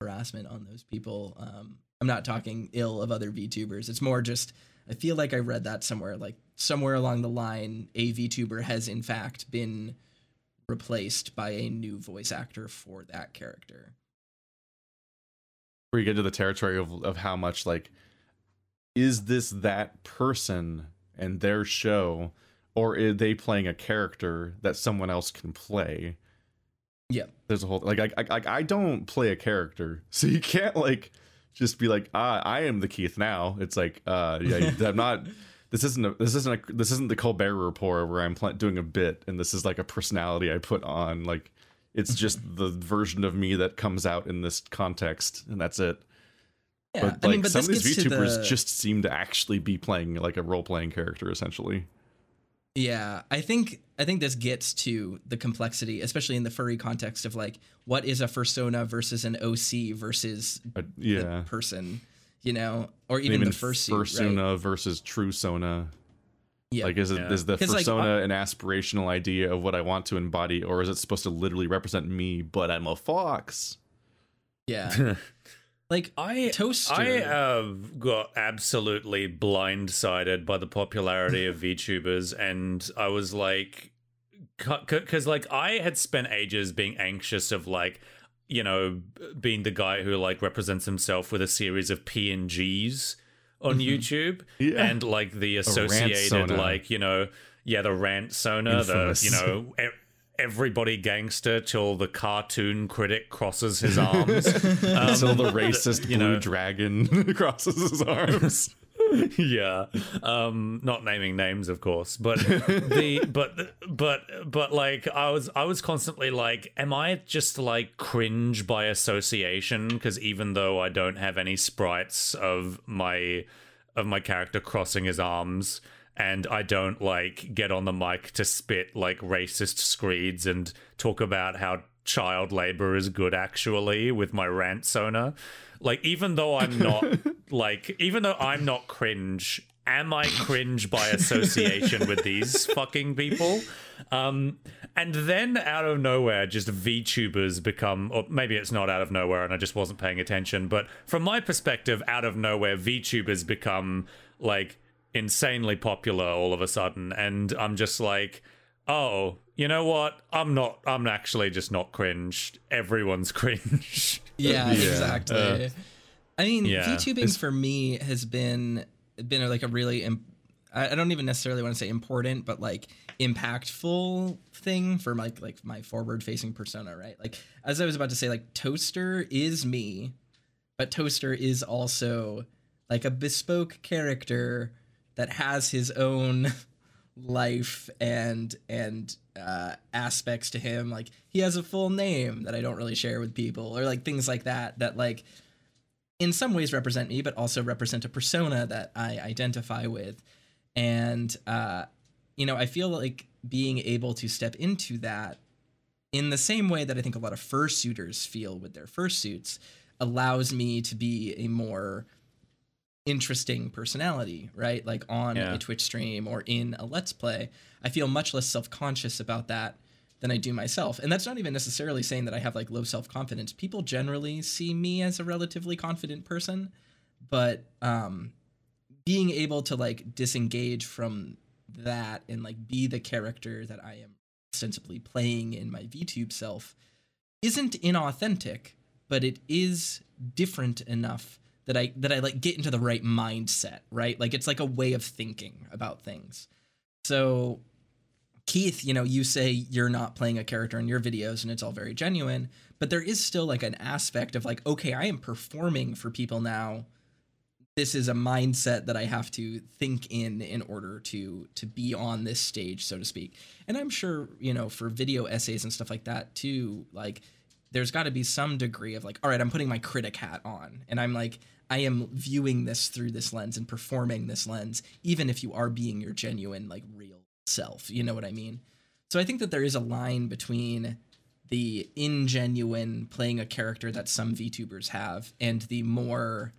harassment on those people. Um, I'm not talking ill of other VTubers. It's more just I feel like I read that somewhere, like somewhere along the line, a VTuber has in fact been replaced by a new voice actor for that character. Where you get to the territory of of how much like is this that person and their show, or are they playing a character that someone else can play? Yeah. There's a whole like I I, I don't play a character, so you can't like just be like ah I am the Keith now. It's like uh yeah I'm not. This isn't a, this isn't a, this isn't the Colbert Report where I'm pl- doing a bit and this is like a personality I put on. Like it's just the version of me that comes out in this context, and that's it. Yeah, but like I mean, but some of these VTubers the- just seem to actually be playing like a role playing character essentially. Yeah, I think I think this gets to the complexity, especially in the furry context of like what is a fursona versus an OC versus But the yeah, person, you know, or And even, the fursuit, right? versus true sona. Yeah. Like, is it Yeah. is the 'Cause, like, persona an aspirational idea of what I want to embody, or is it supposed to literally represent me? But I'm a fox. Yeah. like I Toaster. I have got absolutely blindsided by the popularity of VTubers, and I was like, because like I had spent ages being anxious of like, you know, being the guy who like represents himself with a series of PNGs on mm-hmm. YouTube, Yeah. and like the associated like you know, yeah, the rant sona, Infamous. the you know. Everybody gangster till the cartoon critic crosses his arms. Um, Until the racist you blue know- dragon crosses his arms. yeah um not naming names of course but the but but but like i was i was constantly like am i just like cringe by association because even though i don't have any sprites of my of my character crossing his arms and i don't like get on the mic to spit like racist screeds and talk about how child labor is good actually with my rant sona like even though i'm not like even though i'm not cringe am i cringe by association with these fucking people? Um and then out of nowhere just vtubers become or maybe it's not out of nowhere and i just wasn't paying attention but from my perspective out of nowhere vtubers become like insanely popular all of a sudden and i'm just like oh you know what i'm not i'm actually just not cringe everyone's cringe Yeah, Yeah. exactly. Uh, I mean, yeah. VTubing for me has been been like a really im- I I don't even necessarily want to say important, but like impactful thing for my like my forward facing persona, right? Like as I was about to say, like Toaster is me, but Toaster is also like a bespoke character that has his own life and and uh aspects to him. Like he has a full name that i don't really share with people or like things like that that like in some ways represent me but also represent a persona that i identify with. And uh you know i feel like being able to step into that in the same way that i think a lot of fursuiters feel with their fursuits allows me to be a more interesting personality, right? Like on Yeah. a Twitch stream or in a Let's Play, I feel much less self conscious about that than I do myself. And that's not even necessarily saying that I have like low self confidence. People generally see me as a relatively confident person, but um, being able to like disengage from that and like be the character that I am ostensibly playing in my VTube self isn't inauthentic, but it is different enough that I that I like get into the right mindset, right? Like it's like a way of thinking about things. So Keith, you know, you say you're not playing a character in your videos and it's all very genuine, but there is still like an aspect of like, okay, I am performing for people now. This is a mindset that I have to think in in order to to be on this stage, so to speak. And I'm sure, you know, for video essays and stuff like that too, like there's got to be some degree of like, all right, I'm putting my critic hat on, and I'm like, I am viewing this through this lens and performing this lens, even if you are being your genuine, like, real self. You know what I mean? So I think that there is a line between the ingenuine playing a character that some VTubers have and the more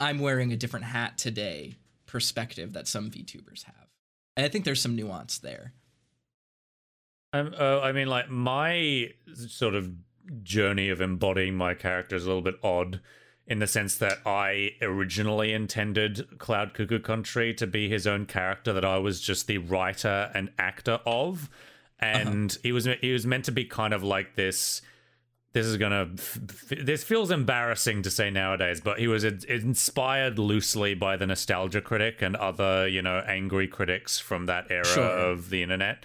I'm wearing a different hat today perspective that some VTubers have. And I think there's some nuance there. Um, uh, I mean, like my sort of journey of embodying my character is a little bit odd, in the sense that I originally intended Cloud Cuckoo Country to be his own character that I was just the writer and actor of, and he was he was meant to be kind of like this. This is gonna. This feels embarrassing to say nowadays, but he was inspired loosely by the Nostalgia Critic and other, you know, angry critics from that era Sure. of the internet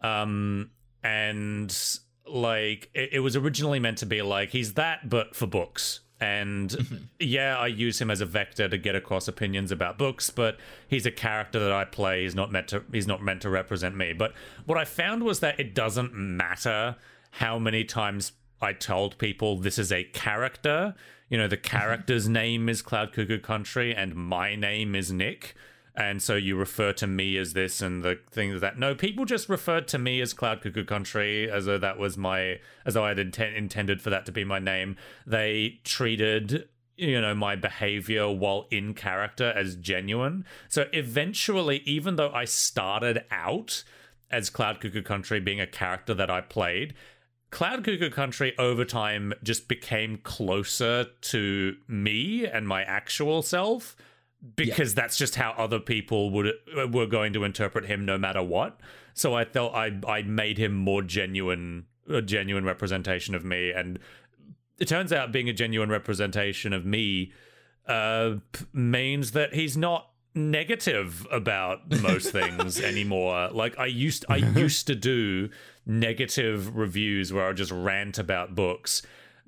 um and like it, it was originally meant to be like he's that but for books. And mm-hmm. yeah i use him as a vector to get across opinions about books but he's a character that i play. He's not meant to he's not meant to represent me. But what i found was that it doesn't matter how many times i told people this is a character. You know the mm-hmm. character's name is cloud cuckoo country and my name is nick and so you refer to me as this and the thing that no people just referred to me as cloud cuckoo country as though that was my as though i had inten- intended for that to be my name. They treated you know my behavior while in character as genuine. So eventually even though i started out as cloud cuckoo country being a character that i played cloud cuckoo country over time just became closer to me and my actual self because yeah. that's just how other people would were going to interpret him no matter what so i felt i i made him more genuine a genuine representation of me and it turns out being a genuine representation of me uh, means that he's not negative about most things anymore. Like I used I used to do negative reviews where I just rant about books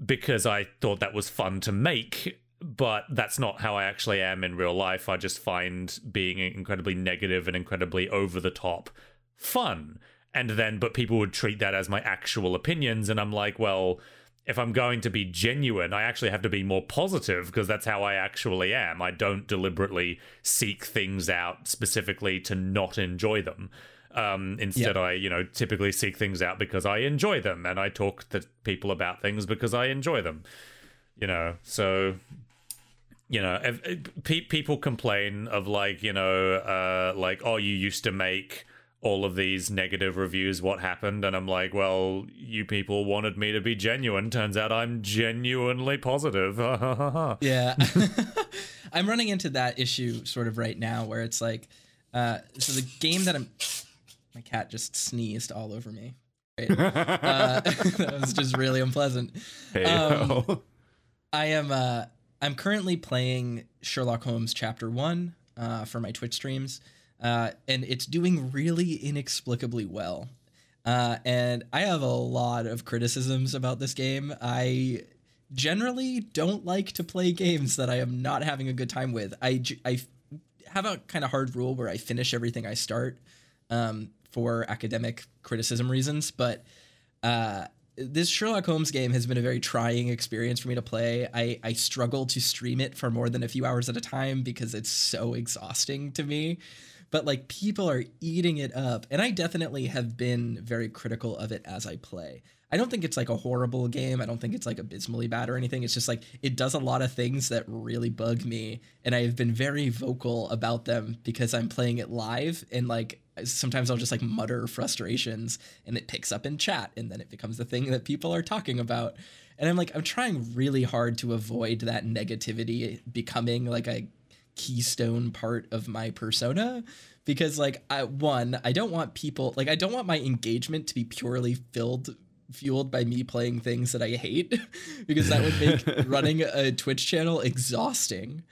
because I thought that was fun to make, but that's not how I actually am in real life. I just find being incredibly negative and incredibly over the top fun. And then but people would treat that as my actual opinions and I'm like, well, if I'm going to be genuine, I actually have to be more positive because that's how I actually am. I don't deliberately seek things out specifically to not enjoy them. Um, instead, yeah. I, you know, typically seek things out because I enjoy them and I talk to people about things because I enjoy them. You know, so you know, if, if, people complain of like, you know, uh, like, oh, you used to make all of these negative reviews. What happened? And i'm like well you people wanted me to be genuine. Turns out i'm genuinely positive. Yeah. I'm running into that issue sort of right now where it's like uh, so the game that i'm my cat just sneezed all over me right? uh, that was just really unpleasant. Hey, um, i am uh, i'm currently playing sherlock holmes chapter one uh, for my twitch streams uh, and it's doing really inexplicably well. Uh, and I have a lot of criticisms about this game. I generally don't like to play games that I am not having a good time with. I, I have a kind of hard rule where I finish everything I start um, for academic criticism reasons, but uh, this Sherlock Holmes game has been a very trying experience for me to play. I, I struggle to stream it for more than a few hours at a time because it's so exhausting to me but like people are eating it up. And I definitely have been very critical of it as I play. I don't think it's like a horrible game. I don't think it's like abysmally bad or anything. It's just like it does a lot of things that really bug me. And I have been very vocal about them because I'm playing it live and like sometimes I'll just like mutter frustrations and it picks up in chat and then it becomes the thing that people are talking about. And I'm like, I'm trying really hard to avoid that negativity becoming like a keystone part of my persona because like I one I don't want people like I don't want my engagement to be purely filled fueled by me playing things that I hate because that would make running a Twitch channel exhausting.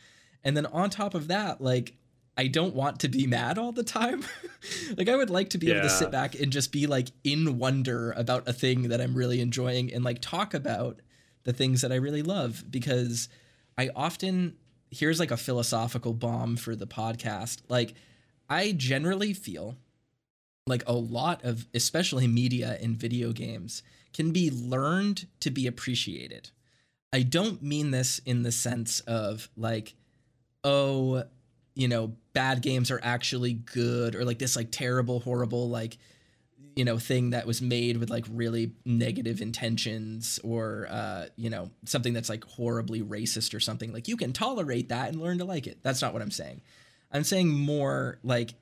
And then on top of that, like I don't want to be mad all the time. like I would like to be yeah. able to sit back and just be like in wonder about a thing that I'm really enjoying and like talk about the things that I really love because I often here's like a philosophical bomb for the podcast. Like, I generally feel like a lot of, especially media and video games, can be learned to be appreciated. I don't mean this in the sense of like, oh, you know, bad games are actually good or like this like terrible, horrible, like you know thing that was made with like really negative intentions or uh you know something that's like horribly racist or something like you can tolerate that and learn to like it. That's not what i'm saying. I'm saying more like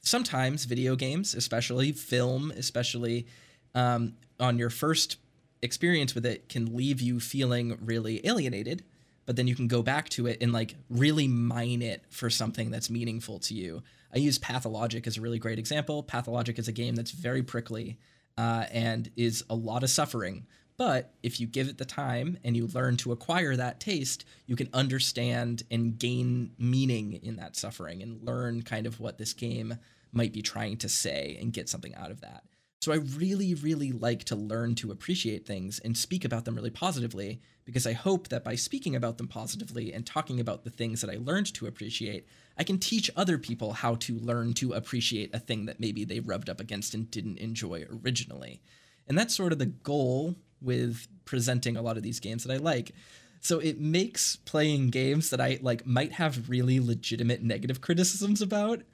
sometimes video games especially film especially um, on your first experience with it can leave you feeling really alienated but then you can go back to it and like really mine it for something that's meaningful to you I use Pathologic as a really great example. Pathologic is a game that's very prickly uh, and is a lot of suffering. But if you give it the time and you learn to acquire that taste, you can understand and gain meaning in that suffering and learn kind of what this game might be trying to say and get something out of that. So I really, really like to learn to appreciate things and speak about them really positively because I hope that by speaking about them positively and talking about the things that I learned to appreciate, I can teach other people how to learn to appreciate a thing that maybe they rubbed up against and didn't enjoy originally. And that's sort of the goal with presenting a lot of these games that I like. So it makes playing games that I like might have really legitimate negative criticisms about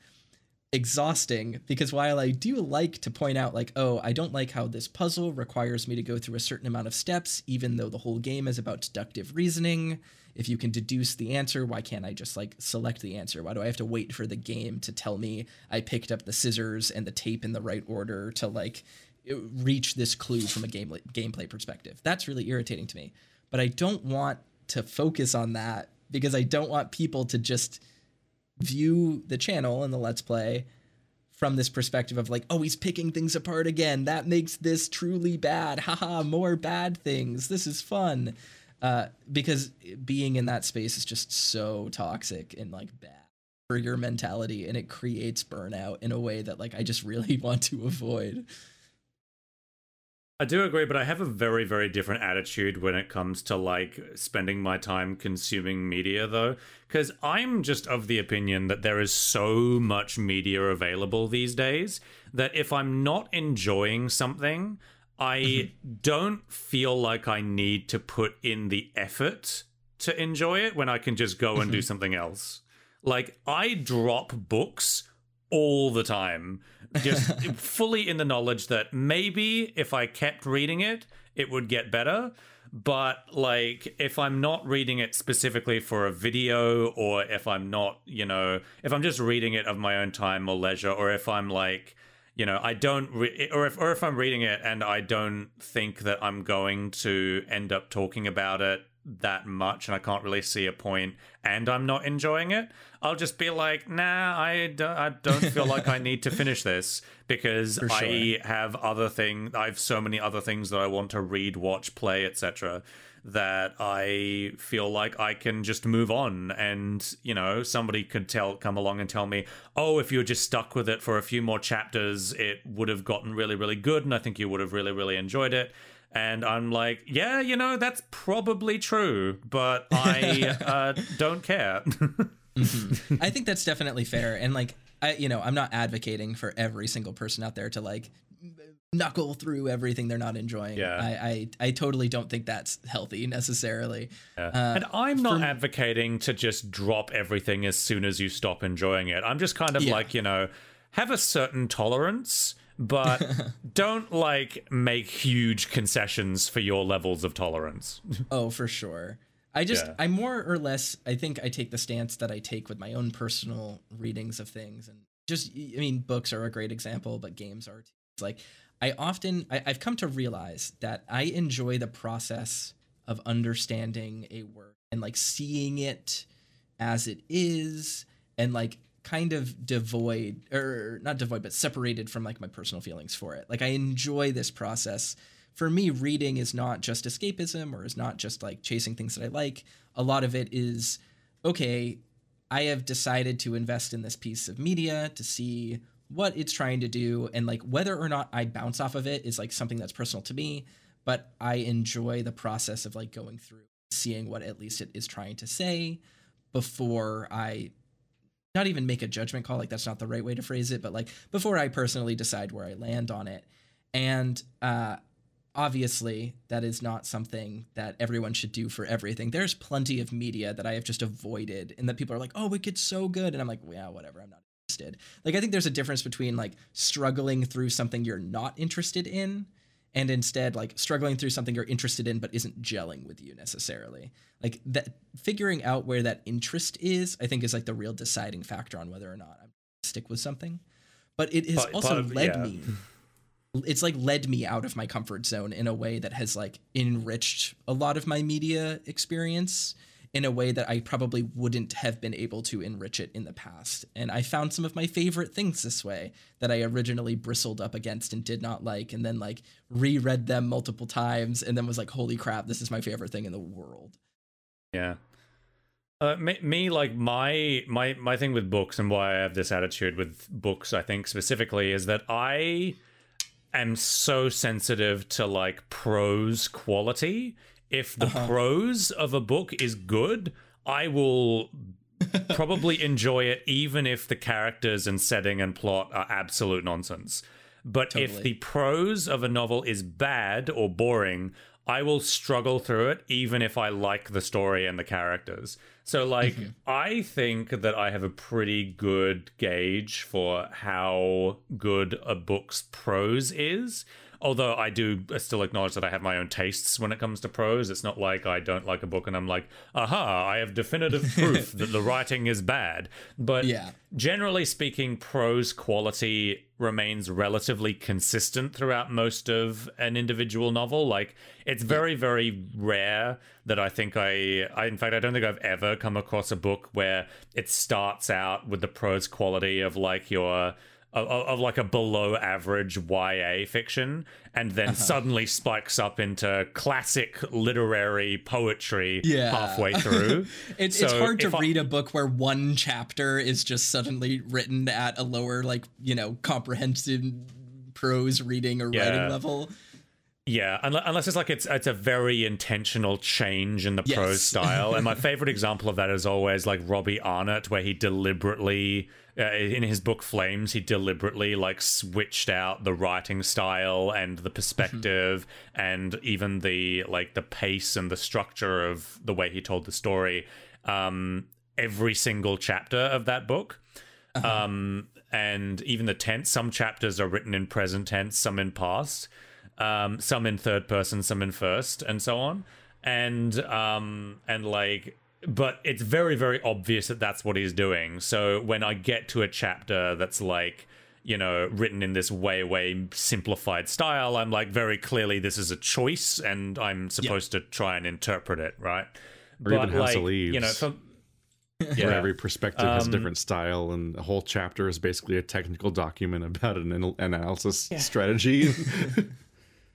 exhausting because while I do like to point out, like, oh, I don't like how this puzzle requires me to go through a certain amount of steps, even though the whole game is about deductive reasoning. If you can deduce the answer, why can't I just like select the answer? Why do I have to wait for the game to tell me I picked up the scissors and the tape in the right order to like reach this clue from a game gameplay perspective? That's really irritating to me. But I don't want to focus on that because I don't want people to just view the channel and the let's play from this perspective of like, oh, he's picking things apart again. That makes this truly bad. Haha, more bad things. This is fun. Uh, because being in that space is just so toxic and like bad for your mentality and it creates burnout in a way that like I just really want to avoid. I do agree, but I have a very, very different attitude when it comes to like spending my time consuming media, though. Because I'm just of the opinion that there is so much media available these days that if I'm not enjoying something, I mm-hmm. don't feel like I need to put in the effort to enjoy it when I can just go and do mm-hmm. something else. Like, I drop books all the time just fully in the knowledge that maybe if I kept reading it, it would get better. But like, if I'm not reading it specifically for a video, or if I'm not, you know, if I'm just reading it of my own time or leisure, or if I'm like, you know, I don't, re- or if or if I'm reading it and I don't think that I'm going to end up talking about it that much and I can't really see a point and I'm not enjoying it, I'll just be like, nah, I don't, I don't feel like I need to finish this because sure. I have other things, I have so many other things that I want to read, watch, play, etc. that I feel like I can just move on and, you know, somebody could tell come along and tell me, "Oh, if you were just stuck with it for a few more chapters, it would have gotten really really good and I think you would have really really enjoyed it." And I'm like, yeah, you know, that's probably true, but I uh, don't care. mm-hmm. I think that's definitely fair. And like, I, you know, I'm not advocating for every single person out there to like knuckle through everything they're not enjoying. Yeah. I, I, I totally don't think that's healthy necessarily. Yeah. Uh, and I'm not for, advocating to just drop everything as soon as you stop enjoying it. I'm just kind of yeah. like, you know, have a certain tolerance but don't like make huge concessions for your levels of tolerance. oh, for sure. I just, yeah. I more or less, I think I take the stance that I take with my own personal readings of things. And just, I mean, books are a great example, but games are too. It's like, I often, I, I've come to realize that I enjoy the process of understanding a work and like seeing it as it is and like kind of devoid or not devoid but separated from like my personal feelings for it. Like i enjoy this process. For me reading is not just escapism or is not just like chasing things that i like. A lot of it is okay i have decided to invest in this piece of media to see what it's trying to do and like whether or not i bounce off of it is like something that's personal to me but i enjoy the process of like going through seeing what at least it is trying to say before i not even make a judgment call like that's not the right way to phrase it but like before i personally decide where i land on it. And uh obviously that is not something that everyone should do for everything. There's plenty of media that i have just avoided and that people are like oh it gets so good. And i'm like yeah whatever i'm not interested. Like i think there's a difference between like struggling through something you're not interested in and instead like struggling through something you're interested in but isn't gelling with you necessarily. Like that figuring out where that interest is i think is like the real deciding factor on whether or not i'm stick with something. But it has but, also but, led yeah. me it's like led me out of my comfort zone in a way that has like enriched a lot of my media experience in a way that I probably wouldn't have been able to enrich it in the past. And I found some of my favorite things this way that I originally bristled up against and did not like, and then like reread them multiple times and then was like, holy crap, this is my favorite thing in the world. Yeah. Uh, me, me, like my my my thing with books and why I have this attitude with books, I think specifically is that I am so sensitive to like prose quality if the uh-huh. prose of a book is good, I will probably enjoy it even if the characters and setting and plot are absolute nonsense. But totally. if the prose of a novel is bad or boring, I will struggle through it even if I like the story and the characters. So, like, I think that I have a pretty good gauge for how good a book's prose is. Although I do still acknowledge that I have my own tastes when it comes to prose. It's not like I don't like a book and I'm like, aha, I have definitive proof that the writing is bad. But Yeah. generally speaking, prose quality remains relatively consistent throughout most of an individual novel. Like it's very, very rare that I think I, I, in fact, I don't think I've ever come across a book where it starts out with the prose quality of like your. Of, of like a below average YA fiction, and then uh-huh. suddenly spikes up into classic literary poetry Yeah. halfway through. It's it's hard to I- read a book where one chapter is just suddenly written at a lower, like you know, comprehensive prose reading or Yeah. writing level. Yeah, unless it's like it's it's a very intentional change in the Yes. prose style. and my favorite example of that is always like Robbie Arnott, where he deliberately, uh, in his book Flames, he deliberately like switched out the writing style and the perspective and even the like the pace and the structure of the way he told the story. Um, every single chapter of that book. Um, and even the tense, some chapters are written in present tense, some in past um, some in third person, some in first, and so on. And um, and like, but it's very very obvious that that's what he's doing. So when I get to a chapter that's like you know written in this way way simplified style, I'm like very clearly this is a choice, and I'm supposed to try and interpret it right. Or even House of Leaves, you know, Leaves. from, where yeah. every perspective has a Um, different style, and the whole chapter is basically a technical document about an anal- analysis strategy.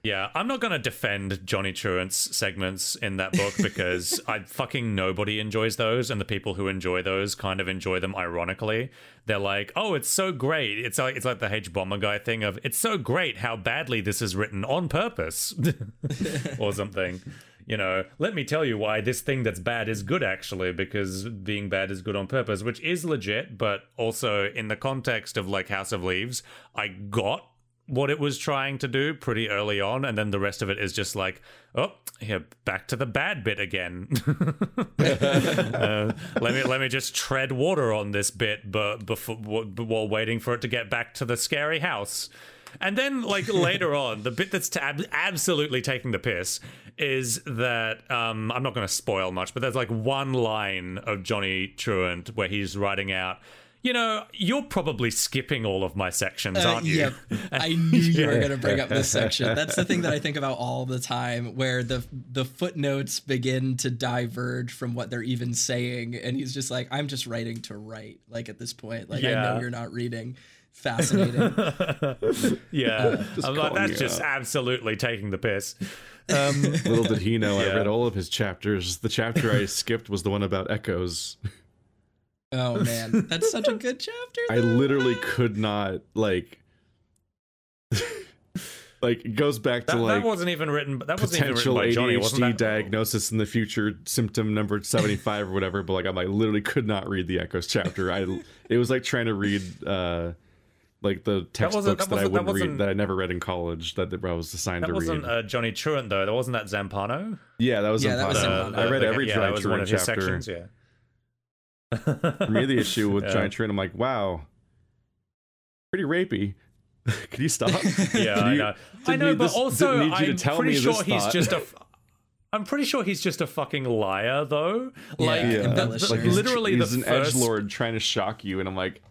Yeah, I'm not going to defend Johnny Truant's segments in that book because I fucking nobody enjoys those, and the people who enjoy those kind of enjoy them ironically. They're like, "Oh, it's so great!" It's like it's like the hbomberguy thing of, "It's so great how badly this is written on purpose," or something. You know, let me tell you why this thing that's bad is good actually, because being bad is good on purpose, which is legit, but also in the context of like House of Leaves, I got what it was trying to do pretty early on, and then the rest of it is just like, oh, here, back to the bad bit again. Uh, let me let me just tread water on this bit, but before while waiting for it to get back to the scary house. And then, like later on, the bit that's tab- absolutely taking the piss is that um, I'm not going to spoil much, but there's like one line of Johnny Truant where he's writing out. You know, you're probably skipping all of my sections, Uh, aren't you? Yep. I knew you were going to bring up this section. That's the thing that I think about all the time, where the the footnotes begin to diverge from what they're even saying, and he's just like, "I'm just writing to write." Like at this point, like I know you're not reading. Fascinating. Yeah, I'm like, that's just out. absolutely taking the piss. Little did he know, I read all of his chapters. The chapter I skipped was the one about echoes. Oh man, that's such a good chapter. I literally could not like. like it goes back That, to like that wasn't even written. But that wasn't even written potential by Johnny. Wasn't ADHD that? diagnosis in the future, symptom number seventy five or whatever. But like, I'm like literally could not read the Echoes chapter. I it was like trying to read uh like the wasn't- textbooks that that, I wasn't- that wouldn't read that I never read in college that I was assigned That to wasn't read. uh, Johnny Truant though. That wasn't that Zampano. yeah, that was Yeah, in that was Potter. in I Potter. read every yeah, Johnny that was one Truant of his chapter. sections. Yeah. For me, the issue with Yeah. Johnny Truant, I'm like, wow, pretty rapey. Could you stop? Yeah, Did I know. I know, but this- also didn't need you to I'm pretty sure he's thought. just a. f- I'm pretty sure he's just a fucking liar, though. Like, Yeah. the- embellisher. the- like he's, literally he's the an first. edge lord trying to shock you, and I'm like,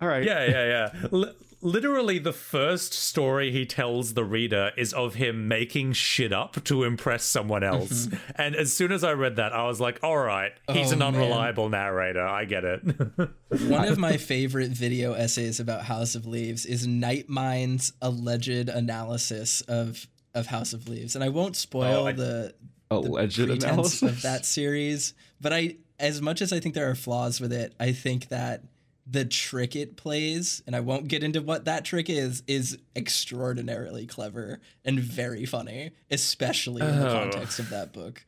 all right, Yeah, yeah, yeah. Li- literally, the first story he tells the reader is of him making shit up to impress someone else. Mm-hmm. and as soon as I read that, I was like, all right, he's Oh, an man. unreliable narrator. I get it. One of my favorite video essays about House of Leaves is Nightmind's alleged analysis of of House of Leaves, and I won't spoil Oh, I- the alleged pretense analysis of that series. But I, as much as I think there are flaws with it, I think that the trick it plays, and I won't get into what that trick is, is extraordinarily clever and very funny, especially in the Oh. context of that book.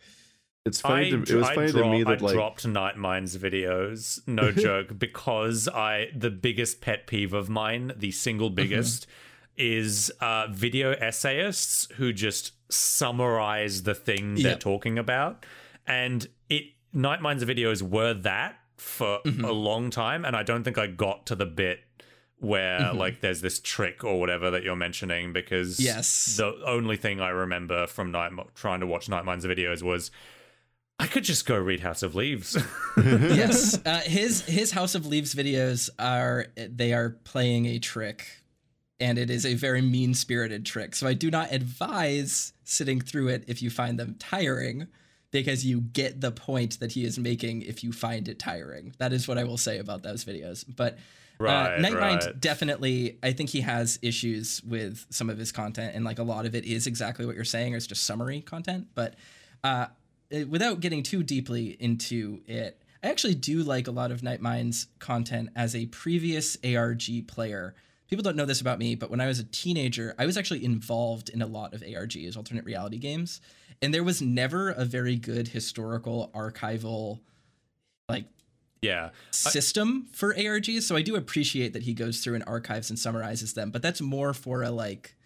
It's funny. I, to, it was I funny dro- to me I that like dropped Night Nightmind's videos, no joke, because I the biggest pet peeve of mine, the single Mm-hmm. biggest, is uh, video essayists who just summarize the thing they're Yep. talking about, and it Nightmind's videos were that for Mm-hmm. a long time, and I don't think I got to the bit where Mm-hmm. like there's this trick or whatever that you're mentioning because Yes. the only thing I remember from Night trying to watch Nightmind's videos was I could just go read House of Leaves. yes, uh, his his House of Leaves videos are they are playing a trick, and it is a very mean spirited trick. So I do not advise sitting through it if you find them tiring, because you get the point that he is making if you find it tiring. That is what I will say about those videos. But Right, uh, Nightmind right. definitely, I think he has issues with some of his content, and like a lot of it is exactly what you're saying, or it's just summary content. But uh, uh, without getting too deeply into it, I actually do like a lot of Nightmind's content as a previous ARG player. People don't know this about me, but when I was a teenager, I was actually involved in a lot of ARGs, alternate reality games, and there was never a very good historical archival like yeah. system for ARGs. So I do appreciate that he goes through and archives and summarizes them, but that's more for a like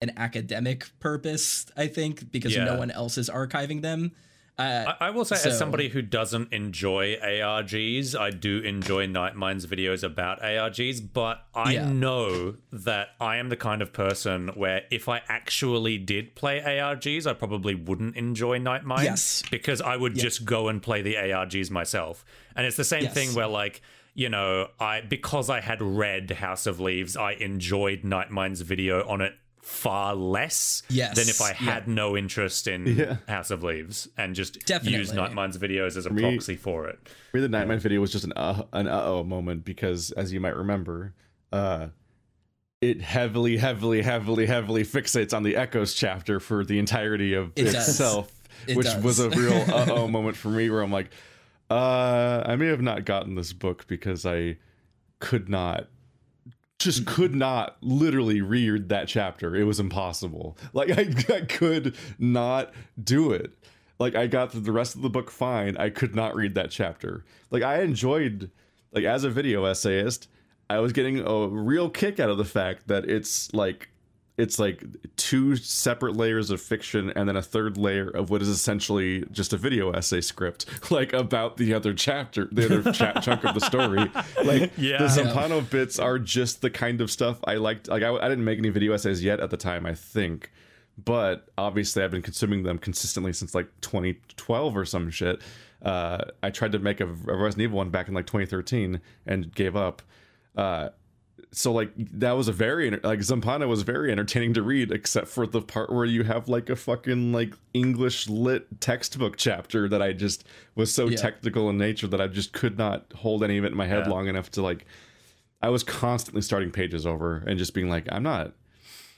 an academic purpose, I think, because Yeah. no one else is archiving them. Uh, I, I will say, So- as somebody who doesn't enjoy ARGs, I do enjoy Nightmind's videos about ARGs, but I Yeah. know that I am the kind of person where if I actually did play ARGs, I probably wouldn't enjoy Nightmind. Yes. Because I would just go and play the ARGs myself. And it's the same Yes. thing where, like, you know, I because I had read House of Leaves, I enjoyed Nightmind's video on it far less Yes, than if I yeah. had no interest in Yeah. House of Leaves and just Definitely. use Nightmind's videos as a me- proxy for it. For me, the Nightmare video was just an uh, an uh oh moment because, as you might remember, uh, it heavily, heavily, heavily, heavily fixates on the Echoes chapter for the entirety of It itself, It which does. was a real uh oh moment for me where I'm like, uh, I may have not gotten this book because I could not. Just could not literally read that chapter. It was impossible. Like I, I could not do it like I got through the rest of the book fine. I could not read that chapter. Like I enjoyed like as a video essayist, I was getting a real kick out of the fact that it's like it's like two separate layers of fiction and then a third layer of what is essentially just a video essay script like about the other chapter the other cha- chunk of the story like Yeah. the zampano bits are just the kind of stuff i liked like I, I didn't make any video essays yet at the time i think but obviously I've been consuming them consistently since like 2012 or some shit. Uh, I tried to make a, a Resident Evil one back in like 2013 and gave up. Uh, so like that was a very like Zampano was very entertaining to read, except for the part where you have like a fucking like English lit textbook chapter that I just was so Yeah. technical in nature that I just could not hold any of it in my head Yeah. long enough to like. I was constantly starting pages over and just being like, I'm not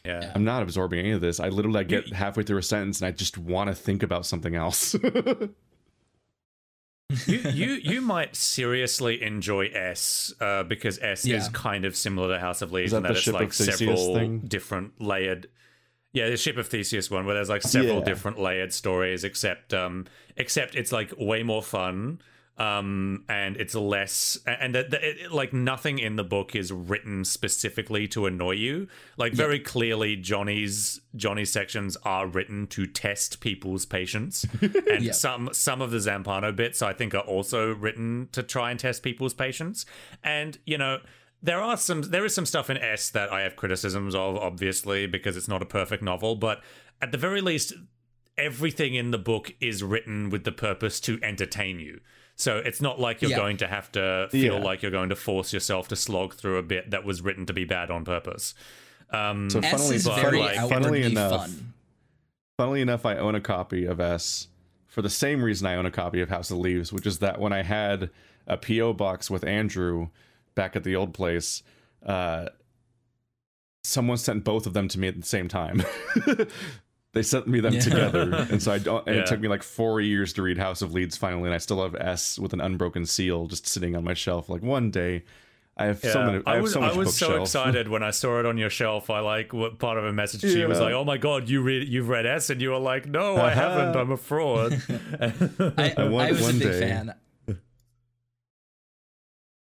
Yeah. I'm not absorbing any of this. I literally like, get halfway through a sentence and I just want to think about something else. you, you you might seriously enjoy S uh, because S Yeah. is kind of similar to House of Leaves that in that it's like several thing? different layered. Yeah, the Ship of Theseus one where there's like several Yeah. different layered stories, except um except it's like way more fun. Um and it's less and that like nothing in the book is written specifically to annoy you. Like very clearly Johnny's Johnny's sections are written to test people's patience. And Yeah. some some of the Zampano bits I think are also written to try and test people's patience. And you know, there are some there is some stuff in S that I have criticisms of, obviously, because it's not a perfect novel, but at the very least, everything in the book is written with the purpose to entertain you. So it's not like you're Yeah. going to have to feel Yeah. like you're going to force yourself to slog through a bit that was written to be bad on purpose. Um, so S funnily, is but, very like, funnily enough, fun. funnily enough, I own a copy of S for the same reason I own a copy of House of Leaves, which is that when I had a PO box with Andrew back at the old place, uh, someone sent both of them to me at the same time. they sent me them Yeah. together, and so I don't. And Yeah. it took me like four years to read House of Leaves finally, and I still have S with an unbroken seal just sitting on my shelf. Like one day, I have so many. I, I have was so much I was so excited when I saw it on your shelf. I like what part of a message to you was like, "Oh my god, you read you've read S," and you were like, "No, I Uh-huh. haven't. I'm a fraud." I, I want I was one a big day- fan.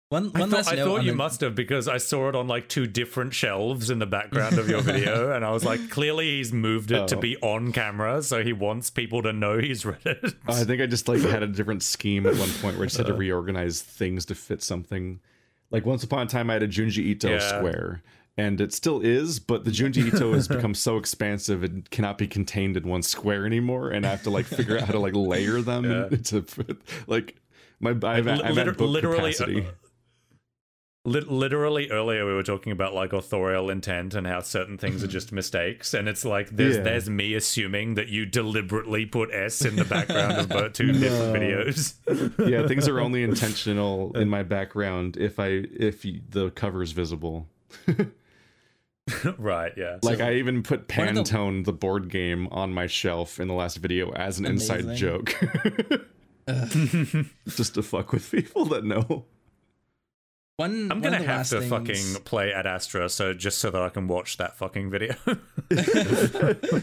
One, I one thought, last I thought you the- must have because I saw it on like two different shelves in the background of your video, and I was like, clearly he's moved it to Oh. be on camera, so he wants people to know he's read it. I think I just like had a different scheme at one point where I just Uh. had to reorganize things to fit something. Like once upon a time, I had a Junji Ito Yeah. square, and it still is, but the Junji Ito has become so expansive it cannot be contained in one square anymore, and I have to like figure out how to like layer them Yeah. into like my I've, Li- I'm liter- at book literally, capacity. uh, Lit- literally earlier we were talking about like authorial intent and how certain things are just mistakes and it's like there's Yeah. there's me assuming that you deliberately put s in the background of both two different videos yeah, things are only intentional in my background if I if the cover is visible. right yeah Like I even put one of the- Pantone, the... board game, on my shelf in the last video as an inside Amazing. joke, just to fuck with people that know. One, i'm one gonna have to things- fucking play Adastra so just so that i can watch that fucking video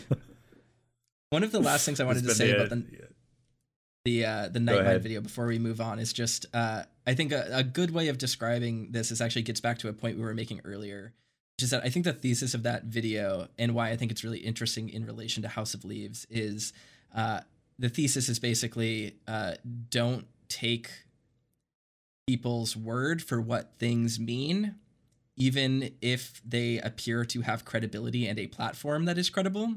One of the last things I wanted to say been- about the yeah. the uh, the Nightmare video before we move on is just uh, I think a, a good way of describing this is actually gets back to a point we were making earlier, which is that I think the thesis of that video and why I think it's really interesting in relation to House of Leaves is uh, the thesis is basically uh, don't take people's word for what things mean, even if they appear to have credibility and a platform that is credible.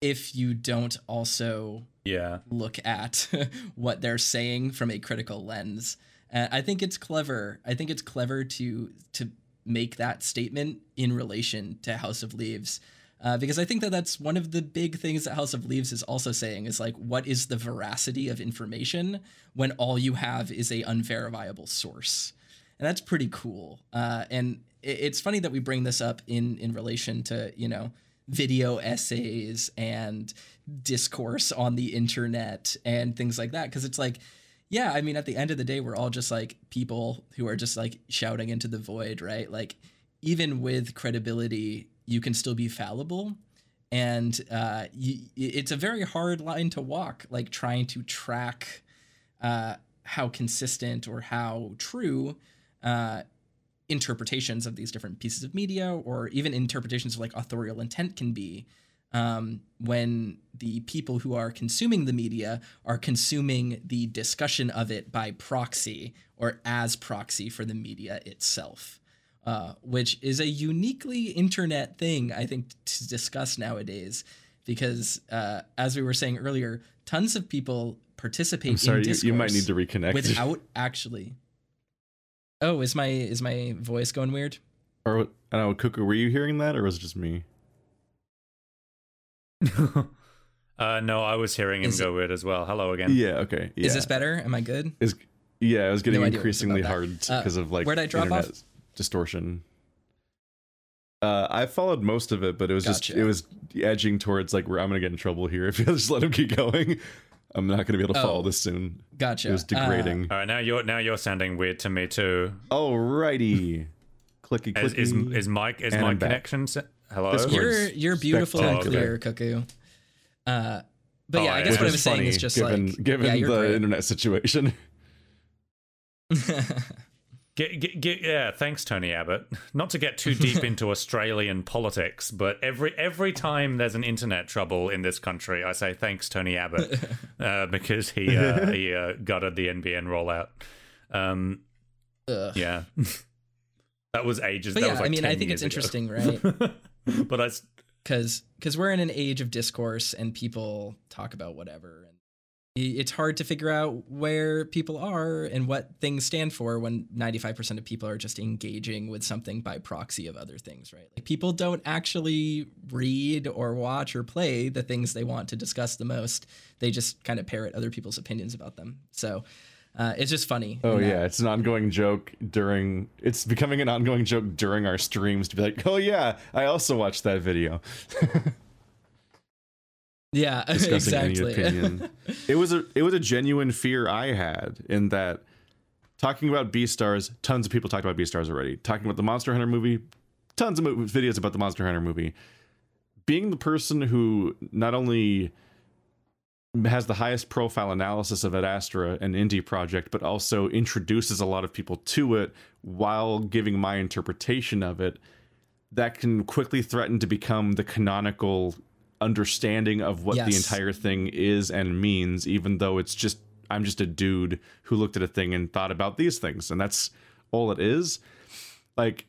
If you don't also yeah look at what they're saying from a critical lens. Uh, I think it's clever. I think it's clever to to make that statement in relation to House of Leaves. Uh, because I think that that's one of the big things that House of Leaves is also saying is like, what is the veracity of information when all you have is a unverifiable source, and that's pretty cool. Uh, and it, it's funny that we bring this up in in relation to you know video essays and discourse on the internet and things like that. Because it's like yeah i mean at the end of the day we're all just like people who are just like shouting into the void right? Like even with credibility you can still be fallible. And uh, it's a very hard line to walk like trying to track uh, how consistent or how true uh, interpretations of these different pieces of media or even interpretations of like authorial intent can be um, when the people who are consuming the media are consuming the discussion of it by proxy or as proxy for the media itself, uh, which is a uniquely internet thing, I think, to discuss nowadays. Because uh, as we were saying earlier, tons of people participate I'm sorry, in you, discourse you might need to reconnect. without actually. Oh, is my is my voice going weird? or I don't know, Cuckoo, were you hearing that, or was it just me? uh no i was hearing him Is go weird as well hello again Yeah. Okay. Yeah. Is this better? Am I good? Is yeah, it was getting No increasingly about that. hard Uh, because of like where'd I drop internet off? Distortion. Uh, I followed most of it, but it was just it was edging towards like where I'm gonna get in trouble here if you just let him keep going. I'm not gonna be able to follow Oh. this soon. Gotcha. It was degrading. all right now you're now you're sounding weird to me too Alrighty, clicky is is, is mike is And my I'm connection se- hello Uh, Discord. you're you're beautiful and Spectacular. clear, Cuckoo. Uh, but Oh, yeah, I guess what I Which was is saying is just given like given yeah, the great. internet situation. Get, get, get, yeah, thanks, Tony Abbott. Not to get too deep into Australian politics, but every every time there's an internet trouble in this country, I say thanks, Tony Abbott, uh, because he uh, he uh, gutted the NBN rollout. Um, yeah, that was ages. But that yeah, was like I mean, I think it's ago. interesting, right? but I, Because because we're in an age of discourse and people talk about whatever, it's hard to figure out where people are and what things stand for when 95% of people are just engaging with something by proxy of other things, right? Like people don't actually read or watch or play the things they want to discuss the most. They just kind of parrot other people's opinions about them. So uh, it's just funny. Oh yeah, it's an ongoing joke during. It's becoming an ongoing joke during our streams to be like, oh yeah, I also watched that video. Yeah, discussing exactly. any opinion. it was a it was a genuine fear I had in that talking about Beastars, tons of people talked about Beastars already. Talking about the Monster Hunter movie, tons of mo- videos about the Monster Hunter movie. Being the person who not only has the highest profile analysis of Adastra, an indie project, but also introduces a lot of people to it while giving my interpretation of it, that can quickly threaten to become the canonical understanding of what the entire thing is and means, even though it's just I'm just a dude who looked at a thing and thought about these things, and that's all it is. Like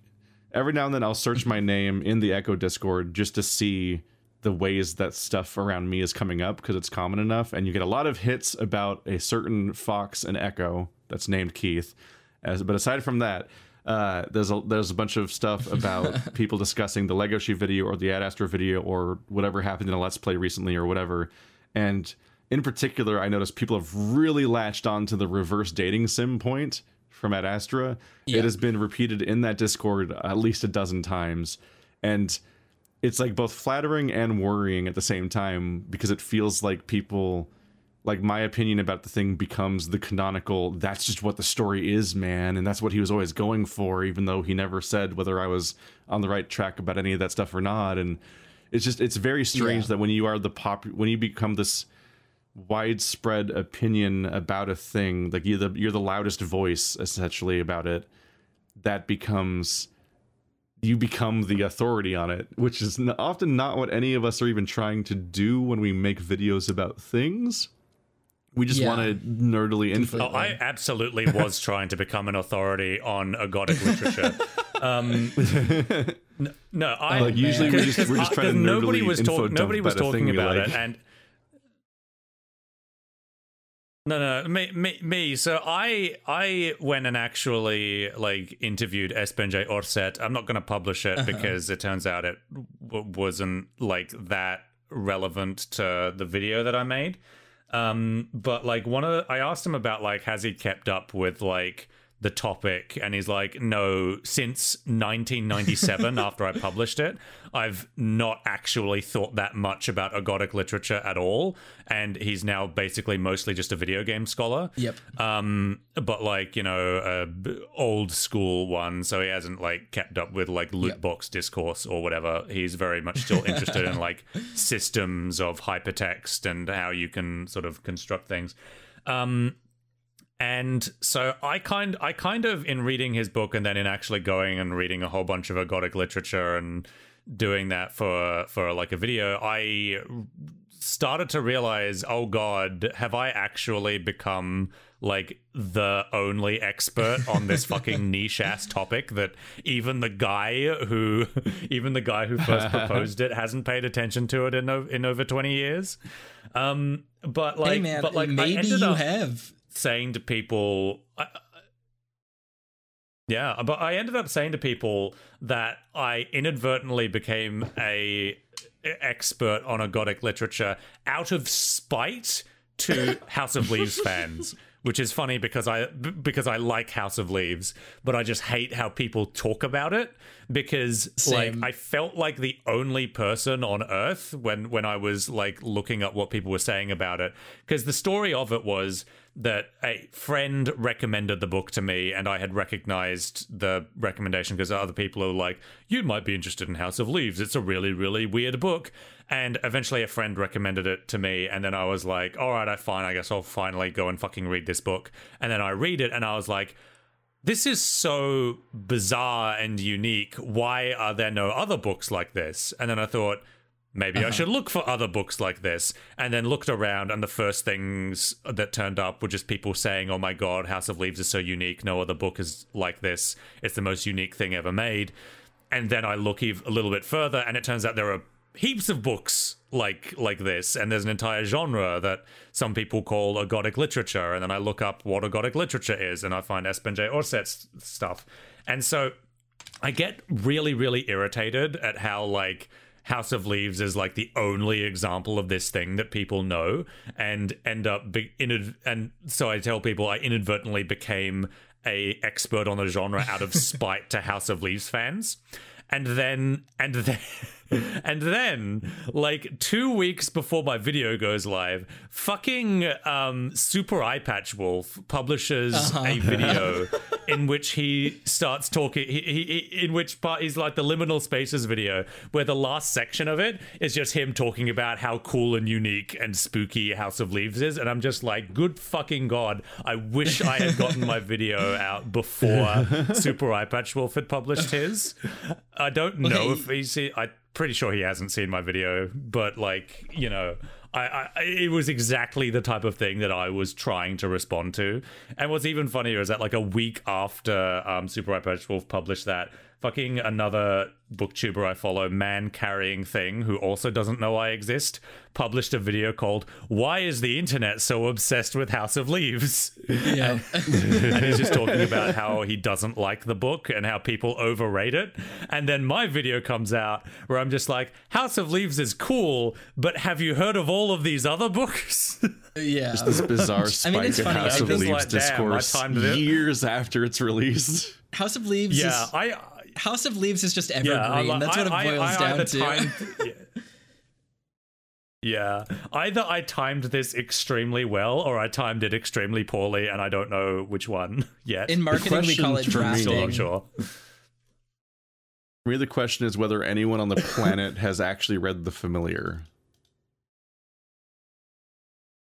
every now and then I'll search my name in the Echo Discord just to see the ways that stuff around me is coming up because it's common enough and you get a lot of hits about a certain fox and echo that's named keith as but aside from that uh, there's a there's a bunch of stuff about people discussing the lego shoe video or the Adastra video or whatever happened in a let's play recently or whatever. And in particular i noticed people have really latched on to the reverse dating sim point from Adastra. Yeah. it has been repeated in that discord at least a dozen times. And it's like both flattering and worrying at the same time because it feels like people like my opinion about the thing becomes the canonical that's just what the story is man and that's what he was always going for even though he never said whether i was on the right track about any of that stuff or not and it's just it's very strange Yeah. that when you are the pop when you become this widespread opinion about a thing like you're the you're the loudest voice essentially about it that becomes you become the authority on it, which is often not what any of us are even trying to do when we make videos about things. We just Yeah. want to nerdily info. Oh, I absolutely was trying to become an authority on ergodic literature. Um, n- no, I Like, usually we just- we're just I- trying to nobody nerdily was info dump Nobody was about a thing talking about like. it, and no, no, me, me, me. So I, I went and actually like interviewed Espen J. Aarseth. I'm not going to publish Uh-huh. it because it turns out it w- wasn't like that relevant to the video that I made. Um, but like one of the, I asked him about like has he kept up with like the topic and he's like no since 1997 after I published it I've not actually thought that much about ergodic literature at all and he's now basically mostly just a video game scholar Yep. um but like you know a old school one so he hasn't like kept up with like loot Yep. box discourse or whatever he's very much still interested in like systems of hypertext and how you can sort of construct things um and so I kind I kind of in reading his book and then in actually going and reading a whole bunch of ergodic literature and doing that for for like a video I started to realize oh god have I actually become like the only expert on this fucking niche ass topic that even the guy who even the guy who first proposed it hasn't paid attention to it in o- in over 20 years um but like hey man, but like I maybe ended you up have. Saying to people I, yeah but i ended up saying to people that i inadvertently became a expert on ergodic literature out of spite to house of leaves fans which is funny because I because i like house of leaves but i just hate how people talk about it because Same. like i felt like the only person on earth when when i was like looking up what people were saying about it because the story of it was that a friend recommended the book to me and I had recognized the recommendation because other people are like, you might be interested in House of Leaves. It's a really, really weird book. And eventually a friend recommended it to me. And then I was like, all right, I fine. I guess I'll finally go and fucking read this book. And then I read it and I was like, this is so bizarre and unique. Why are there no other books like this? And then I thought, maybe I uh-huh. should look for other books like this. And then looked around, and the first things that turned up were just people saying, oh my god, House of Leaves is so unique. No other book is like this. It's the most unique thing ever made. And then I look ev- a little bit further, and it turns out there are heaps of books like like this and there's an entire genre that some people call ergodic literature and then i look up what ergodic literature is and i find Espen J. Aarseth's stuff and so i get really really irritated at how like house of leaves is like the only example of this thing that people know and end up be- in and so i tell people i inadvertently became a expert on the genre out of spite to house of leaves fans. And then and then And then, like two weeks before my video goes live, fucking um, Super Eyepatch Wolf publishes Uh-huh. a video in which he starts talking. He, he, he- in which part is like the liminal spaces video, where the last section of it is just him talking about how cool and unique and spooky House of Leaves is. And I'm just like, good fucking god! I wish I had gotten my video out before Super Eyepatch Wolf had published his. I don't know Well, if he's. I'm pretty sure he hasn't seen my video, but like you know. I, I, it was exactly the type of thing that I was trying to respond to. And what's even funnier is that, like, a week after um, Super Patch Wolf published that, fucking another booktuber I follow, Man Carrying Thing, who also doesn't know I exist, published a video called Why is the Internet So Obsessed with House of Leaves? Yeah. and he's just talking about how he doesn't like the book and how people overrate it. And then my video comes out where I'm just like, House of Leaves is cool, but have you heard of all of these other books? yeah. Just this bizarre I spike mean, it's in funny, House I of Leaves like, discourse years after it's released. House of Leaves yeah, is I. House of Leaves is just evergreen. Yeah, I- That's what it I- I- boils I down either to. timed- yeah. Yeah, either I timed this extremely well or I timed it extremely poorly, and I don't know which one yet. In marketing, we call it question for me- Still drafting. not sure. For me, the question is whether anyone on the planet has actually read The Familiar.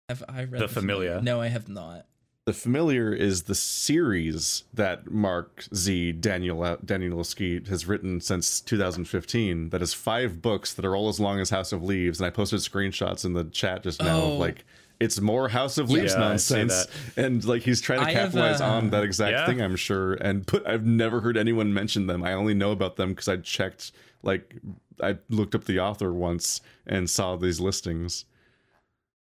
Have I read The Familiar? No, I have not. The Familiar is the series that Mark Z. Daniel Danielewski has written since 2015. That is five books that are all as long as House of Leaves, and I posted screenshots in the chat just now Oh. of like it's more House of Leaves Yeah, nonsense, and like he's trying to I have, capitalize uh, on that exact Yeah. thing, I'm sure. And put I've never heard anyone mention them. I only know about them because I checked like I looked up the author once and saw these listings.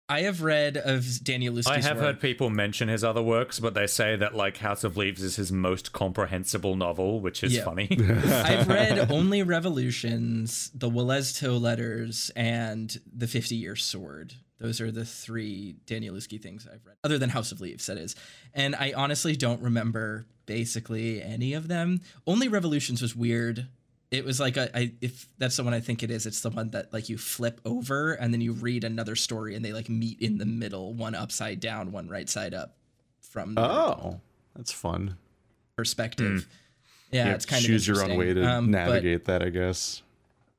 I have read of Danielewski's I have work. heard people mention his other works, but they say that like House of Leaves is his most comprehensible novel, which is Yeah. funny. I've read only Revolutions, the Whalestoe letters, and the Fifty Year Sword. Those are the three Daniel Danielewski things I've read, other than House of Leaves, that is. And I honestly don't remember basically any of them. Only Revolutions was weird. It was like a, I, if that's the one I think it is, it's the one that like you flip over and then you read another story and they like meet in the middle, one upside down, one right side up, from the Oh, that's fun. perspective. Yeah, it's to kind of choose your own way to interesting. Um, but- navigate that, I guess.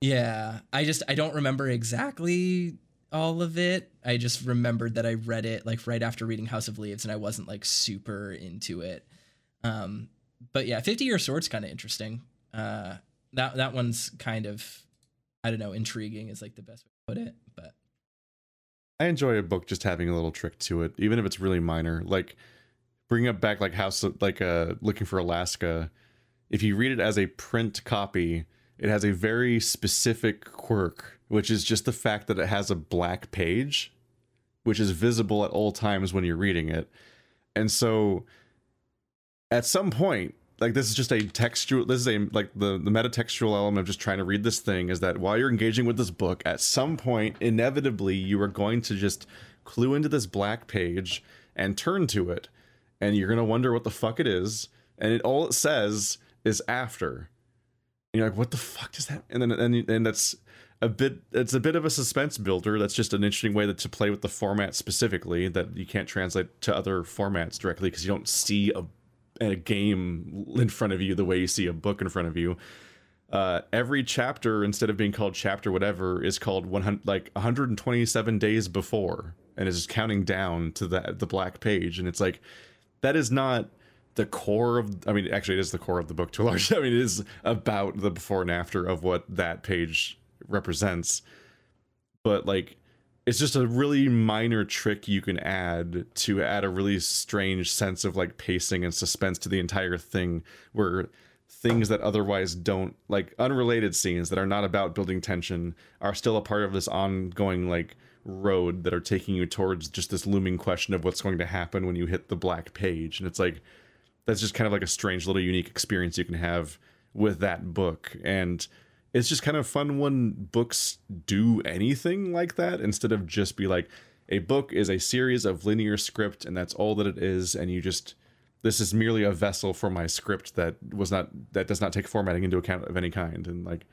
Yeah, I just I don't remember exactly all of it. I just remembered that I read it like right after reading House of Leaves and I wasn't like super into it. Um but yeah, 50 Year Sword's kind of interesting. Uh that that one's kind of I don't know, intriguing is like the best way to put it, but I enjoy a book just having a little trick to it, even if it's really minor. Like bring up back like House, like uh, looking for Alaska. If you read it as a print copy, it has a very specific quirk, which is just the fact that it has a black page, which is visible at all times when you're reading it. And so, at some point, like this is just a textual this is a like the the metatextual element of just trying to read this thing is that while you're engaging with this book at some point inevitably you are going to just clue into this black page and turn to it and you're going to wonder what the fuck it is and it all it says is after. And you're like what the fuck does that and then and, and that's a bit it's a bit of a suspense builder. That's just an interesting way that, to play with the format specifically that you can't translate to other formats directly because you don't see a a game in front of you the way you see a book in front of you. Uh, every chapter, instead of being called chapter whatever, is called 100 like 127 days before, and is counting down to the the black page. And it's like that is not the core of. I mean, actually, it is the core of the book to a large. I mean, it is about the before and after of what that page represents. But like it's just a really minor trick you can add to add a really strange sense of like pacing and suspense to the entire thing where things that otherwise don't like unrelated scenes that are not about building tension are still a part of this ongoing like road that are taking you towards just this looming question of what's going to happen when you hit the black page. And it's like that's just kind of like a strange little unique experience you can have with that book. And it's just kind of fun when books do anything like that instead of just be like a book is a series of linear script and that's all that it is and you just this is merely a vessel for my script that was not that does not take formatting into account of any kind and like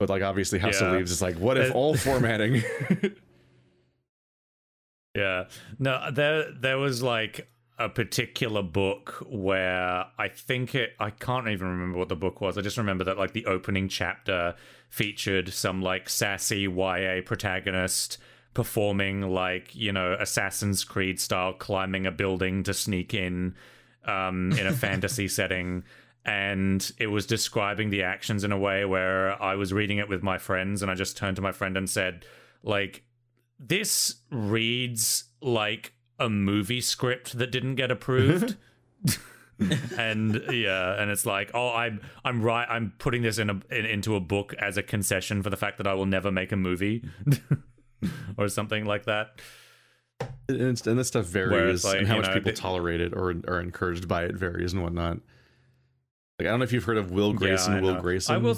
But like obviously House Yeah. of Leaves is like, what if all formatting? Yeah. No, there there was like a particular book where I think it I can't even remember what the book was. I just remember that like the opening chapter featured some like sassy YA protagonist performing like, you know, Assassin's Creed style climbing a building to sneak in um in a fantasy setting and it was describing the actions in a way where I was reading it with my friends and I just turned to my friend and said like this reads like a movie script that didn't get approved. and yeah, and it's like, oh, I'm I'm right. I'm putting this in a in, into a book as a concession for the fact that I will never make a movie or something like that. and, and this stuff varies, like, and how much know, people the- tolerate it or are encouraged by it varies and whatnot. Like I don't know if you've heard of Will Grayson. Yeah, Will. Grayson. I will.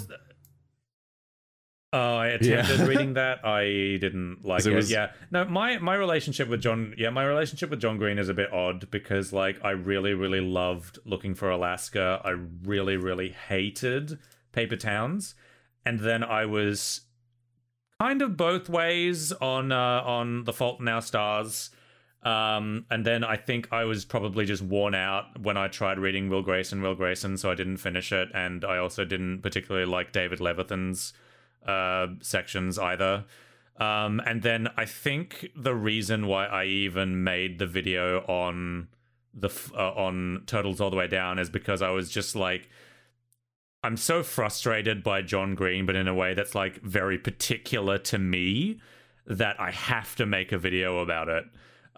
Oh, I attempted Yeah. reading that. I didn't like it it. was- Yeah, no, my my relationship with John, yeah, my relationship with John Green is a bit odd because like I really really loved Looking for Alaska. I really really hated Paper Towns, and then I was kind of both ways on uh, on The Fault in Our Stars. Um, and then I think I was probably just worn out when I tried reading Will Grayson, Will Grayson, so I didn't finish it. And I also didn't particularly like David Levithan's uh, sections either. Um, and then I think the reason why I even made the video on the f- uh, on Turtles All the Way Down is because I was just like, I'm so frustrated by John Green, but in a way that's like very particular to me that I have to make a video about it.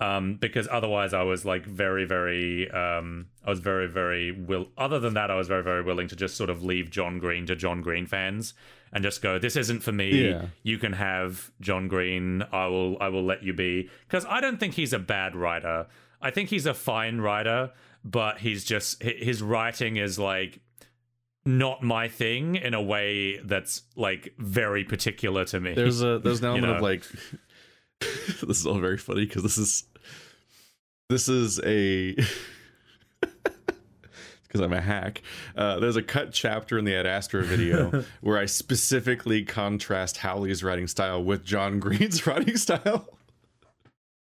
Um, because otherwise I was like very, very, um, I was very, very will. Other than that, I was very, very willing to just sort of leave John Green to John Green fans and just go, "This isn't for me. Yeah. You can have John Green. I will, I will let you be." Because I don't think he's a bad writer. I think he's a fine writer, but he's just his writing is like not my thing in a way that's like very particular to me. There's a there's an element of know. like this is all very funny because this is this is a because I'm a hack. Uh, there's a cut chapter in the Adastra video where I specifically contrast Howly's writing style with John Green's writing style.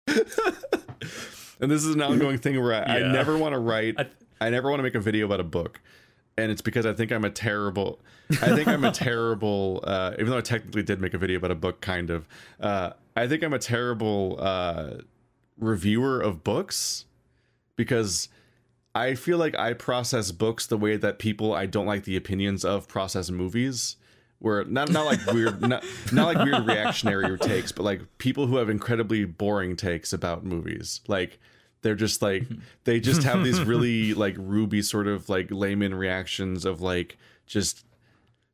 and this is an ongoing thing where I, I never want to write. I- I never want to make a video about a book, and it's because I think I'm a terrible. I think I'm a terrible. Uh, even though I technically did make a video about a book, kind of. Uh, I think I'm a terrible uh, reviewer of books because I feel like I process books the way that people I don't like the opinions of process movies. Where not not like weird not not like weird reactionary takes, but like people who have incredibly boring takes about movies. Like they're just like they just have these really like ruby sort of like layman reactions of like just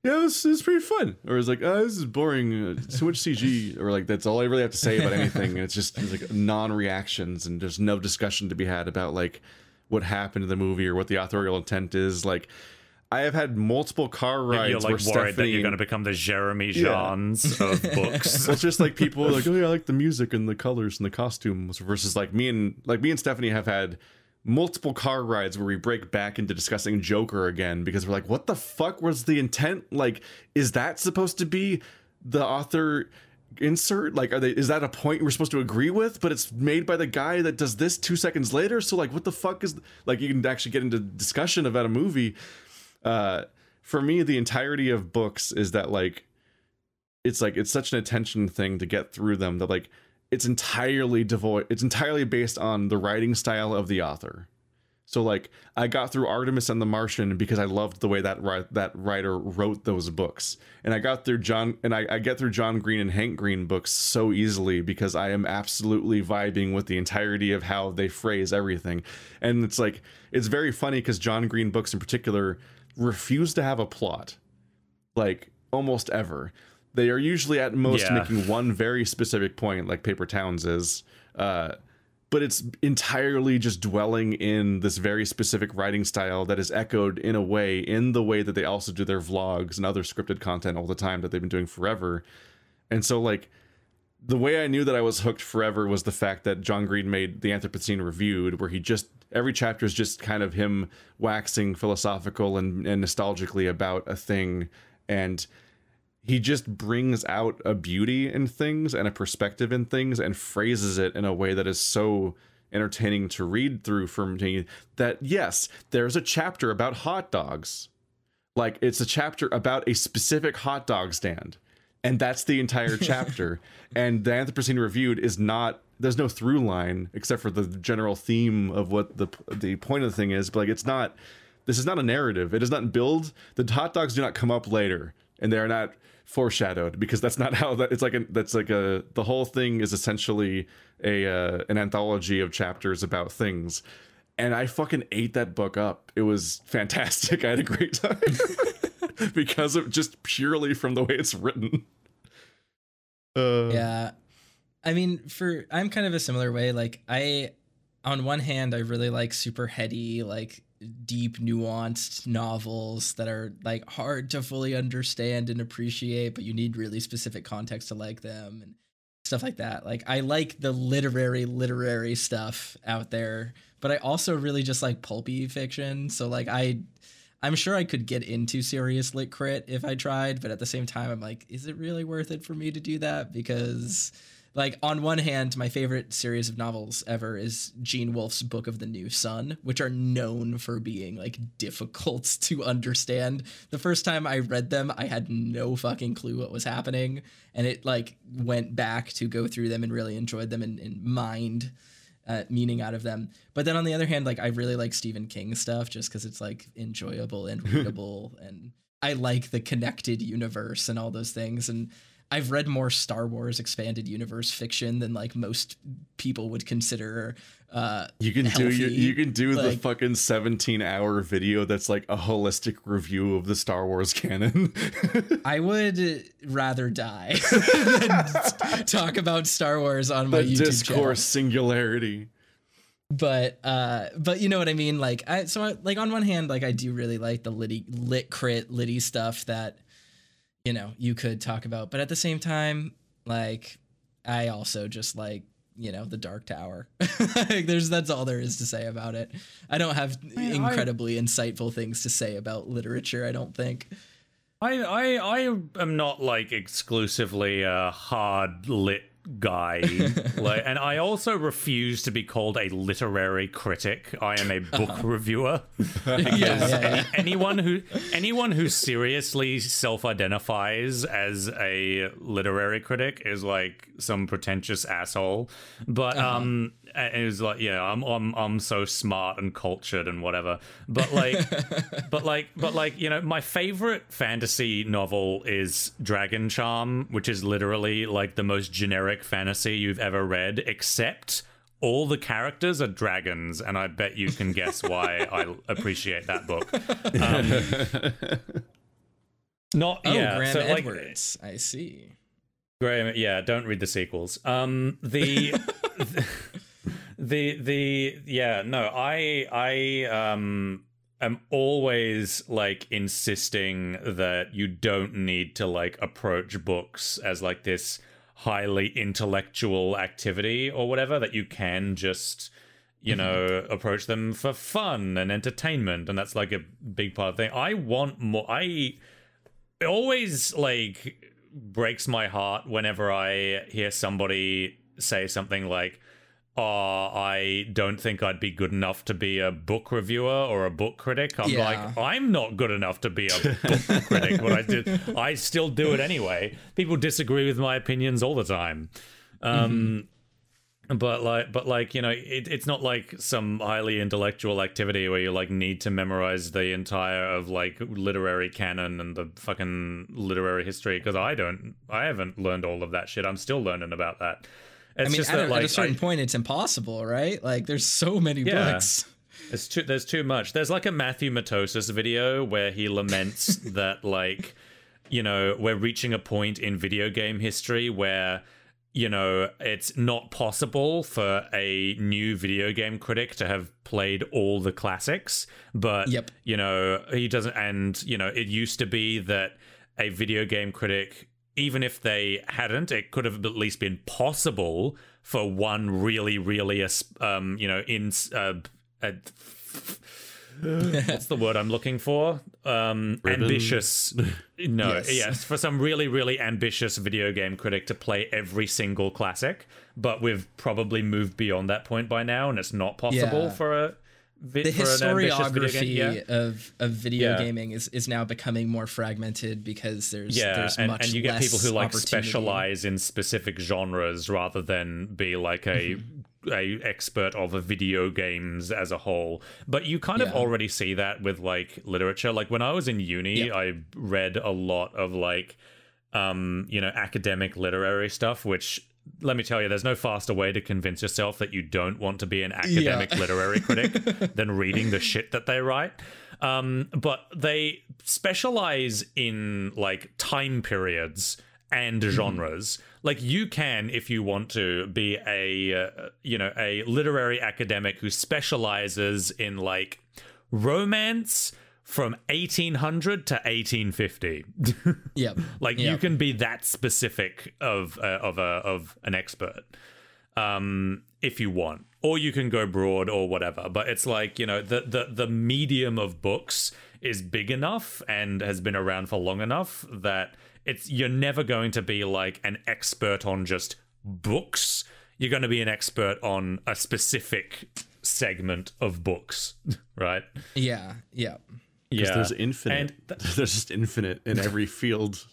yeah, this is pretty fun. Or it's like, oh, this is boring. Uh, so much CG. Or like, that's all I really have to say about anything. And it's just it's like non-reactions, and there's no discussion to be had about like what happened in the movie or what the authorial intent is. Like, I have had multiple car rides you're where like worried that you're going to become the Jeremy Yeah. Of books. well, it's just like people are like, oh yeah, I like the music and the colors and the costumes. Versus like me and like me and Stephanie have had multiple car rides where we break back into discussing Joker again because we're like, what the fuck was the intent? Like, is that supposed to be the author insert? Like, are they? Is that a point we're supposed to agree with? But it's made by the guy that does this two seconds later. So like, what the fuck is like? You can actually get into discussion about a movie. Uh, for me, the entirety of books is that like it's like it's such an attention thing to get through them that like it's entirely devoid it's entirely based on the writing style of the author. So like i got through artemis and the martian because i loved the way that ri- that writer wrote those books. And i got through john and I, I get through john green and hank green books so easily because i am absolutely vibing with the entirety of how they phrase everything. And it's like it's very funny because john green books in particular refuse to have a plot like almost ever. They are usually at most Yeah. making one very specific point, like Paper Towns is, uh, but it's entirely just dwelling in this very specific writing style that is echoed in a way in the way that they also do their vlogs and other scripted content all the time that they've been doing forever. And so, like, the way I knew that I was hooked forever was the fact that John Green made the Anthropocene Reviewed, where he just every chapter is just kind of him waxing philosophical and, and nostalgically about a thing. And he just brings out a beauty in things and a perspective in things and phrases it in a way that is so entertaining to read through for me that yes, there's a chapter about hot dogs. Like it's a chapter about a specific hot dog stand. And that's the entire chapter. and the Anthropocene Reviewed is not there's no through line except for the general theme of what the the point of the thing is, but like it's not this is not a narrative. It does not build the hot dogs do not come up later and they are not foreshadowed because that's not how that it's like a that's like a the whole thing is essentially a uh, an anthology of chapters about things. And i fucking ate that book up. It was fantastic. I had a great time. Because of just purely from the way it's written. Uh, yeah. I mean for i'm kind of a similar way. Like i on one hand i really like super heady like deep nuanced novels that are like hard to fully understand and appreciate but you need really specific context to like them and stuff like that. Like i like the literary literary stuff out there but i also really just like pulpy fiction. So like i i'm sure i could get into serious lit crit if i tried but at the same time i'm like is it really worth it for me to do that? Because like on one hand my favorite series of novels ever is gene wolfe's book of the new sun which are known for being like difficult to understand. The first time i read them i had no fucking clue what was happening and it like went back to go through them and really enjoyed them and, and mind uh, meaning out of them. But then on the other hand like i really like stephen king stuff just because it's like enjoyable and readable and i like the connected universe and all those things and I've read more Star Wars expanded universe fiction than like most people would consider. Uh, you can healthy. do you, you can do like, the fucking seventeen hour video that's like a holistic review of the Star Wars canon. I would rather die than talk about Star Wars on my the YouTube discourse channel. singularity but uh but you know what i mean like i so I, like on one hand like i do really like the litty lit crit litty stuff that you know you could talk about. But at the same time like i also just like you know the dark tower. Like, there's that's all there is to say about it. I don't have I, incredibly I, insightful things to say about literature i don't think. I, I I am not like exclusively a hard lit guy like and i also refuse to be called a literary critic i am a book reviewer yeah, yeah, yeah. anyone who anyone who seriously self-identifies as a literary critic is like some pretentious asshole but uh-huh. um it was like yeah I'm, I'm i'm so smart and cultured and whatever but like but like but like you know my favorite fantasy novel is dragon charm which is literally like the most generic fantasy you've ever read except all the characters are dragons, and I bet you can guess why I appreciate that book. Um, not oh, yeah, Graham so, like, I see. Graham, yeah, don't read the sequels. Um, the the the the yeah no i i um am always like insisting that you don't need to like approach books as like this highly intellectual activity or whatever that you can just you know mm-hmm. approach them for fun and entertainment and that's like a big part of the thing i want more i it always like breaks my heart whenever i hear somebody say something like oh, I don't think I'd be good enough to be a book reviewer or a book critic. I'm yeah. like, I'm not good enough to be a book critic, but I did. I still do it anyway. People disagree with my opinions all the time. Um, mm-hmm. But like, but like, you know, it, it's not like some highly intellectual activity where you like need to memorize the entire of like literary canon and the fucking literary history. Because I don't, I haven't learned all of that shit. I'm still learning about that. It's I mean, at, that, like, at, a certain I, point, it's impossible, right? Like, there's so many yeah. books. It's too, there's too much. There's like a Matthew Matosis video where he laments that, like, you know, we're reaching a point in video game history where, you know, it's not possible for a new video game critic to have played all the classics. But, yep. you know, he doesn't, and, you know, it used to be that a video game critic even if they hadn't, it could have at least been possible for one really, really, um, you know, in uh, what's the word I'm looking for? Um, ambitious. No, Yes. yes. for some really, really ambitious video game critic to play every single classic, but we've probably moved beyond that point by now, and it's not possible Yeah. for a vi- the for an game. historiography Yeah. of of video Yeah. gaming is, is now becoming more fragmented because there's Yeah, there's and, much and you get less people who like specialize in specific genres rather than be like a Mm-hmm. a expert of a video games as a whole. But you kind of already see that with like literature. Like when I was in uni, Yeah. I read a lot of like um, you know, academic literary stuff, which let me tell you, there's no faster way to convince yourself that you don't want to be an academic literary critic than reading the shit that they write. Um, but they specialize in like time periods and genres. Like you can, if you want to, be a uh, you know a literary academic who specializes in like romance from 1800 to 1850. Yep. like you can be that specific of uh, of a of an expert um if you want or you can go broad or whatever but it's like you know the the the medium of books is big enough and has been around for long enough that it's you're never going to be like an expert on just books you're going to be an expert on a specific segment of books right Yeah. Yeah. Yeah there's infinite. and th- there's just infinite in every field.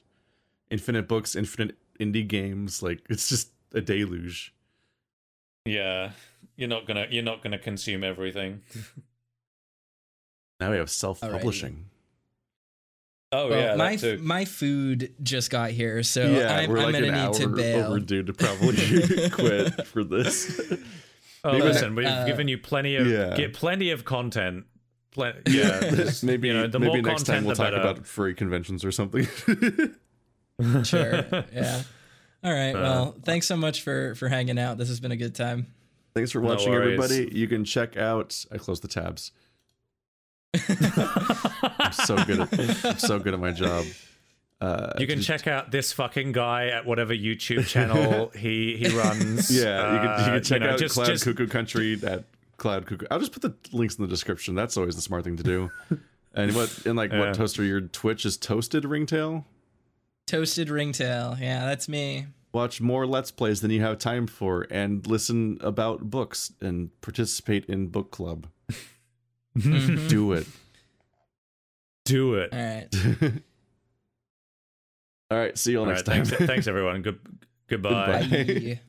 Infinite books, infinite indie games. Like it's just a deluge. yeah you're not gonna you're not gonna consume everything Now we have self-publishing. oh Well, yeah my that too. my food just got here, so yeah, I'm, we're I'm like gonna an need hour to bail. overdue to probably quit for this. Oh, listen, we've uh, given you plenty of Yeah. get plenty of content. Plen- yeah, just, maybe you know, the maybe more next time we'll talk better. about furry conventions or something. sure. Yeah. All right. Uh, well, thanks so much for for hanging out. This has been a good time. Thanks for watching, worries. everybody. You can check out. I close the tabs. I'm so good at I'm so good at my job. Uh, you can check out this fucking guy at whatever YouTube channel he he runs. Yeah, you can, you Uh, can check know, out just, Cloud just, Cuckoo Country at Cloud Cuckoo. I'll just put the links in the description. That's always the smart thing to do. And what and like Yeah. what toaster your Twitch is toasted ringtail? Toasted ringtail. Yeah, that's me. Watch more Let's Plays than you have time for, and listen about books and participate in book club. Do it. do it. All right. All right. See you all All next right, time. thanks, thanks everyone. Good goodbye. Goodbye. Bye.